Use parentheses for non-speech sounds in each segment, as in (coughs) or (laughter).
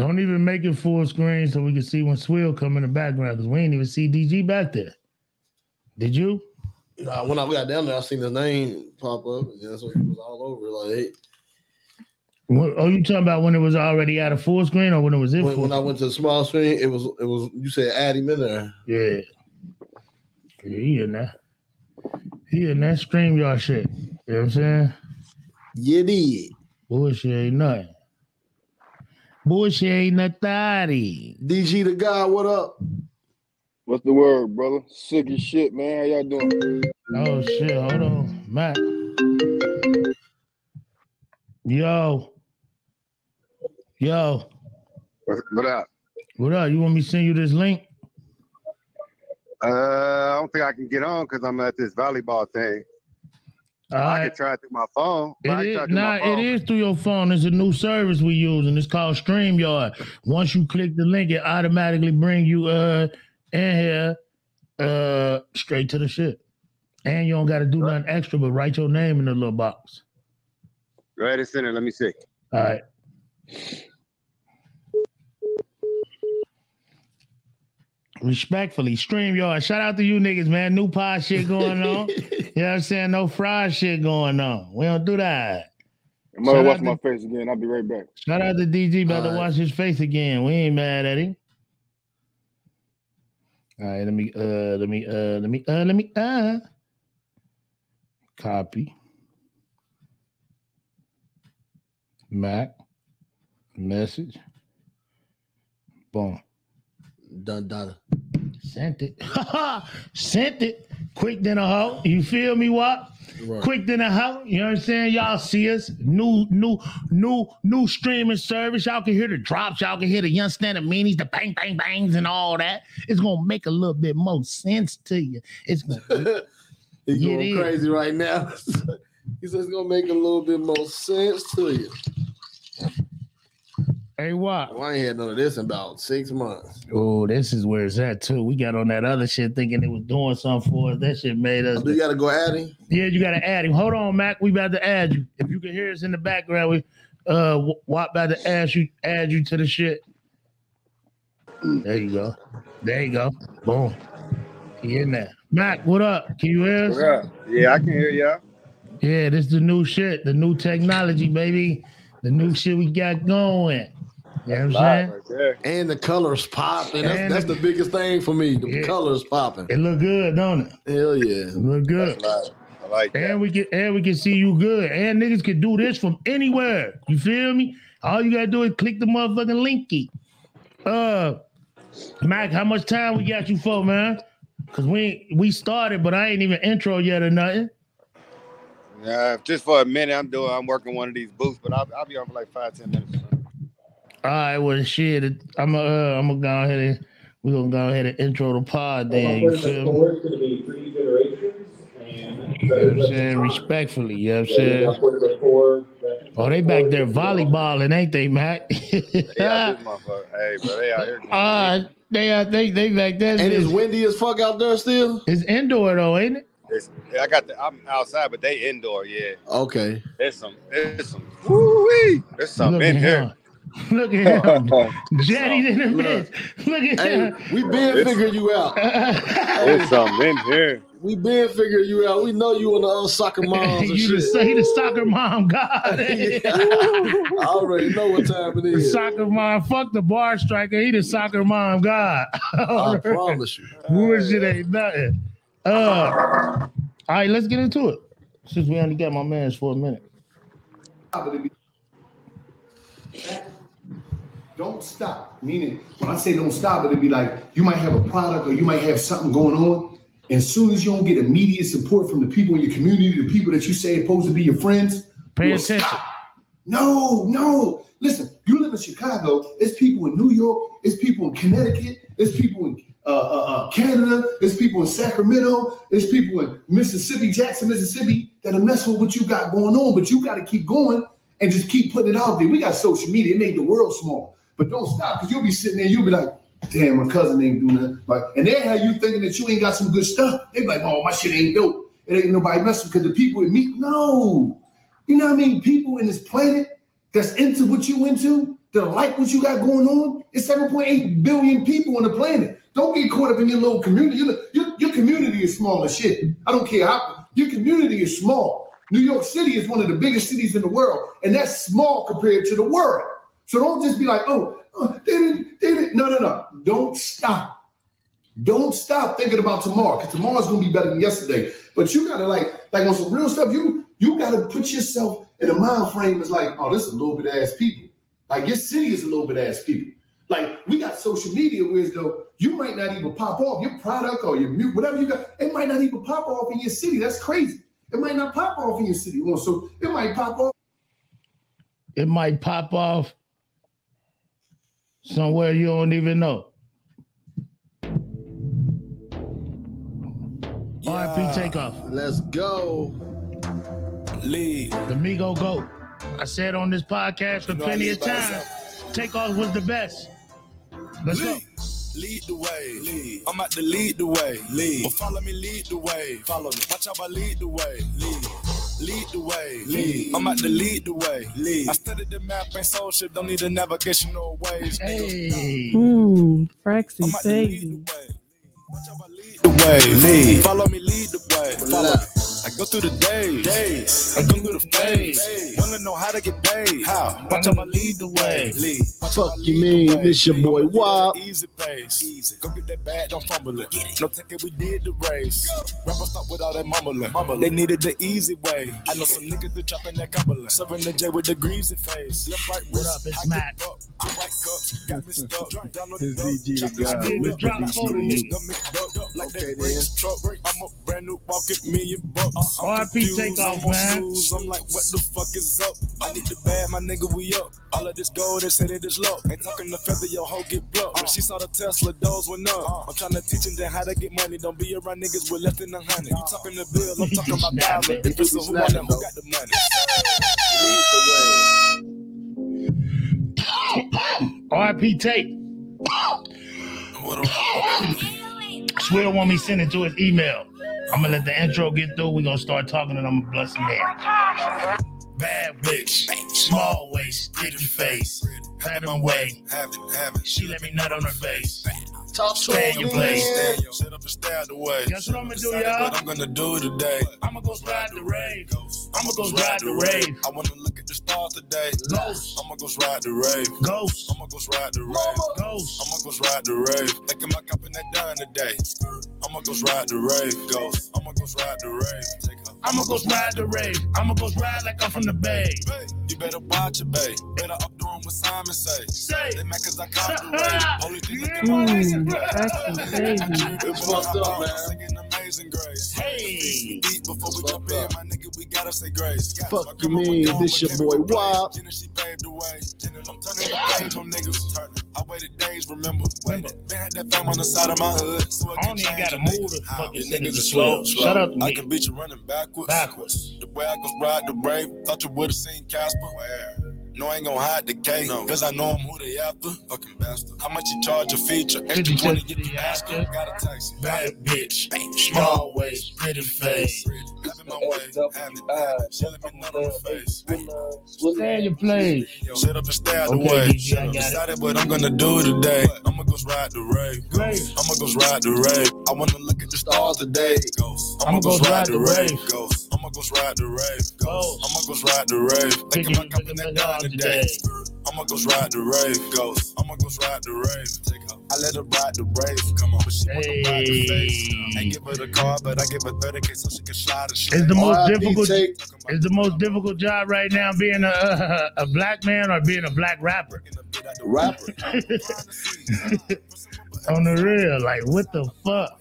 Don't even make it full screen so we can see when Swill come in the background because we ain't even see DG back there. Did you? When I got down there, I seen his name pop up. Yeah, so he was all over. Like, hey, What, oh, you talking about when it was already out of full screen or when it was in when, full? when I went to the small screen, it was it was you said add him in there. yeah. yeah, he in there. He in that stream y'all shit. You know what I'm saying? You did. Bullshit ain't nothing. Bullshit ain't nothing. DG the guy, what up? What's the word, brother? Sick as shit, man. How y'all doing? Oh shit, hold on. Matt. Yo. Yo. What, what up? What up? You want me to send you this link? Uh, I don't think I can get on because I'm at this volleyball thing. I can try it through my phone. It is, nah, phone. is through your phone. It's a new service we use, and it's called StreamYard. Once you click the link, it automatically bring you uh in here uh straight to the shit. And you don't gotta do nothing extra but write your name in the little box. Go ahead and send it. Let me see. All right. Respectfully, StreamYard. Shout out to you niggas, man. New pod shit going on. (laughs) you know what I'm saying? No fried shit going on. We don't do that. I'm gonna watch my face again. I'll be right back. Shout out to DG about to right. watch his face again. We ain't mad at him. All right, let me uh let me uh let me uh let me uh copy. Mac message. Boom. Dun dun. Sent it. (laughs) Sent it. Quick than a hoe. You feel me, what? Right. Quick than a hoe. You know what I'm saying? Y'all see us. New, new, new, new streaming service. Y'all can hear the drops. Y'all can hear the young standard meanies, the bang, bang, bangs, and all that. It's gonna make a little bit more sense to you. It's gonna (laughs) He's going it is. crazy right now. (laughs) he says it's gonna make a little bit more sense to you. Hey what? Well, I ain't had none of this in about six months. Oh, this is where it's at too. We got on that other shit thinking it was doing something for us. That shit made us. Do you gotta go add him? Yeah, you gotta add him. Hold on, Mac. We about to add you. If you can hear us in the background, we uh Watt about to add you add you to the shit. There you go. There you go. Boom. He in there. Mac, what up? Can you hear us? Yeah, yeah, I can hear y'all. Yeah, this is the new shit, the new technology, baby. The new shit we got going. You know what I'm saying? right. And the colors popping. That's, And that's the- the biggest thing for me. The Yeah. colors popping. It look good, don't it? Hell yeah. It look good. I like that. And we can and we can see you good. And niggas can do this from anywhere. You feel me? All you gotta do is click the motherfucking linky. Uh Mac, how much time we got you for, man? Cause we we started, but I ain't even intro yet or nothing. Yeah, just for a minute, I'm doing. I'm working one of these booths, but I'll, I'll be on for like five, ten minutes. All right, well shit. I'm uh, I'm gonna go ahead and we're gonna go ahead and intro the pod then. You feel me? Four going to be three generations, and You know what I'm saying? Respectfully, you know what I'm saying? Four, Oh, they back there volleyballing, ain't they, Mac? (laughs) Yeah, this motherfucker. Hey, bro, they out here. uh, they are they they back there. And it's It's, windy as fuck out there still? it's indoor though, ain't it? It's- I got the. I'm outside, but they indoor. Yeah, Okay. there's some. There's some. Woo-wee. There's some in at here. Him. (laughs) Look at him. Jetty's in the midst. Look at Hey, him. we been It's- figuring you out. (laughs) There's some in here. We been figuring you out. We know you and the other soccer (laughs) moms and you the, shit. he the soccer mom god. I already know what time it is. the is. soccer mom. Fuck the bar striker. He the soccer mom god. I promise you. Bullshit ain't nothing. Uh, all right, let's get into it. Since we only got my man's for a minute. Don't stop. Meaning, when I say don't stop, it'd be like you might have a product or you might have something going on. And as soon as you don't get immediate support from the people in your community, the people that you say are supposed to be your friends, Pay attention. stop. No, no. Listen, you live in Chicago. It's people in New York. It's people in Connecticut. It's people in uh, uh, uh, Canada. It's people in Sacramento. It's people in Mississippi, Jackson, Mississippi, that are messing with what you got going on. But you got to keep going and just keep putting it out there. We got social media. It made the world small. But don't stop because you'll be sitting there. You'll be like, damn, my cousin ain't doing that. Like, and they have you thinking that you ain't got some good stuff. They be like, oh, my shit ain't dope. It ain't nobody messing because the people in me, no. You know what I mean? People in this planet that's into what you into, that like what you got going on? It's 7.8 billion people on the planet. Don't get caught up in your little community. Your, your, your community is small as shit. I don't care how your community is small. New York City is one of the biggest cities in the world, and that's small compared to the world. So don't just be like, oh, uh, they didn't, they didn't. No, no, no. Don't stop. Don't stop thinking about tomorrow because tomorrow's gonna be better than yesterday. But you gotta like, like on some real stuff, you you gotta put yourself in a mind frame that's like, oh, this is a little bit ass people. Like your city is a little bit ass people. Like we got social media where though you might not even pop off your product or your whatever you got. It might not even pop off in your city. That's crazy. It might not pop off in your city. So it might pop off. It might pop off somewhere you don't even know. RP takeoff. Let's go. Lead. The Migo GOAT. I said on this podcast for You know plenty of live by time. Takeoff was the best. Let's go. Lead. Lead the way. Lead. I'm at the lead the way. Lead. But follow me, lead the way. Follow me. Watch out, I lead the way. Lead. Lead the way. Lead. I'm at the lead the way. Lead. I studied the map and soul ship. Don't need a navigational ways. Hey. Mmm, Fraxy, I'm at the lead baby. the way. Watch how I lead the way. Lead. Follow me, lead the way. Follow me. I go through the days. Days. I go through the phase. Wanna know how to get paid? How? Watch how I lead the way. Lead. Watch how I Fuck you mean? This your boy Wop. Easy pace. Easy. Go get that bag, don't fumble it. No thinking we did the race. Rappers stop with all that mumbling. mumbling. They needed the easy way. I know some niggas that chopping that Cumberland. Serving the J with the greasy face. Left, right, What up, it's Matt. get up. I right cups. Got me stuck. His DG the this guy. shit Nigga up. drop Like photo that nigga. Got me bucked up Okay, then. I'm a brand new walking million bucks. I'm RP takeoff, I'm man. I'm like, what the fuck is up? I need the bag, my nigga, we up. All of this gold, they said it is low. Ain't talking the feather, your hoe get blood. When she saw the Tesla, those went up. Uh. I'm trying to teach them how to get money. Don't be around niggas with less than a hundred. You talking the bill, I'm (laughs) talking about Snap thousand. it. Difference of who on them, who got the money. RP tape. What? Swear want me to send it to his email. I'm gonna let the intro get through. We're gonna start talking and I'm gonna bless him in. Bad bitch, small waist, pretty face. Had my way. She let me nut on her face. Talk to Stay in your place. Stand yo, set up and stay out the way. Guess what I'm gonna do, y'all? What I'm gonna do today. I'ma go ride the rave. I'ma go ride the rave. I wanna look at the stars today. Ghost. I'ma go ride the rave. Ghost, I'ma go ride the rave. ghost. I'ma go ride the rave. Thinking my cup in that done today. I'ma go ride the rave. Ghost. I'ma go ride the rave. I'ma go ride the rave. I'ma go ride like I'm from the bay. You better watch it, babe. Better up doing what Simon say. Say. They mad cause I caught the (laughs) rave. Only thing that Mmm, Fraxy, baby. It's fucked up, man. Singing amazing grace. Hey. Before we jump in, my nigga, we gotta say grace. Fuck you grandma mean? This your boy with Wop. She paved the way. I'm turning the page on niggas. I waited days, remember. Remember. They had that fame on the side of my hood. So I I don't even gotta a move nigga. the fucking niggas niggas is is slow. slow. Shut up, I can beat you running backwards. Backwards. The way I could ride the brave. Thought you would've seen Casper. Where? No, I ain't gonna hide the K. No. Cause I know I'm who they after. Fucking bastard. How much you charge a feature? Extra 20, get the the Oscar. Oscar. Got a taxi. Bad bitch, small waist, pretty face. Having my way. Having it. She let me nut on the face. Stay in your place. Yo, Shut up and stay out the way. DJ, I got it. Decided what I'm gonna do today. I'ma go ride the rave. Rave. I'ma go ride the rave. I wanna look at the stars today. I'ma go ride the rave. I'ma go ride the rave. Ghost. Ghost. I'ma go ride the rave. Thinking my cup in that dime today. I'ma go ride the rave. Ghost. I'ma go ride the rave. I let her ride the rave. Come on, but she wanna ride the face. I give her the car, but I give her 30k so she can slide and shit. It's the most RIP difficult. take. It's the most difficult job right now being a, a, a black man or being a black rapper. Rapper. (laughs) On the real, like what the fuck?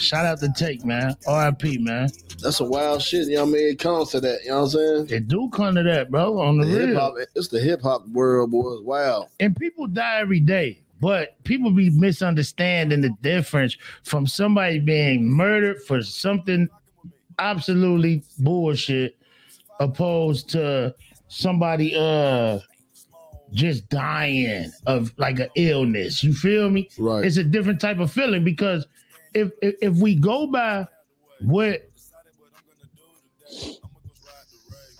Shout out to Take, man. RIP, man. That's a wild shit. You know what I mean? It comes to that. You know what I'm saying? It do come to that, bro. On the The hip real. hop. It's the hip hop world, boy. It's wild. and people die every day but people be misunderstanding the difference from somebody being murdered for something absolutely bullshit opposed to somebody uh just dying of like an illness you feel me Right. it's a different type of feeling because if if, if we go by what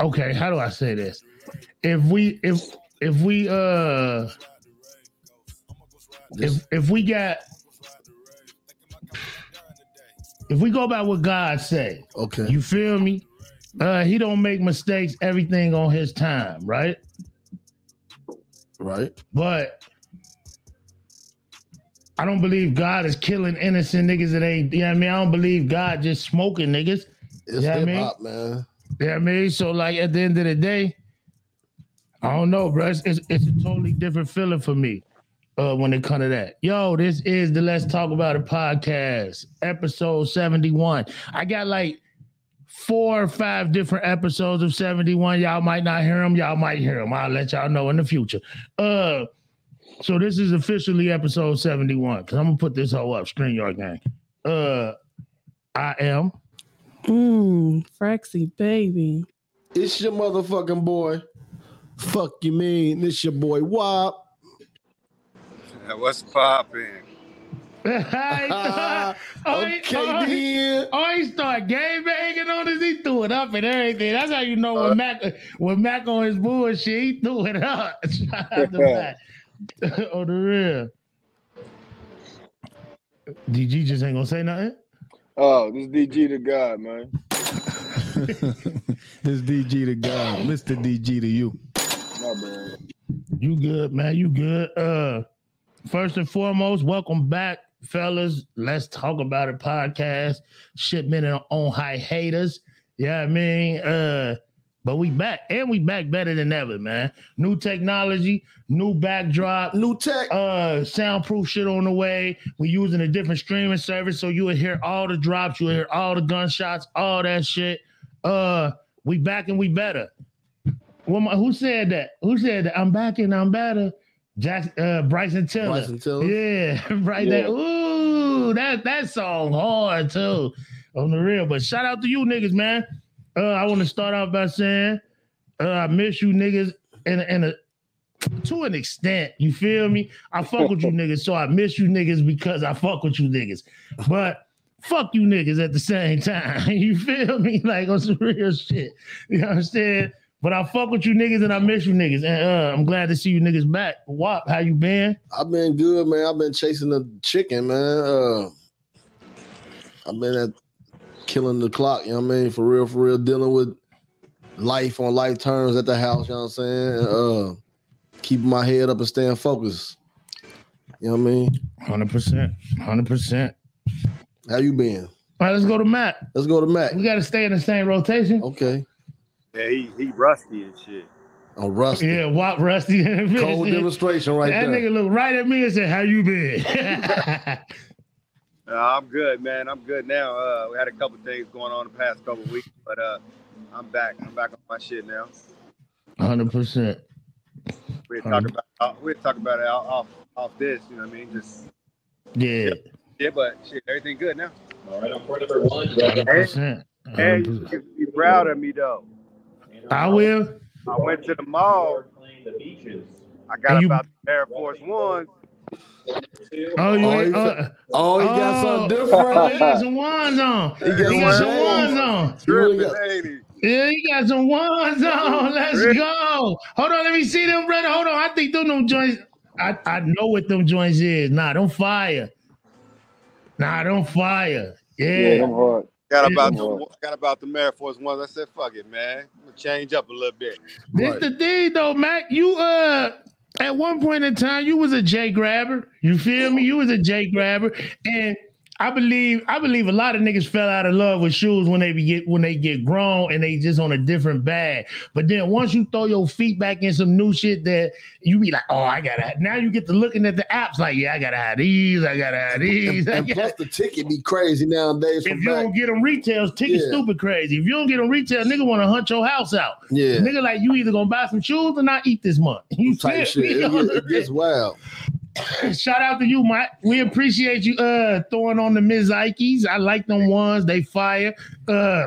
okay how do i say this if we if if we uh if if we got if we go by what God say, Okay. you feel me? Uh he don't make mistakes, everything on his time, right? right. But I don't believe God is killing innocent niggas that ain't, you know what I mean? I don't believe God just smoking niggas. It's Yeah, I hip mean- hop, man. You know what I mean? So like at the end of the day, I don't know, bro. It's, it's, it's a totally different feeling for me uh, when it come to that. Yo, this is the Let's Talk About It podcast, episode 71. I got like four or five different episodes of 71. Y'all might not hear them. Y'all might hear them. I'll let y'all know in the future. Uh, so this is officially episode 71 because I'm gonna put this whole up, StreamYard gang. Uh, I am Mmm, Fraxy baby. It's your motherfucking boy. Fuck you mean? It's your boy Wop. What's popping? (laughs) (laughs) oh, okay, oh, he- then. oh, he start game banging on us. He threw it up and everything. That's how you know when Mac when Mac on his bullshit, he threw it up. (laughs) Shout out to Mac. on the real. DG just ain't gonna say nothing. Oh, this DG to God, man. (laughs) This DG to God, Mr. DG to you. My bad. You good, man? You good? Uh, first and foremost, welcome back, fellas. Let's talk about it. Podcast shipment on high haters. Yeah, I mean, uh, but we back and we back better than ever, man. New technology, new backdrop, New tech. uh soundproof shit on the way. We're using a different streaming service, so you will hear all the drops, you will hear all the gunshots, all that shit. Uh, we back and we better. Well, my, who said that? Who said that? I'm back and I'm better. Jack, uh, Bryson Tiller. Bryson Tiller. Yeah, (laughs) right there. Ooh, that that song hard too, on the real. But shout out to you niggas, man. Uh, I want to start off by saying, uh, I miss you niggas, and and a to an extent, you feel me? I fuck with you (laughs) niggas, so I miss you niggas because I fuck with you niggas. But fuck you niggas at the same time. (laughs) You feel me? Like on some real shit. You know what I'm saying? But I fuck with you niggas and I miss you niggas. And uh, I'm glad to see you niggas back. Wop, how you been? I've been good, man. I've been chasing the chicken, man. Uh, I've been at killing the clock, you know what I mean? For real, for real, dealing with life on life terms at the house, you know what I'm saying? Uh, keeping my head up and staying focused. You know what I mean? 100%. 100%. How you been? All right, let's go to Matt. Let's go to Matt. We got to stay in the same rotation. Okay. Yeah, he, he rusty and shit. I'm rusty. Yeah, Wop Rusty. (laughs) Cold demonstration right that there. That nigga looked right at me and said, How you been? (laughs) (laughs) Uh, I'm good, man. I'm good now. Uh, we had a couple things going on the past couple weeks, but uh, I'm back. I'm back on my shit now. 100%. We talk about uh, we talk about it off, off off this. You know what I mean? Just Yeah. yeah, but shit, everything good now. All right, on point number one, you got 100%. Hey, 100%. you, you proud of me though? I will. I went to the mall. playing the beaches. I got you- about the Air Force One. Oh, you Oh, ain't. Uh, Oh, he got Oh. something oh, different. you got some wands on. He got You got some some wands on. You Tripping, got- ain't he? Got some wands (laughs) on. Let's go. Hold on, let me see them, brother. Hold on. I think them, them joints. I, I know what them joints is. Nah, don't fire. Nah, don't fire. Yeah. hard. Got about the got about the Air Force Ones. I said, "Fuck it, man. I'm gonna change up a little bit." This Right. the thing though, Mac. You uh at one point in time you was a J grabber. You feel me? You was a J grabber. And I believe I believe a lot of niggas fell out of love with shoes when they be get when they get grown and they just on a different bag. But then once you throw your feet back in some new shit that you be like, oh, I gotta now you get to looking at the apps like, yeah, I gotta have these, I gotta have these. And, (laughs) gotta- plus the ticket be crazy nowadays. if you back. don't get them retails, tickets Yeah. stupid crazy. If you don't get them retail, nigga want to hunt your house out. Yeah. Nigga, like you either gonna buy some shoes or not eat this month. (laughs) You Type shit. It, it gets (laughs) wild. (coughs) Shout out to you, Mike. We appreciate you uh throwing on the Ms. Ikes. I like them ones. They fire. Uh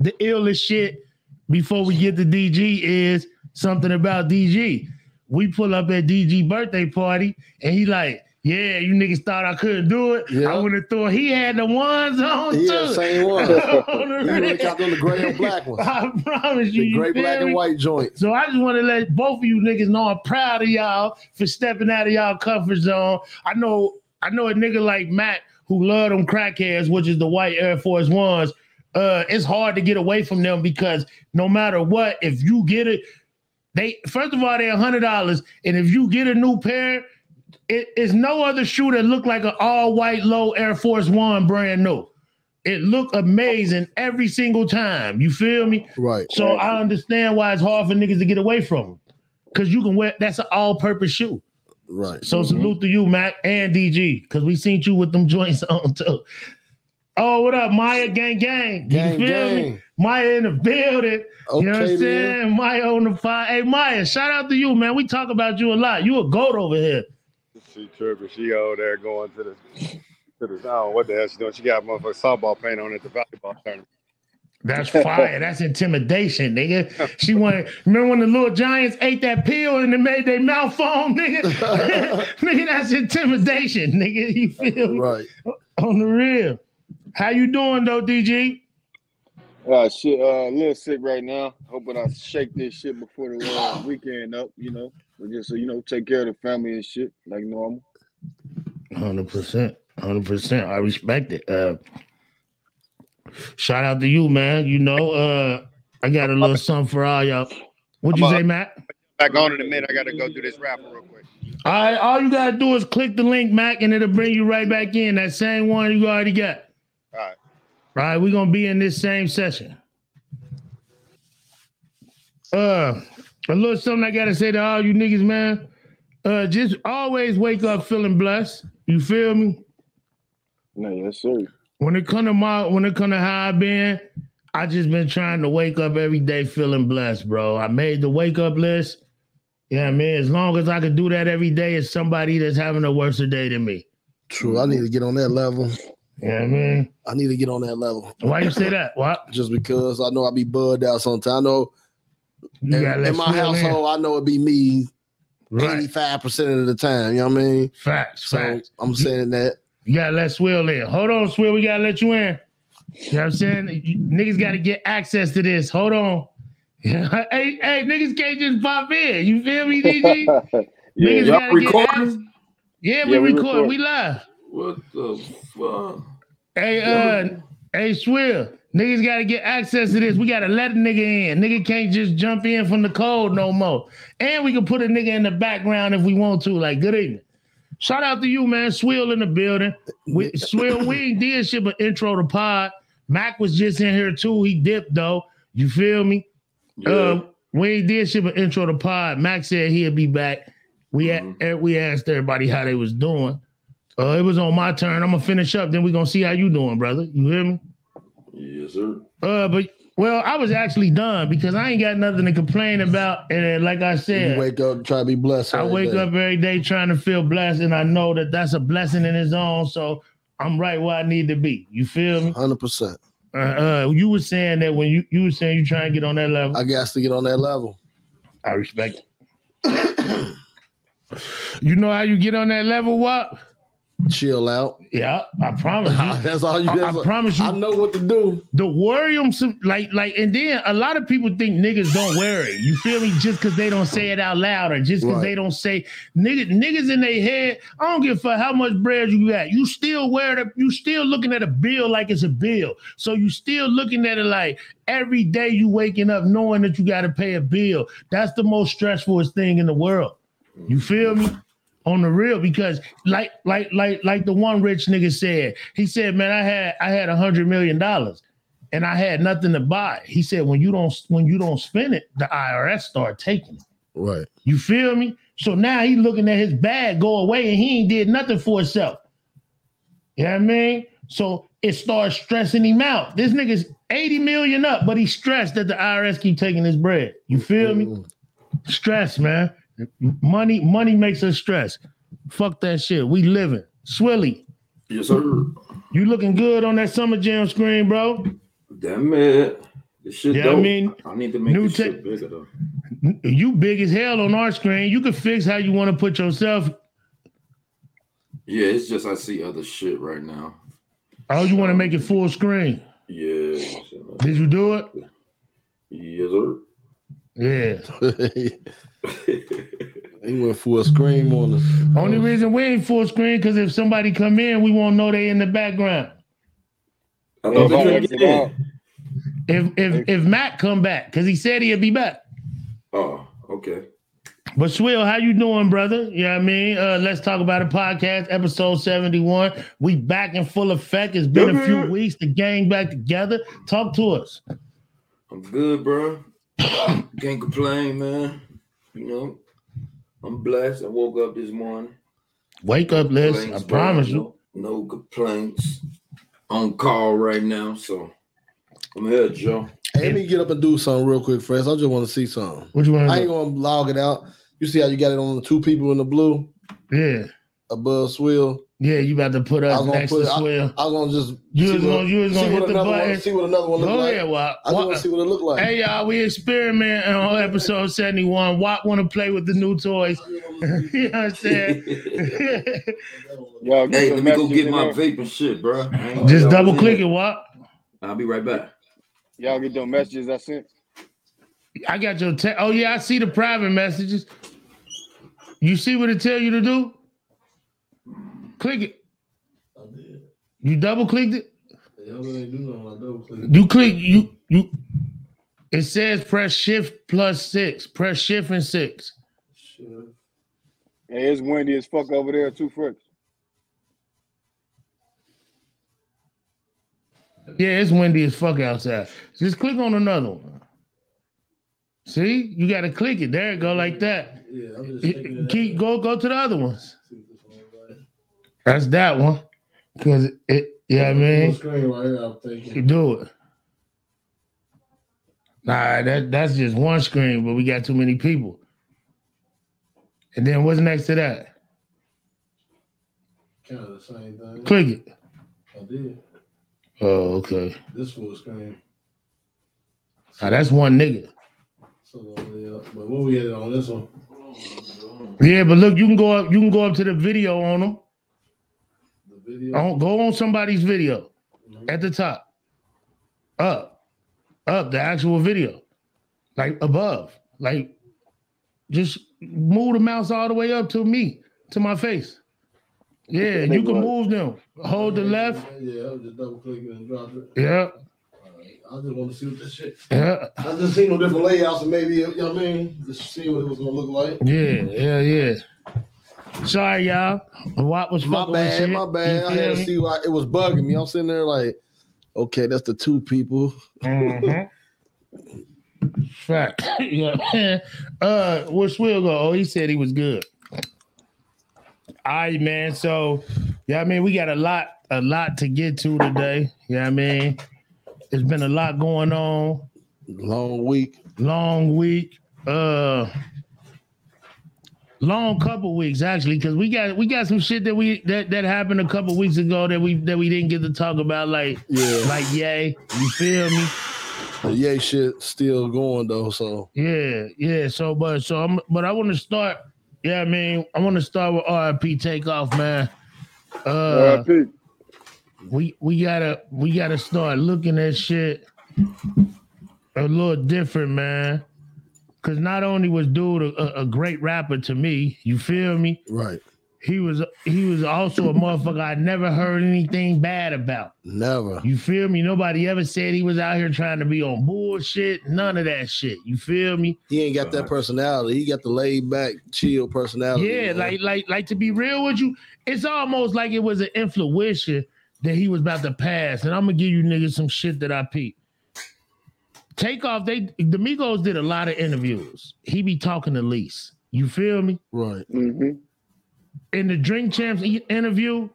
the illest shit before we get to DG is something about DG. We pull up at DG birthday party and he like, Yeah, you niggas thought I couldn't do it. Yeah. I would have thought he had the ones on Yeah, too. same (laughs) one. On the (laughs) You really real. on the gray and black ones. I promise you, The gray, feel black, me? and white joints. So I just want to let both of you niggas know I'm proud of y'all for stepping out of y'all comfort zone. I know, I know a nigga like Matt who love them crackheads, which is the white Air Force Ones. Uh, it's hard to get away from them because no matter what, if you get it, they first of all they're a hundred dollars, and if you get a new pair, it is no other shoe that looked like an all white low Air Force One brand new. It looked amazing every single time. You feel me? Right. So I understand why it's hard for niggas to get away from them. Cause you can wear that's an all-purpose shoe. Right. So mm-hmm. salute to you, Mac and DG, because we seen you with them (laughs) joints on too. Oh, what up, Maya Gang Gang? Gang, you feel me? Maya in the building. you know what Okay, I'm saying? Maya on the fire. Hey, Maya, shout out to you, man. We talk about you a lot. You a goat over here. She tripping. She over there going to the to the I what the hell she doing. She got motherfucking softball paint on at the volleyball tournament. That's fire. That's intimidation, nigga. She wanted. Remember when the little giants ate that pill and it made their mouth foam, nigga? (laughs) nigga, that's intimidation, nigga. You feel me? Right. On the real. How you doing though, DG? Uh, shit, uh, a little sick right now. Hoping I shake this shit before the uh, weekend up, you know. But just so you know, take care of the family and shit like normal. Hundred percent, hundred percent. I respect it. Uh, shout out to you, man. You know, uh, I got a little something for all y'all. What'd you I'm say, up. Matt? Back on in a minute. I got to go do this raffle real quick. All right, all you gotta do is click the link, Mac, and it'll bring you right back in. That same one you already got. All right. All right, we're gonna be in this same session. Uh, a little something I gotta say to all you niggas, man. Uh, just always wake up feeling blessed. You feel me? No, yes, sir. When it come to my, when it come to how I been, I just been trying to wake up every day feeling blessed, bro. I made the wake up list. Yeah, man. As long as I can do that every day, it's somebody that's having a worse day than me. True. I need to get on that level. Yeah, man. I need to get on that level. Why you say that? What? Just because I know I be bugged out sometimes. I know You in, gotta in my Swill in. household, I know it'd be me Right. 85% of the time. You know what I mean? Facts, So facts. I'm saying that. You gotta let Swill in. Hold on, Swill. We gotta let you in. You know what I'm saying? You- niggas gotta get access to this. Hold on. (laughs) hey, hey, niggas can't just pop in. You feel me, DG? (laughs) Yeah, niggas y'all gotta recording? access. Yeah, we Yeah, we record. record. We live. What the fuck? Hey, uh, hey, Swill. Niggas gotta get access to this. We gotta let a nigga in. Nigga can't just jump in from the cold no more. And we can put a nigga in the background if we want to. Like, good evening. Shout out to you, man. Swill in the building. We, Swill, we ain't did shit but intro to pod. Mac was just in here too. He dipped though. You feel me? Uh, we ain't did shit but intro to pod. Mac said he'd be back. We a- eh, we asked everybody how they was doing. Uh, it was on my turn. I'm gonna finish up. Then we gonna see how you doing, brother. You hear me? Yes, sir. Uh, but well, I was actually done because I ain't got nothing to complain about. And like I You said, wake up, try to be blessed. I wake day. up every day trying to feel blessed, and I know that that's a blessing in its own. So I'm right where I need to be. You feel me? 100%. Uh, uh, you were saying that when you you were saying you trying to get on that level. I got to get on that level. I respect it. (coughs) you know how you get on that level? What? Chill out. Yeah, I promise you. (laughs) That's all you I. I promise you. I know what to do. the worry them like like and then a lot of people think niggas don't worry. You feel me? Just because they don't say it out loud or just because Right. they don't say niggas niggas in their head. I don't give a fuck how much bread you got. You still wear it. you still looking at a bill like it's a bill. So you still looking at it like every day you waking up knowing that you got to pay a bill. That's the most stressfulest thing in the world. You feel me? On the real, because like like like like the one rich nigga said, he said, "Man, I had I had a hundred million dollars, and I had nothing to buy." He said, "When you don't when you don't spend it, the IRS start taking it." Right. You feel me? So now he looking at his bag go away, and he ain't did nothing for himself. You know what I mean? So it starts stressing him out. This nigga's 80 million up, but he's stressed that the IRS keep taking his bread. You feel me? Mm. Stress, man. Money, money makes us stress. Fuck that shit. We living. Swilly, Yes, sir. you looking good on that summer jam screen, bro. Damn it. This shit Yeah, I mean, I need to make new this tech- shit bigger though. You big as hell on our screen. You can fix how you want to put yourself. Yeah, it's just I see other shit right now. Oh, you want to make it full screen? Yeah. Did you do it? Yes, sir. Yeah. he went full screen on us. Only reason we ain't full screen because if somebody come in, we won't know they in the background. I thought they couldn't. If if if Matt come back, because he said he'd be back. Oh, okay. But Swill, how you doing, brother? You know what I mean? Uh, let's talk about a podcast, episode 71. We back in full effect. It's been a few weeks. The gang back together. Talk to us. I'm good, bro. (coughs) Can't complain, man. You know, I'm blessed. I woke up this morning. Wake up, Liz. I promise you. No, no complaints. On call right now, so I'm here, Joe. Hey, let me get up and do something real quick, friends. I just want to see something. What you want I ain't gonna log it out. You see how you got it on the two people in the blue Yeah. above Swill? Yeah, you about to put I us was gonna next put to I, Swill. I was gonna just You see was gonna- you was gonna hit the another button. One, see what another one look Go like. ahead, Wop. I just want to see what it look like. Hey y'all, we experimenting on (laughs) episode 71. Watt want to play with the new toys. (laughs) (laughs) you know what I'm saying? Y'all Hey, let me go get my there. vape and shit, bro. Just y'all double was click in. it, Watt. I'll be right back. Y'all get them messages I sent. I got your te- oh yeah, I see the private messages. You see what it tell you to do? Click it. I did. You double clicked it? You click you you it says press shift plus six. Press shift and six. Hey, it's windy as fuck over there too, Fresh. Yeah, it's windy as fuck outside. Just click on another one. See, you gotta click it. There it go, like that. Yeah, I'm It- Keep go go to the other ones. That's that one. Cause it, yeah, I mean, right here, I'm thinking. you do it. Nah, that that's just one screen, but we got too many people. And then what's next to that? Kind of the same thing. Click it. I did. Oh, okay. This full screen. Now that's one nigga. So, yeah, but what we had on this one? Yeah, but look, you can go up. You can go up to the video on them. Video. On, go on somebody's video mm-hmm. at the top. Up, up the actual video, like above, like just move the mouse all the way up to me, to my face. Yeah, you can move them. Hold the left. Yeah, I just double clicking and dropped it. Yeah, I just want to see what this shit. yeah, I just seen no different layouts and maybe you know what I mean. Just see what it was gonna look like. yeah, yeah, yeah. Sorry, y'all. What was My fucking bad, shit. my bad. I had to see why it was bugging me. I'm sitting there like, okay, that's the two people. Mhm. Fact. (laughs) yeah. Uh, where Swill go? Oh, he said he was good. All right, man. So, yeah, I mean, we got a lot, a lot to get to today. Yeah, I mean, it's been a lot going on. Long week. Long week. Uh, long couple weeks actually, because we got we got some shit that we that that happened a couple weeks ago that we that we didn't get to talk about. Like, Yeah. like yay, you feel me? The yay shit still going though. So Yeah, yeah. So, but so I'm, but I want to start. Yeah, I mean, I want to start with RIP takeoff, man. Uh, RIP. we we gotta we gotta start looking at shit a little different, man. Cause not only was dude a, a great rapper to me, you feel me? right. He was he was also a motherfucker I never heard anything bad about. Never. You feel me? Nobody ever said he was out here trying to be on bullshit. None of that shit. You feel me? He ain't got that personality. He got the laid back, chill personality. Yeah, man. like like like to be real with you, it's almost like it was an influential that he was about to pass. And I'm gonna give you niggas some shit that I peeped. Takeoff, they the Migos did a lot of interviews. He be talking the least. You feel me? right. hmm In the Drink Champs interview,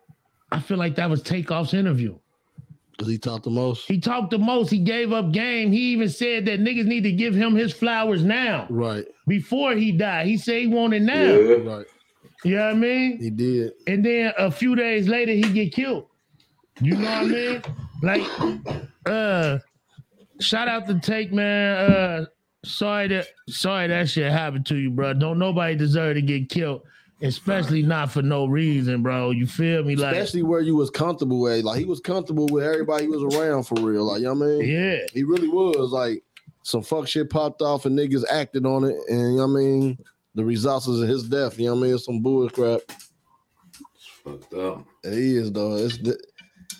I feel like that was Takeoff's interview. Cause he talked the most. He talked the most. He gave up game. He even said that niggas need to give him his flowers now Right. before he died. He said he wanted now. Yeah. Right. You know what I mean? He did. and then a few days later he get killed. You know what I mean? Like, uh, shout out to Take man. Uh, sorry that sorry that shit happened to you, bro. Don't nobody deserve to get killed especially not for no reason, bro. You feel me? Like, Especially where you was comfortable with. Like he was comfortable with everybody he was around for real. Like, you know what I mean? yeah, He really was. Like some fuck shit popped off and niggas acted on it. And you know what I mean? The results is his death. You know what I mean? It's some bull crap. Fucked up. It is though. It's the,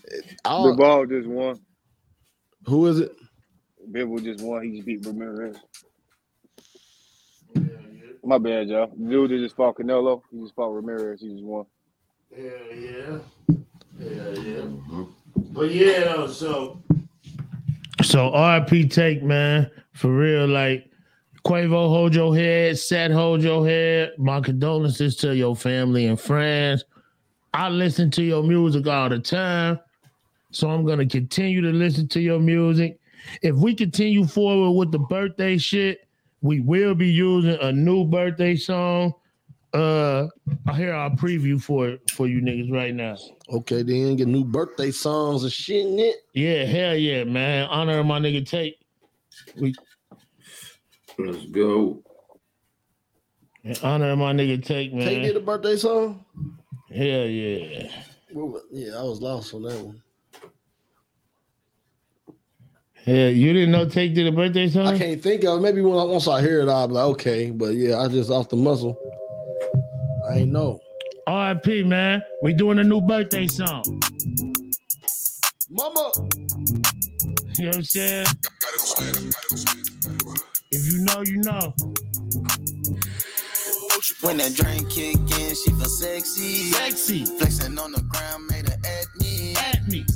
it, Bivol just won. who is it? Bivol just won. He just beat Ramirez. My bad, y'all. Dude that just fought Canelo, he just fought Ramirez. He just won. Hell yeah. Hell yeah. Mm-hmm. But yeah, though, so so RP take, man, for real, like Quavo, hold your head, Seth, hold your head. My condolences to your family and friends. I listen to your music all the time. So I'm gonna continue to listen to your music. If we continue forward with the birthday shit, we will be using a new birthday song. Uh, I hear our preview for it for you niggas right now. Okay, then get new birthday songs and shit in it. Yeah, hell yeah, man. Honor my nigga Tate. We Let's go. honor my nigga Tate, man. Take did a birthday song. Hell yeah. Well, yeah, I was lost on that one. Yeah, you didn't know Take did a birthday song? I can't think of it. maybe when I, once I hear it, I'll be like, okay. But yeah, I just off the muscle. I ain't know. RIP, man. We doing a new birthday song. Mama. You know what I'm saying? If you know, you know. When that drink kick in, she feel sexy. Sexy. Flexing on the ground, made her at me.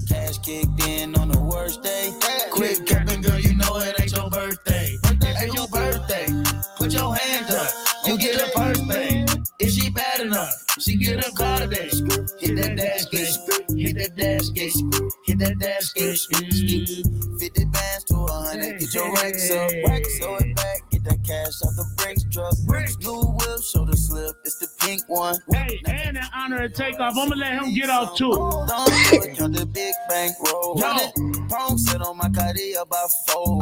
Cash kicked in on the worst day. Quick capping, girl, you know it ain't your birthday. Ain't your birthday. Put your hand up. You get a birthday. If she bad enough, she get a car today. Hit that dash gate. Hit that dash gate. Hit that dash gate. 50 bands to a hundred. Get your racks up. Throw it back. That cash off the brakes truck. New whip, shoulder slip. It's the pink one. Hey, and that honor and takeoff. I'm gonna let him get off too. Don't do it, count the big bank roll. On my about four.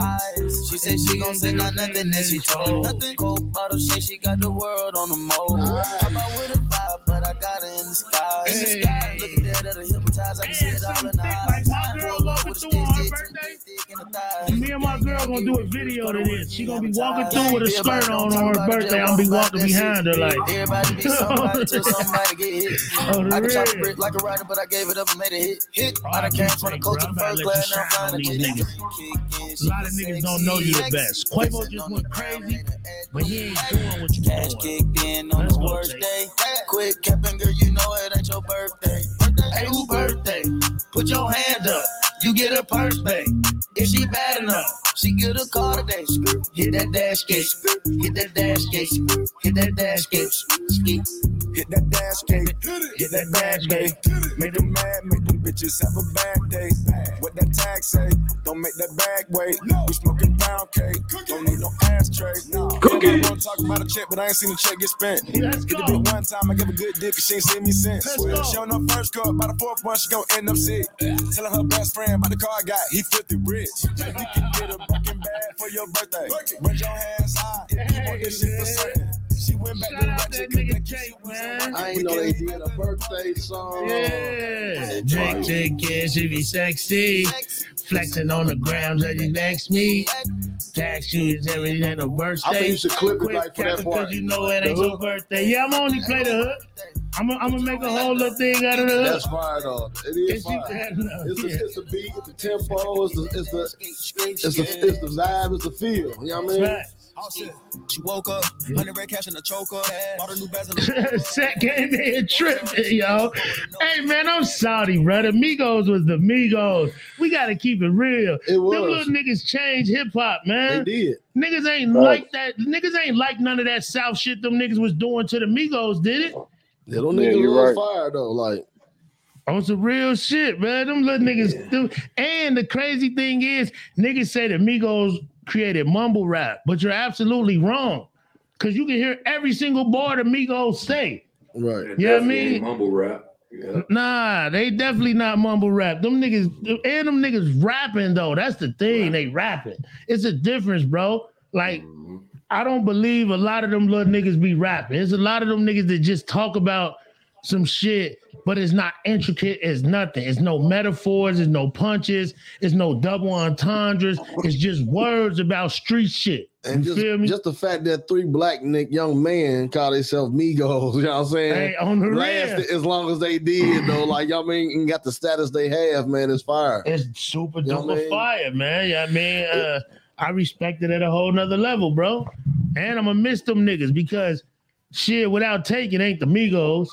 She said she gon' send out nothing that she told. Nothing cold bottle shit, she got the world on the mold. How about with a vibe, but I got her in the sky. In the sky, look at that, that'll hypnotize. I can see it all in the eyes. Pull up with a stick, stick, stick in the. Me and my girl gonna do a video to this. She gonna be walking through with a skirt on on her birthday. I'm be walking behind her like. Everybody be somebody (laughs) till somebody get hit. Oh, I can a brick like a rider, but I gave it up and made a hit. Hit. I done came from the coast to the first class, now I'm shine on flying. A lot of niggas don't know you the best. Quavo just went crazy, but he ain't doing what you Cash kicked in on go, worst day. Quick capping, girl, you know it ain't your birthday. Ain't who birthday? Put your hand up. You get a purse bag. If she bad enough, she get a car today. Hit that dash gate. Hit that dash gate. Hit that dash gate. Hit that dash gate, hit that dash gate. Make them mad, make them bitches have a bad day. What that tag say? Don't make that bag wait. We smoking pound cake, don't need no ashtray. Cookie. I'm gonna talk about a check, but I ain't seen the check get spent. Let's Get go. the bit one time, I give a good dick, 'cause she ain't seen me since. Let's. She on her first cup, by the fourth one, she gon' end up sick. Telling her best friend about the car I got, he filthy rich. You can get a Birkin bag for your birthday. Raise your hands high, if you want this shit for certain. She went back Shout to out ratchet, nigga Jake, man. I ain't know they did a birthday song. Yeah, Jake, Jake, yeah, she be sexy. Flexing on the ground, that you next me. Tax shoes, everything at the birthday. I think you should clip it like for that Because part. you know it ain't your hook. birthday. Yeah, I'm only play the hook. I'm gonna I'm make a whole little thing out of the hook. That's fire though. It is If you fire. had It's the, yeah. it's the beat, it's the tempo, it's the it's the it's the, it's the vibe, it's the feel. You know what I mean? Right. Oh shit. She woke up, 100 red cash in the choker. Bought a new bezel. Set came in tripping, yo. Hey man, I'm sorry, brother. Migos was the Migos. We gotta keep it real. It was. Them little niggas changed hip hop, man. They did. Niggas ain't like that. Niggas ain't like none of that South shit them niggas was doing to the Migos, did it? Little Yeah, niggas you're was right. fire though. Like On some real shit, man. Them little niggas. them- and the crazy thing is, niggas say the Migos created mumble rap, but you're absolutely wrong. Cause you can hear every single bar the Migos say. right. Yeah, I mean- mumble rap. Yeah. Nah, they definitely not mumble rap. Them niggas and them niggas rapping though. That's the thing. They rapping. It's a difference, bro. Like Mhm. I don't believe a lot of them little niggas be rapping. There's a lot of them niggas that just talk about some shit, but it's not intricate. It's nothing. It's no metaphors. It's no punches. It's no double entendres. It's just words about street shit. And you just, feel me? just the fact that three black Nick young men call themselves Migos, (laughs) you know what I'm saying? Hey, on the Lasted as long as they did, though. Like, y'all mean, and got the status they have, man, it's fire. It's super You know duper what I mean? fire, man. Yeah, I mean, uh, I respect it at a whole nother level, bro. And I'm gonna miss them niggas because shit, without taking ain't the Migos.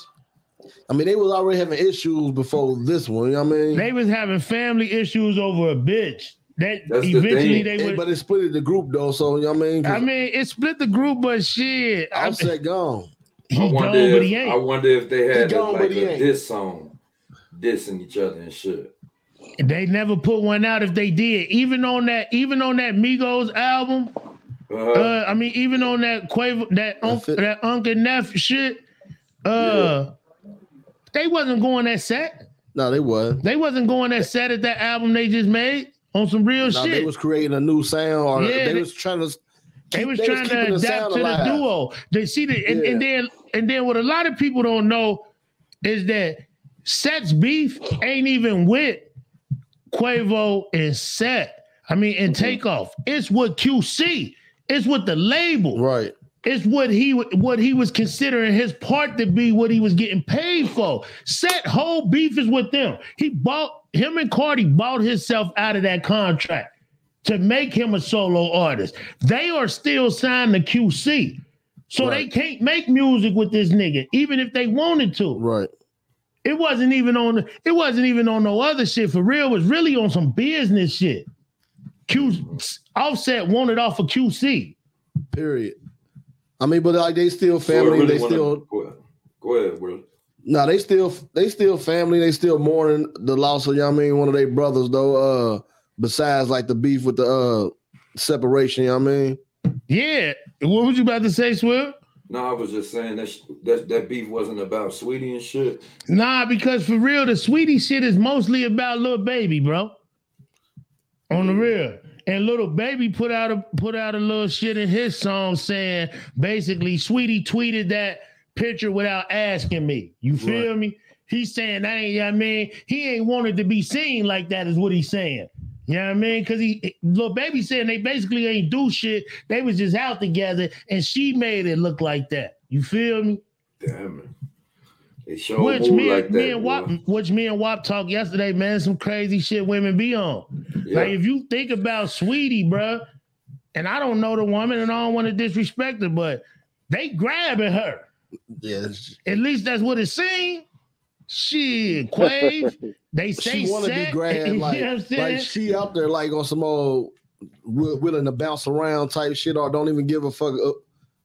I mean, they was already having issues before this one, you know what I mean? They was having family issues over a bitch. That That's the eventually thing. they Hey, would. but it split the group, though, so, you know what I mean, I mean, it split the group, but shit, I mean, Offset gone. he I gone, wonder, but he if, I wonder if they had He a, gone, like but he a ain't. diss song, dissing each other and shit. They never put one out. If they did, even on that, even on that Migos album, Uh-huh. uh, I mean, even on that Quavo, that Unc, that Uncle Neff shit, uh, they wasn't going that set. No, they was. They wasn't going that set at that album they just made on some real No, shit. they was creating a new sound, or Yeah, they, they- was trying to. They was they trying keeping to adapt sound to the duo. They see the and, and then and then what a lot of people don't know is that Set's beef ain't even with Quavo and Set. I mean, and mm-hmm. Takeoff. It's with QC. It's with the label. Right. It's what he what he was considering his part to be what he was getting paid for. Set whole beef is with them. He bought him and Cardi bought himself out of that contract to make him a solo artist. They are still signed to QC. So they can't make music with this nigga, even if they wanted to. Right. It wasn't even on it wasn't even on no other shit. For real, it was really on some business shit. Q offset wanted off of QC. Period. I mean, but like they still So I family. really they wanna- still go ahead, go ahead, bro. no, they still they still family. They still mourning the loss of you know what I mean one of their brothers though. Uh, besides like the beef with the uh separation. You know what I mean? Yeah. What was you about to say, Swift? No, I was just saying that sh- that that beef wasn't about Saweetie and shit. Nah, because for real, the Saweetie shit is mostly about Lil Baby, bro. On the real. And Lil Baby put out a put out a little shit in his song saying basically Saweetie tweeted that picture without asking me. You feel me? He's saying I ain't, you know I mean, he ain't wanted to be seen like that, is what he's saying. You know what I mean? Cause he Lil Baby saying they basically ain't do shit. They was just out together and she made it look like that. You feel me? Damn it. It sure Which me, like and, me that. and. Wop, which me and Wop talked yesterday, man. Some crazy shit women be on. Yeah. Like if you think about Saweetie, bruh, and I don't know the woman, and I don't want to disrespect her, but they grabbing her. Yeah. At least that's what it seemed. Shit, (laughs) Quave. They say she want to be set, (laughs) grabbed you like, know what I'm saying? like she out there like on some old willing to bounce around type shit or don't even give a fuck uh,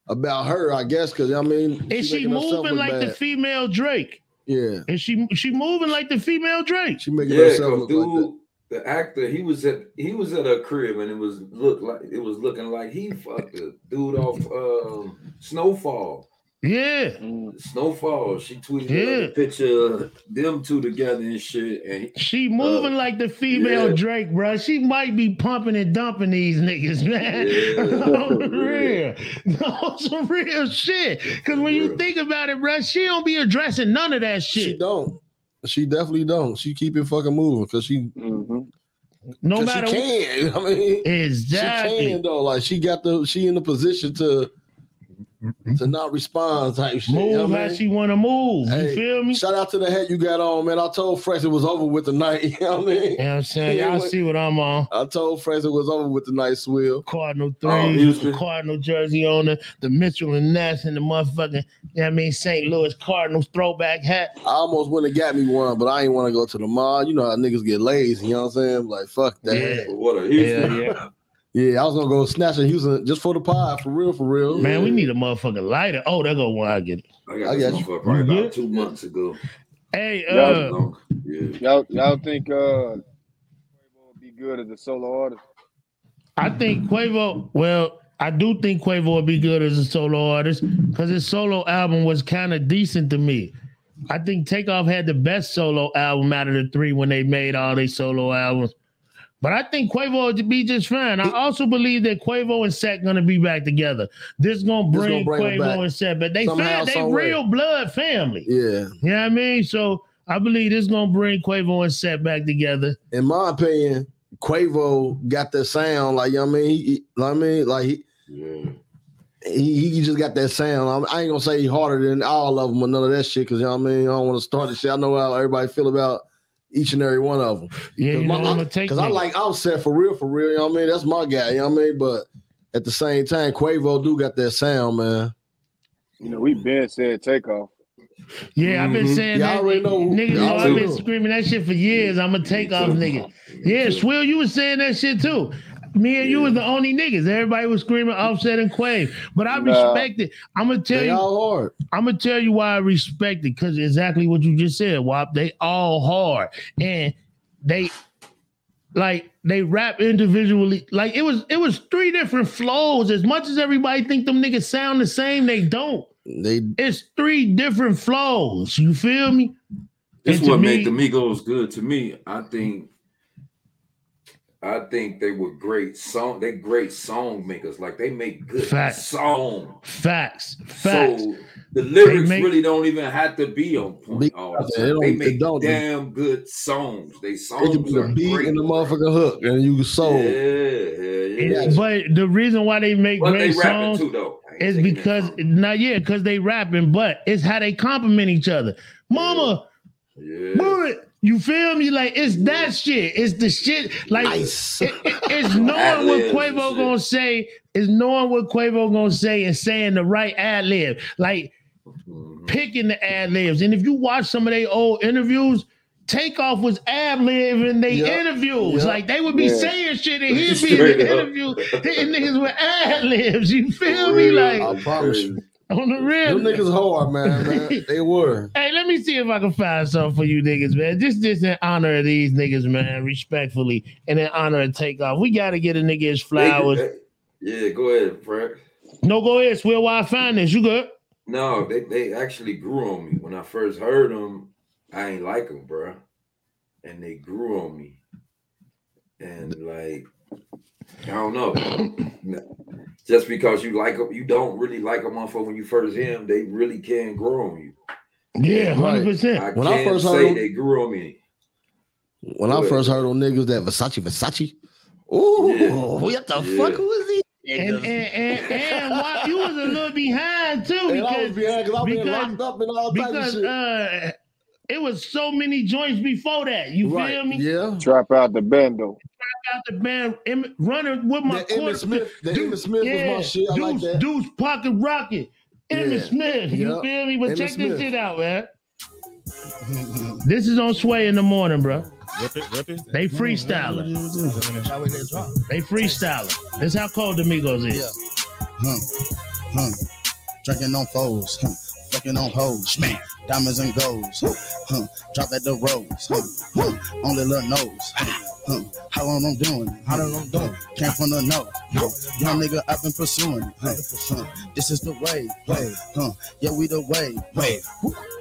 about her, I guess, because I mean, Is she making moving look like the female Drake? Yeah, and she she moving like the female Drake? she making Yeah, herself 'cause look dude, like that. the actor, he was at he was at a crib and it was look like it was looking like he fucked the dude off um, Snowfall. Yeah. Snowfall. She tweeted Yeah. a picture of them two together and shit. And She moving like the female Uh, yeah. Drake, bro. She might be pumping and dumping these niggas, man. Yeah. (laughs) On real. No, (laughs) some real shit. Cause when you think about it, bro, she don't be addressing none of that She shit. don't. She definitely don't. She keep it fucking moving because she, No matter (laughs) she can. I mean, Exactly. she can though. Like she got the she in the position to Mm-hmm. to not respond type shit. move you know what I how mean? she want to move. You feel me? Shout out to the hat you got on, man. I told Fresh it was over with the night. (laughs) You know what I mean? You know what I'm saying? (laughs) Y'all see what I'm on. I told Fresh it was over with the night, Swill. Cardinal Oh, threes, Houston. Cardinal jersey on the, the Mitchell and Ness and the motherfucking, you know what I mean, St. Louis Cardinals throwback hat. I almost went and got me one, but I ain't want to go to the mall. You know how niggas get lazy. You know what I'm saying? Like fuck that. Yeah. what a Yeah, Houston. yeah. Yeah, (laughs) I was gonna go snatch a Houston just for the pie, for real, for real. Man, we need a motherfucking lighter. Oh, there go one I get it. I I got got you. motherfucker probably You about two months ago. Hey, Yeah. uh, Long. Yeah. Y'all, y'all think uh, Quavo would be good as a solo artist? I think Quavo. Well, I do think Quavo would be good as a solo artist because his solo album was kind of decent to me. I think Takeoff had the best solo album out of the three when they made all their solo albums. But I think Quavo would be just fine. I also believe that Quavo and Seth gonna be back together. This gonna This bring, gonna bring 'em Quavo and Seth, but they Somehow, fam- they some real blood family. Yeah. You know what I mean? So I believe this gonna bring Quavo and Seth back together. In my opinion, Quavo got that sound like you know what I mean. He, he- you I mean, like he, he he just got that sound. I'm- I ain't gonna say he harder than all of them or none of that shit because you know what I mean. I don't want to start the shit. I know how everybody feel about each and every one of them. Yeah, you know, I'm gonna take because I niggas. like Offset for real, for real. You know what I mean? That's my guy. You know what I mean? But at the same time, Quavo do got that sound, man. You know, we been said takeoff. Yeah, I've been Mhm. saying Yeah, I that. already know- Niggas, I know I've been screaming that shit for years. I'm gonna take off niggas. Yeah, Swill, you was saying that shit too. Me and you was the only niggas. Everybody was screaming Offset and Quave. But I Nah. respect it. I'm gonna tell They you. all hard. I'm gonna tell you why I respect it because exactly what you just said, Wop. They all hard and they like they rap individually. Like it was it was three different flows. As much as everybody think them niggas sound the same, they don't. They it's three different flows. You feel me? That's And to what me- made the Migos good to me. I think I think they were great song. They great song makers. Like they make good Facts. songs. Facts. Facts. So the lyrics make- really don't even have to be on point all the They time. don't- They they make don't. damn good songs. They It songs could be are the beat great. and the motherfucker hook, and you sold. Yeah, yeah, yeah. But the reason why they make But great they songs too, though. Is because not yeah, because they rapping, but it's how they compliment each other. Mama, Yeah. move it. You feel me? Like it's that shit. It's the shit. Like it- it- it's (laughs) knowing what Quavo gonna say. Is knowing what Quavo gonna say and saying the right ad lib. Like Mm-hmm. picking the ad libs. And if you watch some of their old interviews. Takeoff was ad lib in their Yep. interviews. Yep. Like they would be Yeah. saying shit and he'd be in the interview hitting niggas with ad libs. You feel me? Like I promise you. On the real. Them niggas hard, man, man. (laughs) They were. Hey, let me see if I can find something for you niggas, man. Just this in honor of these niggas, man, respectfully, and in honor of takeoff. We gotta get a nigga his flowers. Yeah, go ahead, Frank. No, go ahead, Swear why I find this. You good? No, they, they actually grew on me. When I first heard them, I ain't like them, bro. And they grew on me. And like, I don't know. (coughs) Just because you like them, you don't really like a motherfucker when you first hear them, they really can grow on you. Yeah, hundred I percent. When I first say heard 'em- they grew on me. When I Go ahead. first heard on niggas that Versace, Versace. Ooh, Yeah. what the Yeah. fuck was he? And and and, and why you was a little behind too (laughs) And I was because behind because I was being because- locked up and all types of because shit. uh, it was so many joints before that. You Right, feel me? yeah. Trap out the bando. Drop out the band, Em- running with my That Emmitt quarter- Smith, that Deuce- Emmitt Smith was my shit. I Deuce, like that. Deuce Pocket Rocket. Emmitt Yeah. Smith. You Yep. feel me? But Emmitt check Smith. this shit out, man. this is on Sway in the morning, bro. Rip it, rip it. They freestyling. They freestyling. This how cold the Migos is. Huh. Huh. Drinking on foes. Huh. Fucking on hoes. Man. Diamonds and golds. Huh. Drop at the rose. Huh. Huh. On the little nose. Huh. How long I'm doing it? How long I'm doing it? Came from the. Huh. Young nigga, I've been pursuing it. Huh. Huh. This is the way. Huh. Huh. Yeah, we the way. Wave.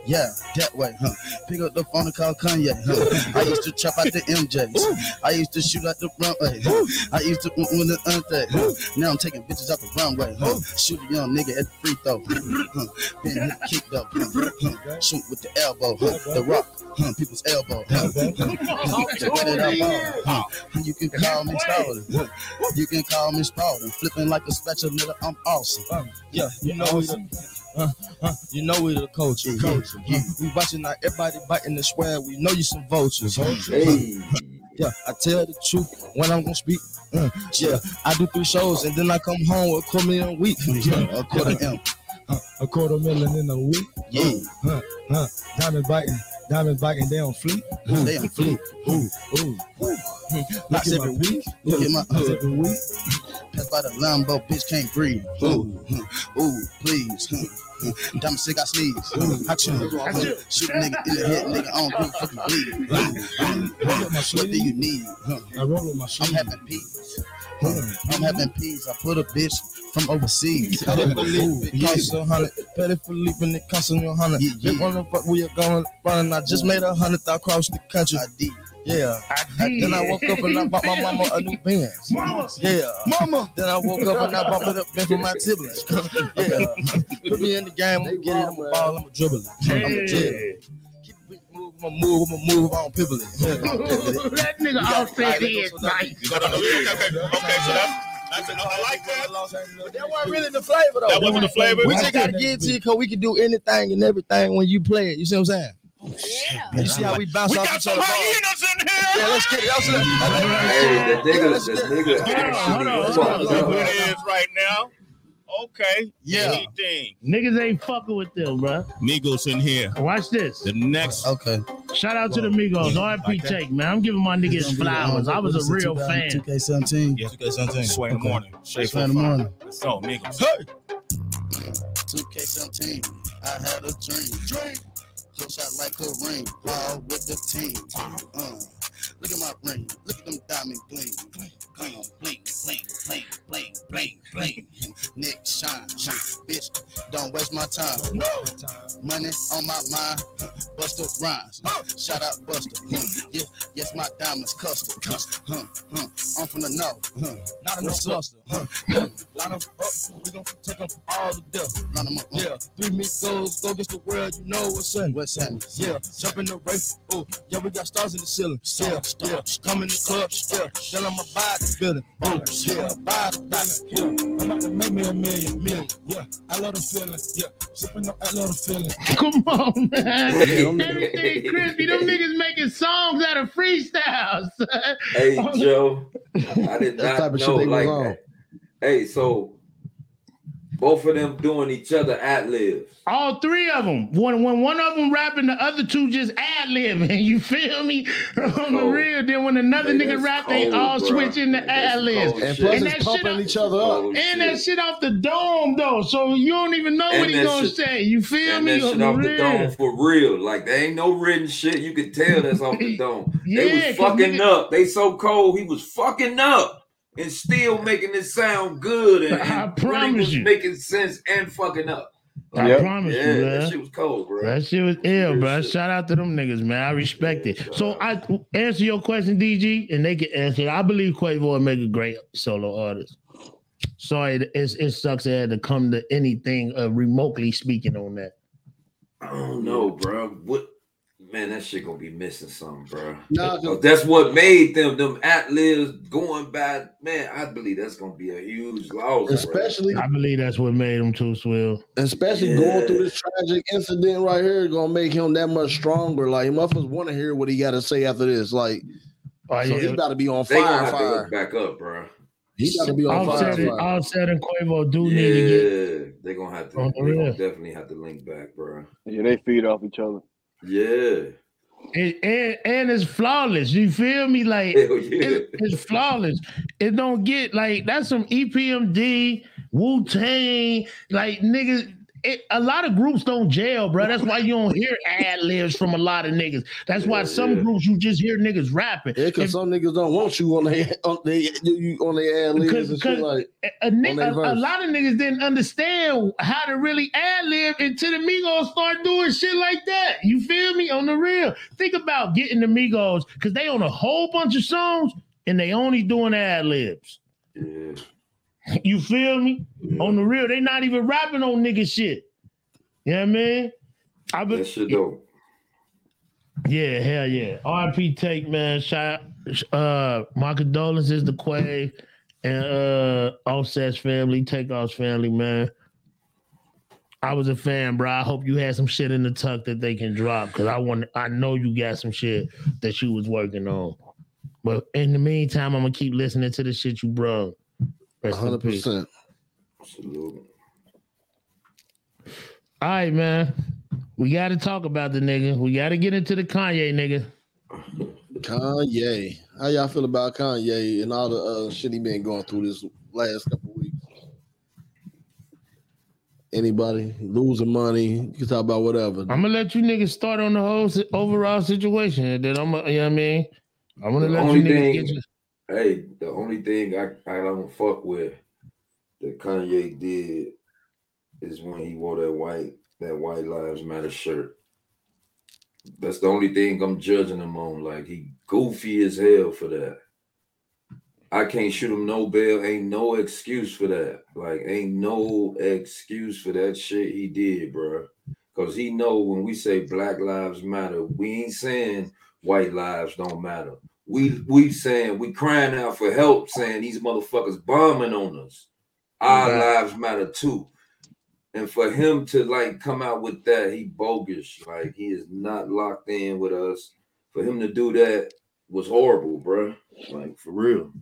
Yeah, that way, huh? Pick up the phone and call Kanye, huh? I used to trap out the MJs. I used to shoot out the runway. Huh? I used to win the unthing. Huh? Now I'm taking bitches out the runway. Huh? Shoot a young nigga at the free throw. Huh? Been hit the kick though. Huh? Shoot with the elbow. Huh? The rock. Huh? People's elbow. Huh? Huh? (laughs) (laughs) Check it out, huh? Huh? You can call me Spalding. You can call me Spalding. Flipping like a spatula. I'm awesome. Yeah, you know the, uh, uh, you know we the culture. culture. Uh, we watching out everybody biting the swear. We know you some vultures. Hey. Yeah, I tell the truth when I'm gonna speak. Uh, yeah, I do three shows and then I come home with a quarter million a week. Yeah, (laughs) a quarter M. Uh, a quarter million in a week. Yeah. Huh, huh. Diamond biting, diamond biting, they on fleet. They on fleek. Ooh, ooh. Lots Look at every my week. Look at my Look every week. Pass by the Lambo, bitch can't breathe. Ooh, ooh, please. Diamond stick got sleeves. I. Huh. Shoot a nigga in the head, nigga. I don't give a fuck you bleed. What do you need? I roll with my I'm shoes. having peace. Huh. I'm having peace. I put a bitch from overseas. Patek Philippe, it costs a hundred. Patek Philippe, and it costs a hundred. Yeah, yeah. They wanna fuck where you're going running. I just made a hundred thou across the country. I did. Yeah. And then I woke up and I bought my mama a new Benz. Mama. Yeah. Mama. Then I woke up and I bought it up Benz for my siblings. (laughs) yeah. Put me in the game. I'm gonna get it. I'm gonna ball. I'm gonna dribble it. I'm gonna Yeah. I'm gonna move. I'm gonna move. I'm pivot it. That nigga offset is nice. Okay, okay, so that's, that's I like that. But that wasn't really the flavor though. That wasn't the flavor? We just gotta get to you because we can do anything and everything when you play it. You see what I'm saying? Yeah. You see how we bounce We off got some other? hyenas in here. Yeah, let's get it. Let's let- Hey, the nigga, the nigga Hold on, hold on, actually hold on. fucked up. It is right now. Okay. Yeah. Anything. Niggas ain't fucking with them, bro. Migos in here. Watch this. The next. Okay. Shout out to the Migos. RP Take, man. I'm giving my niggas flowers. I was a real fan. 2K17. Yeah, 2K17. Sway in the morning. Shade Sway in the morning. Let's go, Migos. Hey. 2K17, I had a dream. Dream. Hook shot like a ring, ball with the team. Uh, look at my ring, look at them diamond gleam. Gleam, gleam, bling, bling, bling, bling, bling, bling. Nick shine, shine, bitch, don't waste my time. No. Money on my mind, Busta Rhymes. Shout out Busta. Hmm, yeah, yes, my diamonds custom. Huh, huh. I'm from the north. Hmm, huh. Not enough cluster. Huh. Line them up. We gon' take them all to death. Line 'em up. Yeah. Three Migos, go against the world. You know what's in. What's happening? Yeah, jump in the race. Oh, yeah, we got stars in the ceiling. Yeah, yeah, come in the club. Yeah, tell them about the building. Oh, yeah, buy the dollar. Yeah, I'm about to make me a million, million. Yeah, I love the feeling. Yeah, sipping on, I love the feeling. (laughs) Come on, man. Everything crispy. Them niggas making songs out of freestyles. Hey (laughs) Joe, I did That not type of shit know they was like on. that. Hey, so both of them doing each other ad libs. All three of them. When when one of them rapping, the other two just ad libbing. (laughs) You feel me? (laughs) On the real. Then when another Man, nigga that's rap, they all bruh. switch into Man, ad libs. And shit. plus, And it's that shit pumping up- each other up. Cold And that shit. shit off the dome though, so you don't even know And what he that gonna shit- say. You feel And me? that shit the off the real. dome for real. Like there ain't no written shit. You could tell that's off the (laughs) dome. Yeah, they was fucking nigga- up. They so cold. He was fucking up and still making it sound good. And, I promise really you. making sense and fucking up. I Like, promise yeah, you, that man. shit was cold, bro. That shit was ill, Real bro. shit. Shout out to them niggas, man. I respect it. So I answer your question, DG, and they can answer it. I believe Quavo will make a great solo artist. Sorry, it, it's, it sucks it had to come to anything uh, remotely speaking on that. I don't know, bro. What man, that shit gonna be missing something, bro. Nah, Because that's what made them them ad libs going bad. Man, I believe that's gonna be a huge loss. bro. Especially, I believe that's what made him too swill. especially Yeah. going through this tragic incident right here, gonna make him that much stronger. Like motherfuckers want to hear what he got to say after this. Like, Oh, so yeah. he about to be on They gonna fire, to fire. back up, bro. He got to be on fire, Offset, and, fire. Offset and Quavo do need to get Yeah, they gonna have to. On They the gonna definitely have to link back, bro. Yeah, they feed off each other. Yeah, and, and and it's flawless. You feel me? Like yeah. it- it's flawless. It don't get like that's some EPMD, Wu Tang, like niggas. It, a lot of groups don't jail, bro. That's why you don't hear (laughs) ad libs from a lot of niggas. That's why some yeah. groups you just hear niggas rapping. Yeah, because some niggas don't want you on their on you on their ad libs and shit like. a, a, ni- a- a lot of niggas didn't understand how to really ad lib until the Migos start doing shit like that. You feel me? On the real. Think about getting the Migos because they own a whole bunch of songs and they only doing ad libs. yeah. (laughs) You feel me? On the real, they not even rapping on nigga shit. You know what I mean? I be, That shit dope. yeah, hell yeah. RP take man. Shout uh my condolences to Quay and uh Offset's family, Takeoff's family, man. I was a fan, bro. I hope you had some shit in the tuck that they can drop because I want I know you got some shit that you was working on. But in the meantime, I'm gonna keep listening to the shit you brought. Rest in hundred peace. percent. Absolutely. All right, man. We got to talk about the nigga. We got to get into the Kanye nigga. Kanye, how y'all feel about Kanye and all the uh, shit he been going through this last couple weeks? Anybody losing money? You can talk about whatever. I'm gonna let you niggas start on the whole si- overall situation, and then I'm, gonna- you know what I mean. I'm gonna The let you niggas thing, get you. Hey, the only thing I, I don't fuck with that Kanye did is when he wore that white that White Lives Matter shirt. That's the only thing I'm judging him on. Like he goofy as hell for that. I can't shoot him no bail. Ain't no excuse for that. Like ain't no excuse for that shit he did, bro. Cause he know when we say Black Lives Matter, we ain't saying white lives don't matter. We we saying we crying out for help, saying these motherfuckers bombing on us. Our lives matter too. And for him to like come out with that, he bogus. Like he is not locked in with us. For him to do that was horrible, bro. Like for real.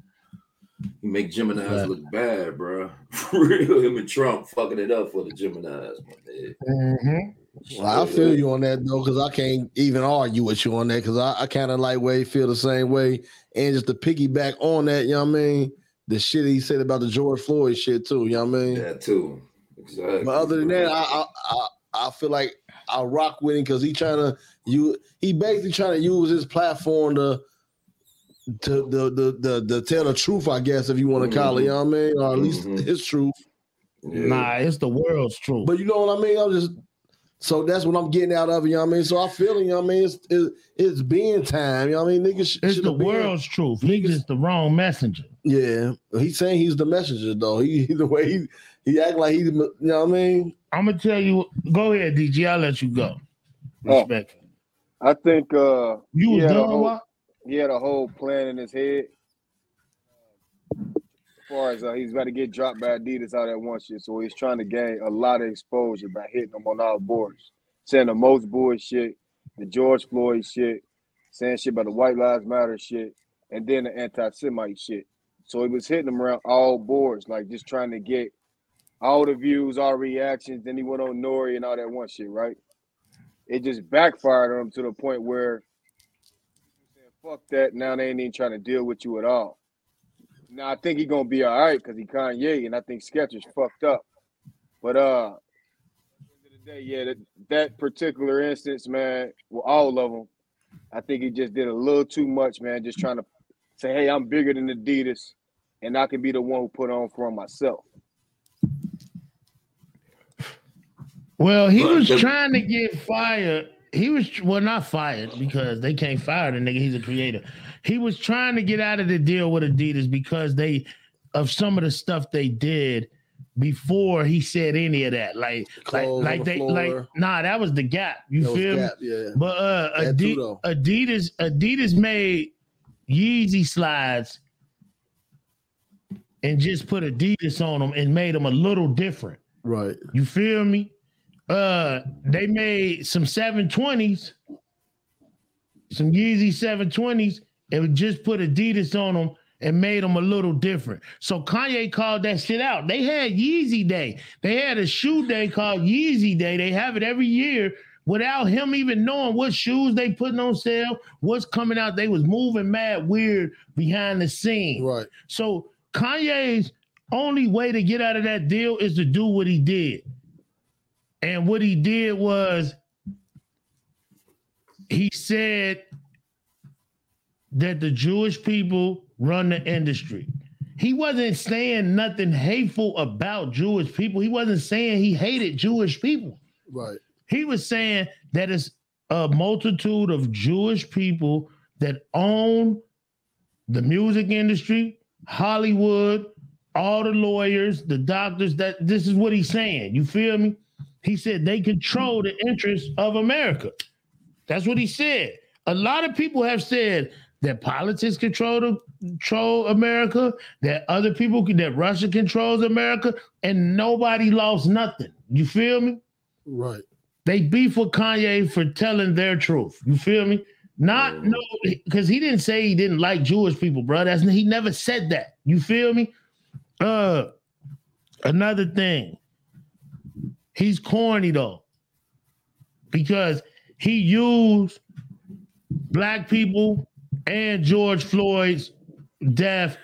He make Gemini's Right. look bad, bro. (laughs) For real, him and Trump fucking it up for the Gemini's, my man. Mm-hmm. Well, I feel you on that though, because I can't even argue with you on that, because I, I kind of like way feel the same way. And just to piggyback on that, you know what I mean? The shit he said about the George Floyd shit too, you know what I mean? Yeah, too. Exactly. But other than that, I I I, I feel like I rock with him because he trying to you he basically trying to use his platform to to the the the, the tell the truth, I guess, if you want to call it, you know what I mean, or at least his truth. Nah, it's the world's truth. But you know what I mean? I'm just so that's what I'm getting out of it, you know what I mean? So I feel it, you know what I mean? It's it's, it's being time, you know what I mean? Niggas sh- It's should the have been- world's truth. He's just the wrong messenger. Yeah, he's saying he's the messenger though. He the way he he act like he, you know what I mean? I'm gonna tell you. Go ahead, DG. I'll let you go. Oh, Respect. I think uh You was had a whole, Wop? he had a whole plan in his head. Far as uh, he's about to get dropped by Adidas out that one shit, so he's trying to gain a lot of exposure by hitting them on all boards, saying the most bullshit, the George Floyd shit, saying shit about the White Lives Matter shit, and then the anti-Semite shit. So he was hitting them around all boards, like just trying to get all the views, all reactions. Then he went on N.O.R.E. and all that one shit, right? It just backfired on him to the point where fuck that. Now they ain't even trying to deal with you at all. Now I think he gonna be all right because he Kanye, and I think Skechers fucked up. But uh, end of the day, yeah, that, that particular instance, man, well, all of them, I think he just did a little too much, man. Just trying to say, hey, I'm bigger than Adidas, and I can be the one who put on for myself. Well, he was trying to get fired. He was well, not fired because they can't fire the nigga. He's a creator. He was trying to get out of the deal with Adidas because they of some of the stuff they did before he said any of that. Like, like, Clothes like the they like nah, that was the gap. You That feel Gap, me? yeah. But uh Adi- Adidas, Adidas made Yeezy slides and just put Adidas on them and made them a little different. Right. You feel me? Uh they made some 720s, some Yeezy 720s, and just put Adidas on them and made them a little different. So Kanye called that shit out. They had Yeezy Day. They had a shoe day called Yeezy Day. They have it every year without him even knowing what shoes they putting on sale, what's coming out. They was moving mad weird behind the scene. Right. So Kanye's only way to get out of that deal is to do what he did. And what he did was he said that the Jewish people run the industry. He wasn't saying nothing hateful about Jewish people. He wasn't saying he hated Jewish people. Right. He was saying that it's a multitude of Jewish people that own the music industry, Hollywood, all the lawyers, the doctors. That this is what he's saying. You feel me? He said they control the interests of America. That's what he said. A lot of people have said that politics control the, control America, that other people that Russia controls America, and nobody lost nothing. You feel me? Right. They beef with Kanye for telling their truth. You feel me? Not no, because he didn't say he didn't like Jewish people, bro. That's he never said that. You feel me? Uh, another thing, he's corny though, because he used black people and George Floyd's death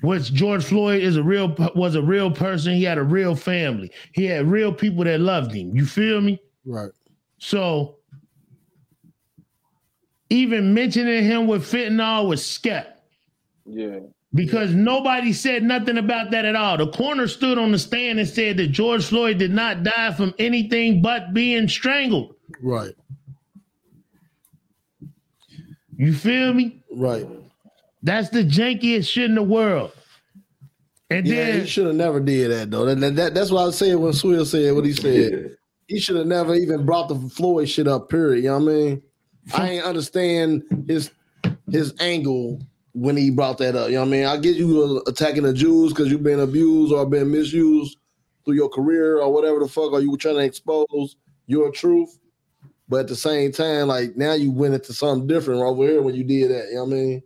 which George Floyd is a real was a real person. He had a real family. He had real people that loved him. You feel me? Right. So even mentioning him with fentanyl was skep Yeah. because nobody said nothing about that at all. The coroner stood on the stand and said that George Floyd did not die from anything but being strangled. Right. You feel me? Right. That's the jankiest shit in the world. And yeah, then he should have never did that though. That, that- that's what I was saying when Swill said what he said. He should have never even brought the Floyd shit up. Period. You know what I mean? I ain't understand his his angle when he brought that up. You know what I mean? I get you attacking the Jews because you've been abused or been misused through your career or whatever the fuck, or you were trying to expose your truth. But at the same time, like now you went into something different over here when you did that. You know what I mean?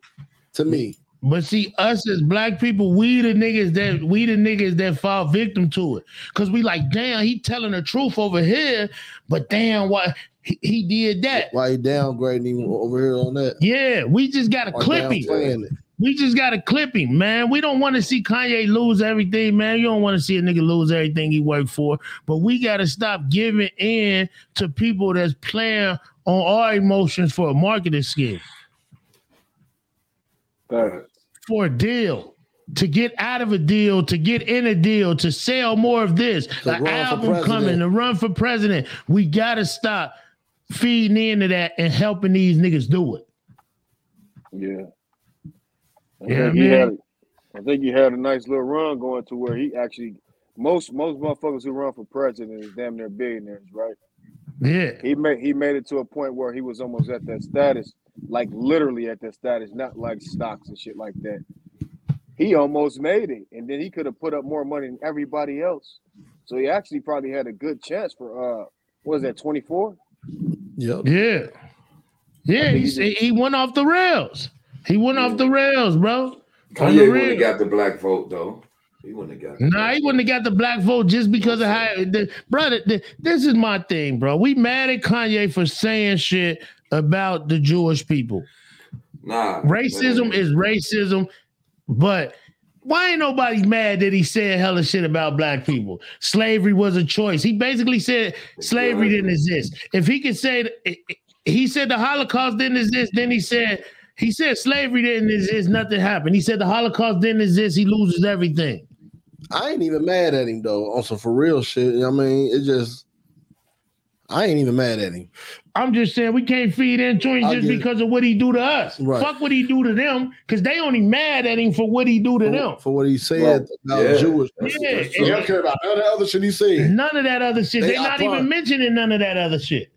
To me. But see, us as black people, we the niggas that we the niggas that fall victim to it. Cause we like, damn, he telling the truth over here, but damn, why he, he did that. Why he downgrading over here on that? Yeah, we just got a Or clip downplaying him. it. We just gotta clip him, man. We don't want to see Kanye lose everything, man. You don't want to see a nigga lose everything he worked for. But we gotta stop giving in to people that's playing on our emotions for a marketing scheme. For a deal. To get out of a deal, to get in a deal, to sell more of this, To for album coming, to run for president. We gotta stop feeding into that and helping these niggas do it. Yeah. I Yeah, think he man. had I think he had a nice little run going to where he actually most most motherfuckers who run for president is damn near billionaires, right? Yeah. He made he made it to a point where he was almost at that status, like literally at that status, not like stocks and shit like that. He almost made it, and then he could have put up more money than everybody else. So he actually probably had a good chance for uh, what was that twenty four? Yep. Yeah. Yeah, he, he said he went off the rails. He went off the rails, bro. Kanye wouldn't have got the black vote though. He wouldn't have got. Nah, he wouldn't have got the black vote just because of how, the, brother. The, this is my thing, bro. We mad at Kanye for saying shit about the Jewish people. Nah, Racism is racism, but why ain't nobody mad that he said hella shit about black people? Slavery was a choice. He basically said slavery didn't exist. If he could say, he said the Holocaust didn't exist, then he said, he said slavery didn't exist, nothing happened. He said the Holocaust didn't exist, he loses everything. I ain't even mad at him though on some for real shit. You know I mean? It just I ain't even mad at him. I'm just saying we can't feed into him just get it. because of what he do to us. Right. Fuck what he do to them, because they only mad at him for what he do to them. For what he said about Yeah. Jewish. Yeah, So they don't care about none of the other shit he said. None of that other shit. They They not are even mentioning none of that other shit.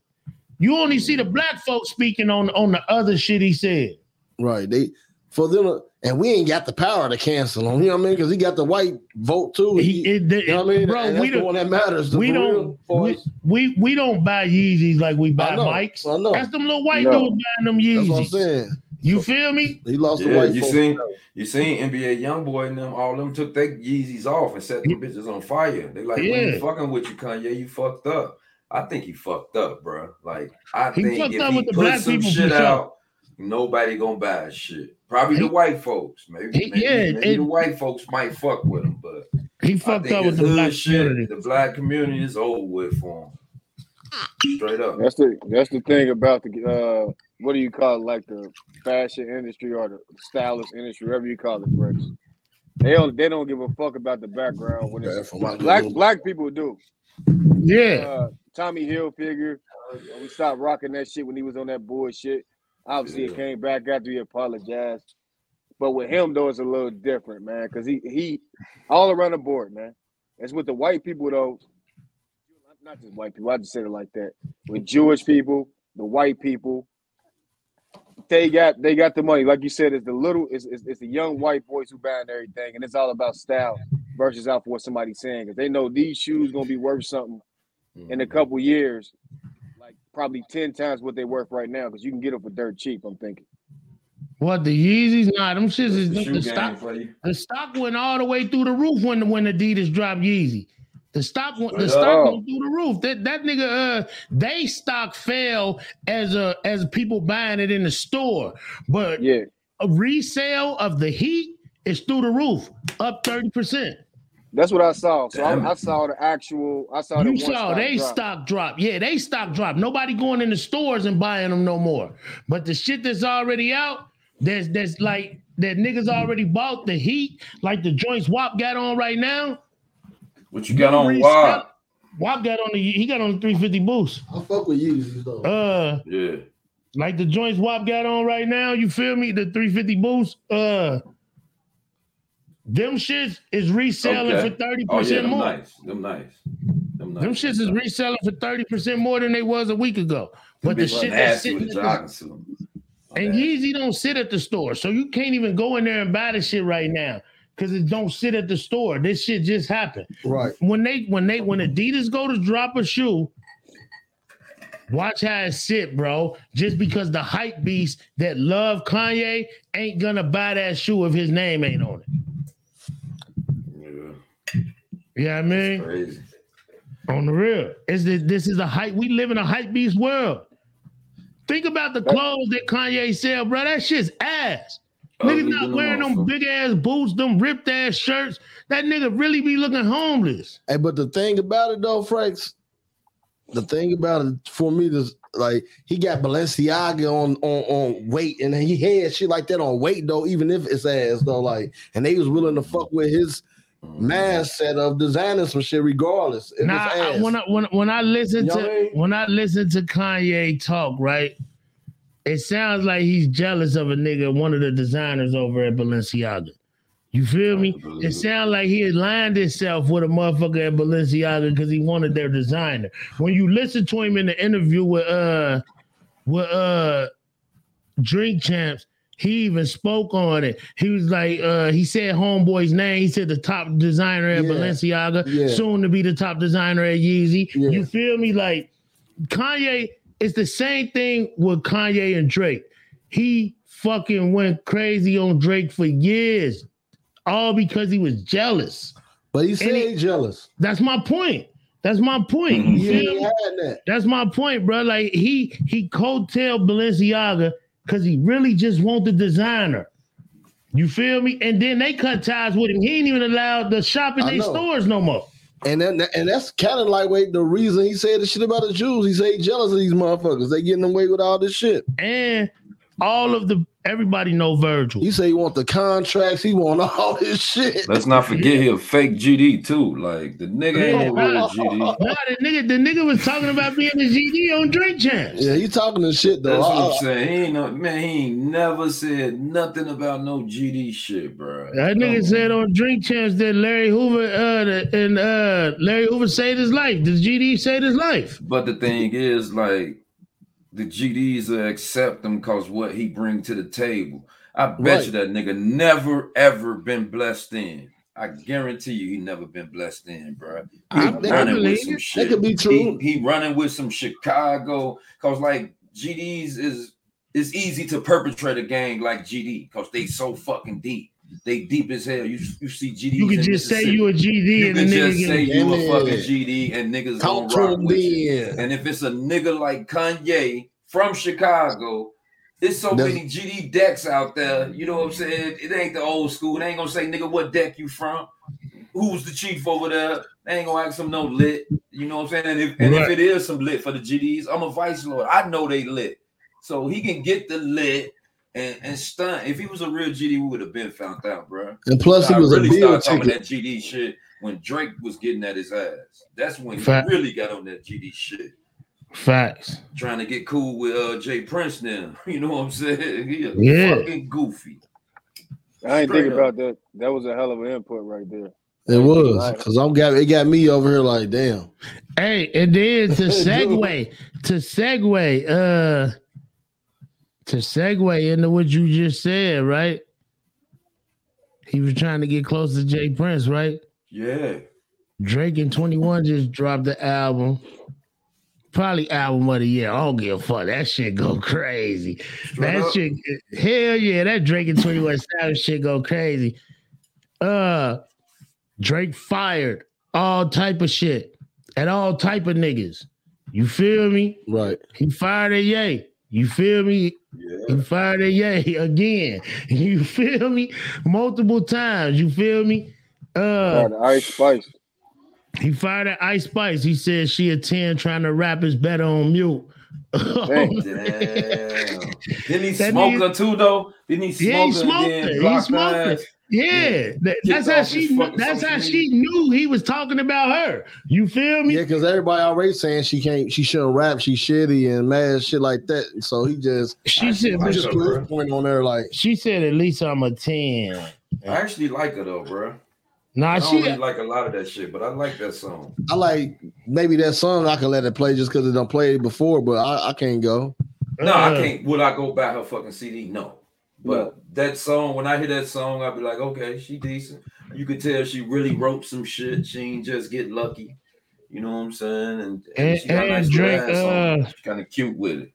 You only see the black folks speaking on on the other shit he said. Right. They for them and we ain't got the power to cancel him. You know what I mean? Because he got the white vote too. He, you know what I mean? Bro, and we don't- one that matters. We don't we, we we don't buy Yeezys like we buy I know, mics. I know. That's them little white No. dudes buying them Yeezys. That's what I'm saying. You feel me? He lost Yeah, you seen you seen NBA YoungBoy and them all of them took their Yeezys off and set them bitches on fire. They like, we Yeah. ain't fucking with you, Kanye. You fucked up. I think he fucked up, bro. Like I He think fucked if up he with the put black some people for shit sure. out, nobody gonna buy shit. Probably the white folks. Maybe, He- maybe, yeah, maybe it- the white folks might fuck with him, but He fucked up with the black shit, community. The black community is over with for him. Straight up. That's the that's the thing about the uh what do you call it like the fashion industry or the stylist industry, whatever you call it, Rex. They don't they don't give a fuck about the background when it's black black people do. Yeah. Uh, Tommy Hilfiger, uh, we stopped rocking that shit when he was on that bullshit. Obviously, it came back after he apologized. But with him though, it's a little different, man, because he he all around the board, man. It's with the white people though, not just white people. I just said it like that. With Jewish people, the white people, they got they got the money. Like you said, it's the little, it's, it's, it's the young white boys who buying everything, and it's all about style versus out for what somebody's saying. Because they know these shoes gonna be worth something in a mm-hmm. couple years, probably ten times what they worth right now. Because you can get them for dirt cheap. I'm thinking. What the Yeezys? Nah, them shits is the the, stock. The stock went all the way through the roof when when Adidas dropped Yeezy. The stock went, the stock up. went through the roof. That that nigga, uh, they stock fell as a as people buying it in the store, but yeah, a resale of the Heat is through the roof, up thirty percent. That's what I saw. So I, I saw the actual. I saw You saw they drop. stock drop. Yeah, they stock drop. Nobody going in the stores and buying them no more. But the shit that's already out, there's there's like that niggas already bought the heat, like the joints Wop got on right now. What you got on Resell- Wop? Wop got on the he got on the 350 boost. I fuck with Yeezys though. Uh Yeah. like the joints Wop got on right now, you feel me? The 350 boost, uh, them shits is reselling Okay. for 30% Oh yeah, them more. nice. Them nice. Them nice. Them shits is reselling for 30% more than they was a week ago. But the shit that's sitting at the the, jogging suit. and Yeezy don't sit at the store. So you can't even go in there and buy the shit right now because it don't sit at the store. This shit just happened. Right. When they when they when Adidas go to drop a shoe, watch how it sit, bro. Just because the hype beast that love Kanye ain't gonna buy that shoe if his name ain't on it. Yeah, I mean, Crazy. on the real, is this this is a hype? We live in a hype beast world. Think about the clothes that Kanye sell, bro. That shit's ass. Ugly Niggas not than a wearing them big ass boots, them ripped ass shirts. That nigga really be looking homeless. Hey, but the thing about it though, Franks, the thing about it for me is like he got Balenciaga on on on weight, and he had shit like that on weight though, even if it's ass though. Like, and they was willing to fuck with his mindset of designing some shit regardless. Nah, I, when I when when I listen You to I mean? when I listen to Kanye talk, right? It sounds like he's jealous of a nigga, one of the designers over at Balenciaga. You feel me? It sounds like he aligned himself with a motherfucker at Balenciaga because he wanted their designer. When you listen to him in the interview with uh with uh Drink Champs, he even spoke on it. He was like, uh, he said homeboy's name. He said the top designer at Yeah. Balenciaga, Yeah. soon to be the top designer at Yeezy. Yeah. You feel me? Like Kanye, it's the same thing with Kanye and Drake. He fucking went crazy on Drake for years, all because he was jealous. But he said he jealous. That's my point. That's my point. You He feel me? that. That's my point, bro. Like he he coattailed Balenciaga because he really just want the designer. You feel me? And then they cut ties with him. He ain't even allowed to shop in their stores no more. And then, and that's kind of like wait the reason he said the shit about the Jews. He said he jealous of these motherfuckers. They getting away with all this shit. And all of the everybody know Virgil. He say he want the contracts. He want all (laughs) this shit. Let's not forget he a fake GD too. Like the nigga ain't no real GD. Nah, the nigga, the nigga was talking about being a GD on Drink Champs. Yeah, he talking this shit though. That's what I- I'm saying. He ain't no man. He ain't never said nothing about no GD shit, bro. That nigga said on Drink Champs that Larry Hoover uh the- and uh Larry Hoover saved his life. Does GD saved his life? But the thing is, like, the GDs will accept him because what he bring to the table. I bet Right. you that nigga never ever been blessed in. I guarantee you, he never been blessed in, bro. He I- running with some that shit. could be true. He, he running with some Chicago because, like, GDs is it's easy to perpetrate a gang like GD because they so fucking deep. They deep as hell. You you see GD. You can just say you a GD You and can the nigga just get- say you a fucking GD and niggas Talk gonna rock with you. And if it's a nigga like Kanye from Chicago, there's so That's- many GD decks out there. You know what I'm saying? It ain't the old school. They ain't gonna say, nigga, what deck you from? Who's the chief over there? They ain't gonna ask him no lit. You know what I'm saying? And if, and if it is some lit for the GDs, I'm a vice lord. I know they lit. So he can get the lit and, and stunt. If he was a real GD, we would have been found out, bro. And plus, he was a really bill started talking ticket. that GD shit when Drake was getting at his ass. That's when he really got on that GD shit. Facts. Trying to get cool with uh J. Prince now. (laughs) You know what I'm saying? He a Yeah. fucking goofy. I ain't Straight think about that. That was a hell of an input right there. It was because I'm got it got me over here like damn. Hey, and then to (laughs) segue, to segue, uh, to segue into what you just said, right? He was trying to get close to J. Prince, right? Yeah. Drake and 21 just dropped the album. Probably album of the year. I don't give a fuck. That shit go crazy. that up. shit, hell yeah, that Drake and 21 Savage shit go crazy. Uh Drake fired all type of shit at all type of niggas. You feel me? Right. He fired at Ye. You feel me? He fired at Ye again. You feel me? Multiple times. You feel me? Uh Ice Spice. he fired at Ice Spice. He said she a 10 trying to rap is better on mute. (laughs) Dang. Damn. Didn't he That smoke nigga- her too though? Didn't he smoke Yeah, he smoke her smoked and her. He smoked her her. Yeah, that's how she. That's how she knew he was talking about her. You feel me? Yeah, because everybody already saying she can't, she shouldn't rap, she's shitty and mad shit like that. And so he just, She said, he just put his point on there like, She said, "At least I'm a 10. I actually like her though, bro. Nah, I she- don't really like a lot of that shit, but I like that song. I like maybe that song I can let it play just because it don't play it before, but I, I can't go. No, I Uh. can't. Would I go buy her fucking CD? No. But that song, when I hear that song, I'll be like, okay, she decent. You could tell she really wrote some shit. She ain't just get lucky. You know what I'm saying? And, and, And- she got a and nice Drake, little ass on. uh, She kind of cute with it.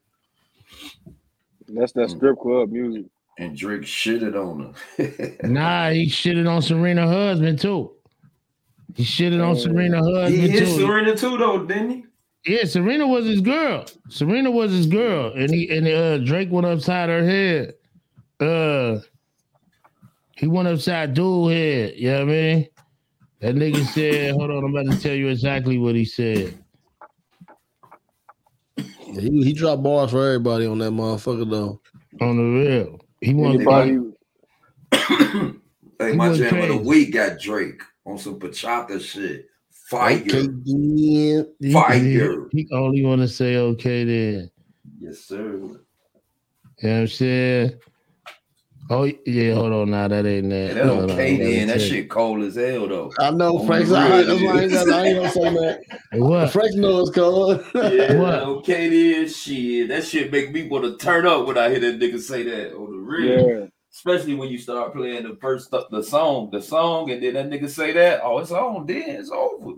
That's that strip club music. And Drake shitted on her. (laughs) Nah, he shitted on Serena husband too. He shitted on Serena husband He hit too. Serena too, though, didn't he? Yeah, Serena was his girl. Serena was his girl, and he and uh, Drake went upside her head. Uh, he went upside dude head. You know what I mean? That nigga said, "Hold on, I'm about to tell you exactly what he said." Yeah, he, he dropped bars for everybody on that motherfucker though. On the real, he wanted Anybody- Hey, He my went jam of the week got Drake on some bachata shit. Fire. He, Fire. he only want to say okay then. Yes, sir. You know what I'm saying? Oh yeah, hold on now. That ain't that. And that Hold on, okay let me then. That tell shit cold as hell though. I know On Frank. the I, that's why I ain't, got, I ain't gonna say that. (laughs) What? Frank knows cold. Yeah, What? okay then. Shit, that shit make me want to turn up when I hear that nigga say that on the real. Yeah. Especially when you start playing the first the song, the song, and then that nigga say that. Oh, it's on. Then it's over.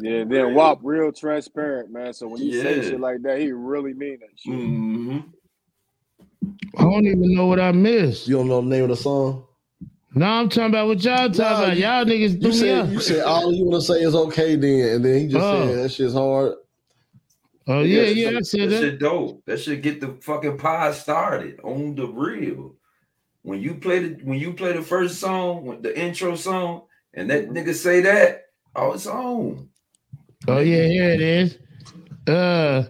Yeah, then WAP real transparent, man. So when he say shit like that, he really mean that shit. Mm-hmm. I don't even know what I missed. You don't know the name of the song? No, I'm talking about what y'all talking Nah, about. you- Y'all niggas You do me said up. you said all you want to say is okay then, and then he just Oh. said that shit's hard. Oh yeah, that yeah, shit- I said that that. shit dope. That should get the fucking pie started on the real. When you play the when you play the first song, the intro song, and that nigga say that, oh, it's on. Oh yeah, here it is. Uh,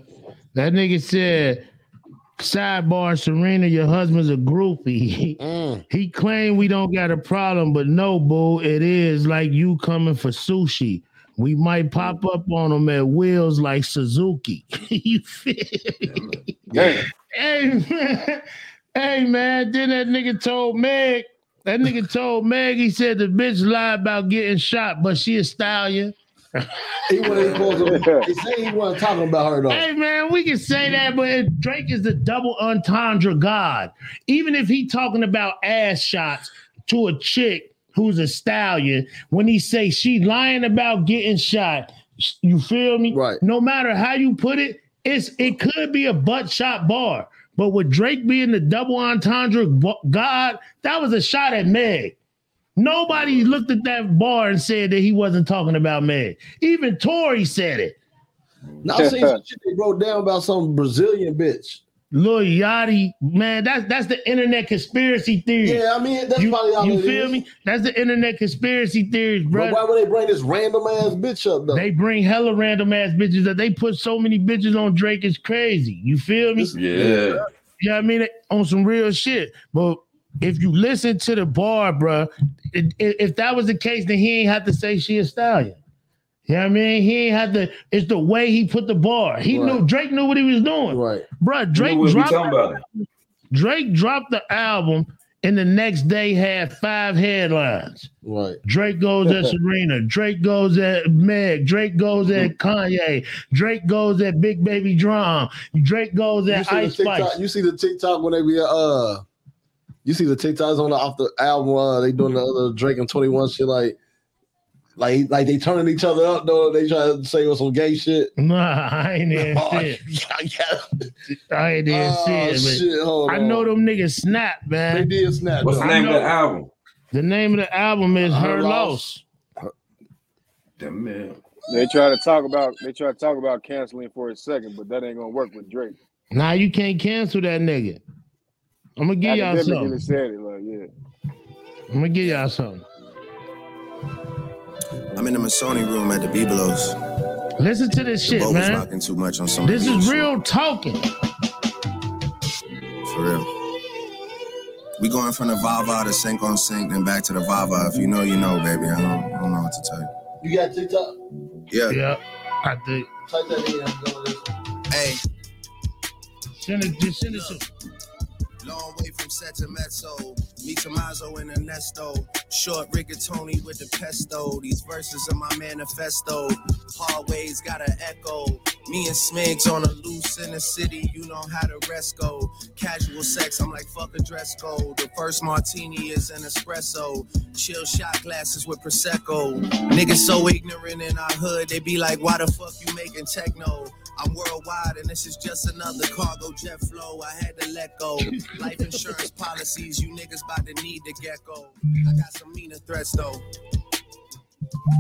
that nigga said, "Sidebar, Serena, your husband's a groupie." (laughs) Mm. he claimed we don't got a problem, but no, boo, it is like you coming for sushi. We might pop up on them at wheels like Suzuki. (laughs) you feel me? Damn. Hey man, hey man, then that nigga told Meg, that nigga told Meg, he said the bitch lied about getting shot, but she a stallion. He wasn't supposed to. He said he wasn't talking about her though. Hey man, we can say that, but Drake is the double entendre god. Even if he talking about ass shots to a chick who's a stallion, when he say she lying about getting shot, you feel me? Right. No matter how you put it, it's it could be a butt shot bar. But with Drake being the double entendre god, that was a shot at Meg. Nobody looked at that bar and said that he wasn't talking about Meg. Even Tory said it. Now I seen some shit they wrote down about some Brazilian bitch. Lil Yachty, man, that's that's the internet conspiracy theory. Yeah, I mean that's you, probably all you it feel is. me? That's the internet conspiracy theories, bro. But why would they bring this random ass bitch up though? They bring hella random ass bitches that they put so many bitches on Drake is crazy. You feel me? Yeah. Yeah, I mean on some real shit. But if you listen to the bar, bro, if that was the case, then he ain't have to say she a stallion. You know what I mean? He ain't had to. It's the way he put the bar. He knew Drake knew what he was doing. Right, bro. Drake dropped. talking about. Drake dropped the album, and the next day had five headlines. Right. Drake goes at (laughs) Serena. Drake goes at Meg. Drake goes at Kanye. Drake goes at Big Baby Drum. Drake goes at Ice TikTok, Spice. you see the TikTok when they be uh you see the TikToks on the off the album uh they doing the other Drake and 21 shit like like like they turning each other up though they try to say with some gay shit. (laughs) Nah, I ain't even Oh, see it. (laughs) I ain't even Oh, see it. shit, hold I know them niggas snap, man. They did snap. What's the I name of the album? The name of the album is Her Her Loss. Loss. Damn man. They try to talk about they try to talk about canceling for a second, but that ain't gonna work with Drake. Now you can't cancel that nigga. I'm gonna give y'all Academic something. even said it, like, yeah. I'm gonna give y'all something. I'm in the Masoni room at the Bibelos. Listen to this shit, Bo was man. rocking too much on some. This is beats, real talking. for real. We going from the Vava to sync on sync, then back to the Vava. If you know, you know, baby. I don't, I don't know what to tell you. You got TikTok? Yeah. Yeah, I think. Type that in. I'm going to Hey, Send it, just send it to. Long way from mezzo. Me Tommaso and Ernesto. Short rigatoni with the pesto. These verses are my manifesto. Hallways got an echo. Me and Smigs on a loose in the city. You know how the rest go. Casual sex, I'm like fuck a dress code. The first martini is an espresso. Chill shot glasses with prosecco. Niggas so ignorant in our hood. They be like, why the fuck you making techno? I'm worldwide and this is just another cargo jet flow. I had to let go. Life insurance policies, you niggas about to need the gecko. I got some meaner threats though.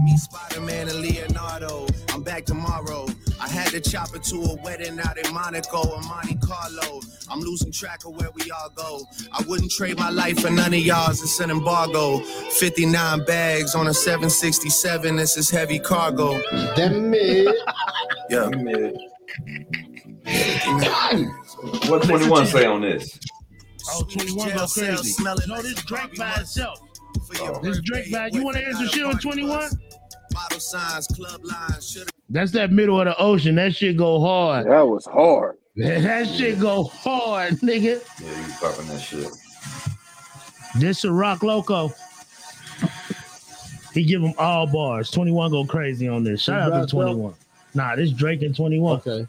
Me, Spider Man, and Leonardo. I'm back tomorrow. I had to chop it to a wedding out in Monaco or Monte Carlo. I'm losing track of where we all go. I wouldn't trade my life for none of y'all's. It's an embargo. 59 bags on a 767. This is heavy cargo. Damn it. (laughs) Yeah. What 21 say on this? Oh, 21 go crazy. No, this Drake by itself. This Drake by. You want to answer shit on 21? Bottle signs, club lines, should That's that middle of the ocean. That shit go hard. That was hard. (laughs) That shit go hard, nigga. Yeah, you popping that shit. This a rock loco. He give them all bars. 21 go crazy on this. Shout out to Drop, bro. 21. Nah, this Drake and 21. Okay.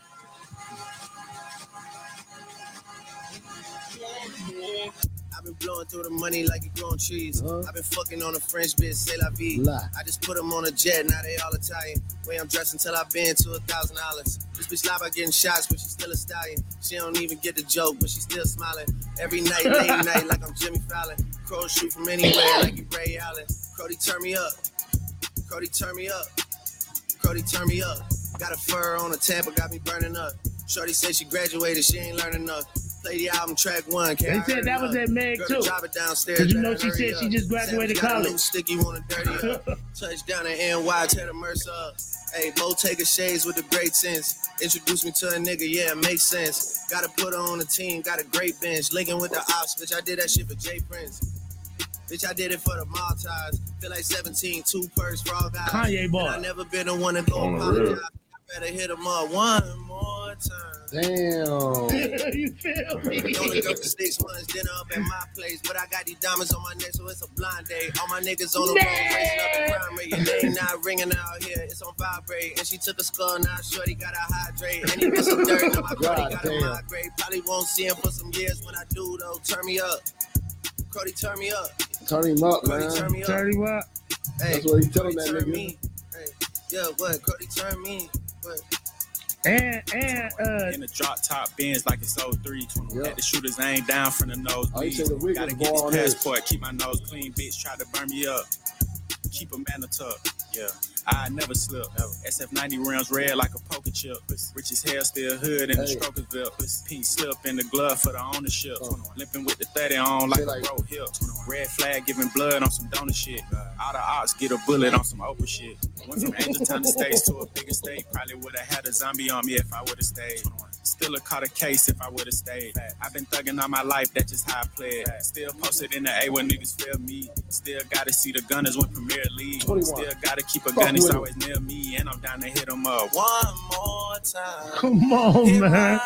Blowing through the money like you growing trees. I've been fucking on a French bitch, say la vie. Lie. I just put them on a jet, now they all Italian. Way I'm dressed until I've been to a thousand dollars. This bitch lie about getting shots, but she's still a stallion. She don't even get the joke, but she's still smiling. Every night, late night, like I'm Jimmy Fallon. Crow shoot from anywhere, like you Ray Allen. Cody, turn me up. Cody, turn me up. Cody, turn me up. Got a fur on a Tampa, got me burning up. Shorty said she graduated, she ain't learning enough. Play the album track one. They can't said that was enough. at Meg Girl, too. Drive it downstairs. Cause you know she hurry said she just graduated Sam's got a college. Sticky wanna dirty up. (laughs) Touchdown in NY, tear the Mercer up. Hey, Mo take a shades with the great sense. Introduce me to a nigga, yeah, it makes sense. Gotta put her on the team, got a great bench. Linking with the ops, bitch, I did that shit for J. Prince. Bitch, I did it for the Maltese. Feel like 17, two purse for all guys. Kanye And bar. I never been the one to go apologize. I better hit him up one more time. Damn. (laughs) you feel me? Only go for six months, dinner up at my place. But I got these diamonds on my neck, so it's a blind date. All my niggas on the road, raising up the crime rate. Your name not ringing out here, it's on vibrate. And she took a skull, now shorty got to hydrate. And he some dirt, now my God Cody got to damn. migrate. Probably won't see him for some years when I do, though. Turn me up. Cody, turn me up. Turn him up, Cody, man. turn me up. 31. Hey, That's what he telling Cody, that turn nigga. me. Hey, yeah, what? Cody, turn me. What? And and uh In the drop top bins like it's 03. Yeah. Had the shooters aim down from the nose. Oh, the Gotta get ball on this this. passport, keep my nose clean, bitch. Try to burn me up. Keep a man tuck. Yeah. I never slip. SF90 rounds red like a poker chip. Rich as hell, still hood in the Hey. strokers Pink slip in the glove for the ownership. Uh. Limping with the 30 on like a bro hip. Red flag giving blood on some donor shit. All the ops get a bullet on some Oprah shit. Went from Angel Town to States to a bigger state. Probably would have had a zombie on me if I would have stayed. Still have caught a case if I would have stayed. I've been thugging all my life, that's just how I play it. Still posted in the A when niggas feel me. Still gotta see the gunners win Premier League. 21. Still gotta keep a gun, he's with it. always near me. And I'm down to hit him up one more time. come on, man.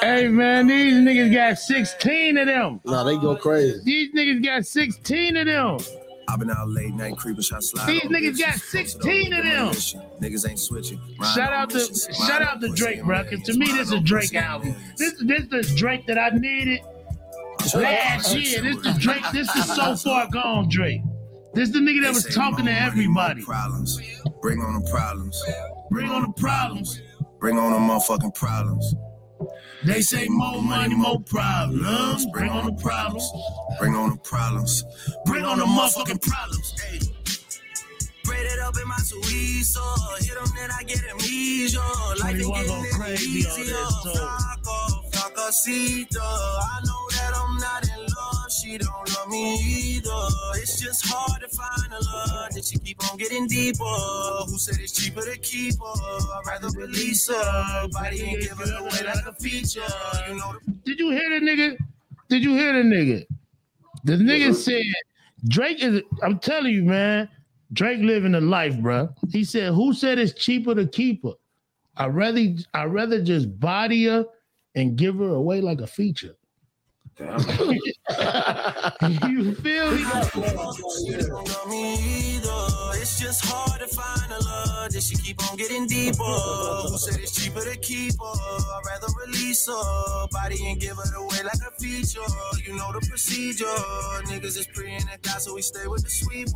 Hey man, these niggas got 16 of them. Nah, they go crazy. These niggas got 16 of them. I've been out late night creeping, shot slide. These niggas bitches. got 16 of them. Niggas ain't switching. Riding Shout out to shout out to Drake, bro. Cause to me, this is a Drake pussy and album. This this the Drake that I needed last year. This the Drake. This is so (laughs) far gone, Drake. This the nigga that was talking to more money, everybody. more Problems. Bring on the problems. Bring on the problems. Bring on the motherfucking problems. They say more money, more problems. Bring on the problems. Bring on the problems. Bring on the motherfucking problems. Hey. Braid it up in my Suizo. Hit them, then I get amnesia. Life ain't 21 getting go crazy on easier. this, too. Flaco, Flacosito. I know that I'm not in love. She don't love me either. It's just hard to find a love that she keep on getting deeper. Who said it's cheaper to keep her? I'd rather release her. Body ain't giving away like a feature. You know the Did you hear the nigga? Did you hear the nigga? The nigga said Drake is. I'm telling you, man. Drake living the life, bro. He said, "Who said it's cheaper to keep her? I rather I rather just body her and give her away like a feature." (laughs) you feel me? It's just hard to find a love that she keep on getting deeper. Who said it's cheaper to keep her? I'd rather release her body and give it away like a feature. You know the procedure. Niggas is pre and die, so we stay with the sweeper.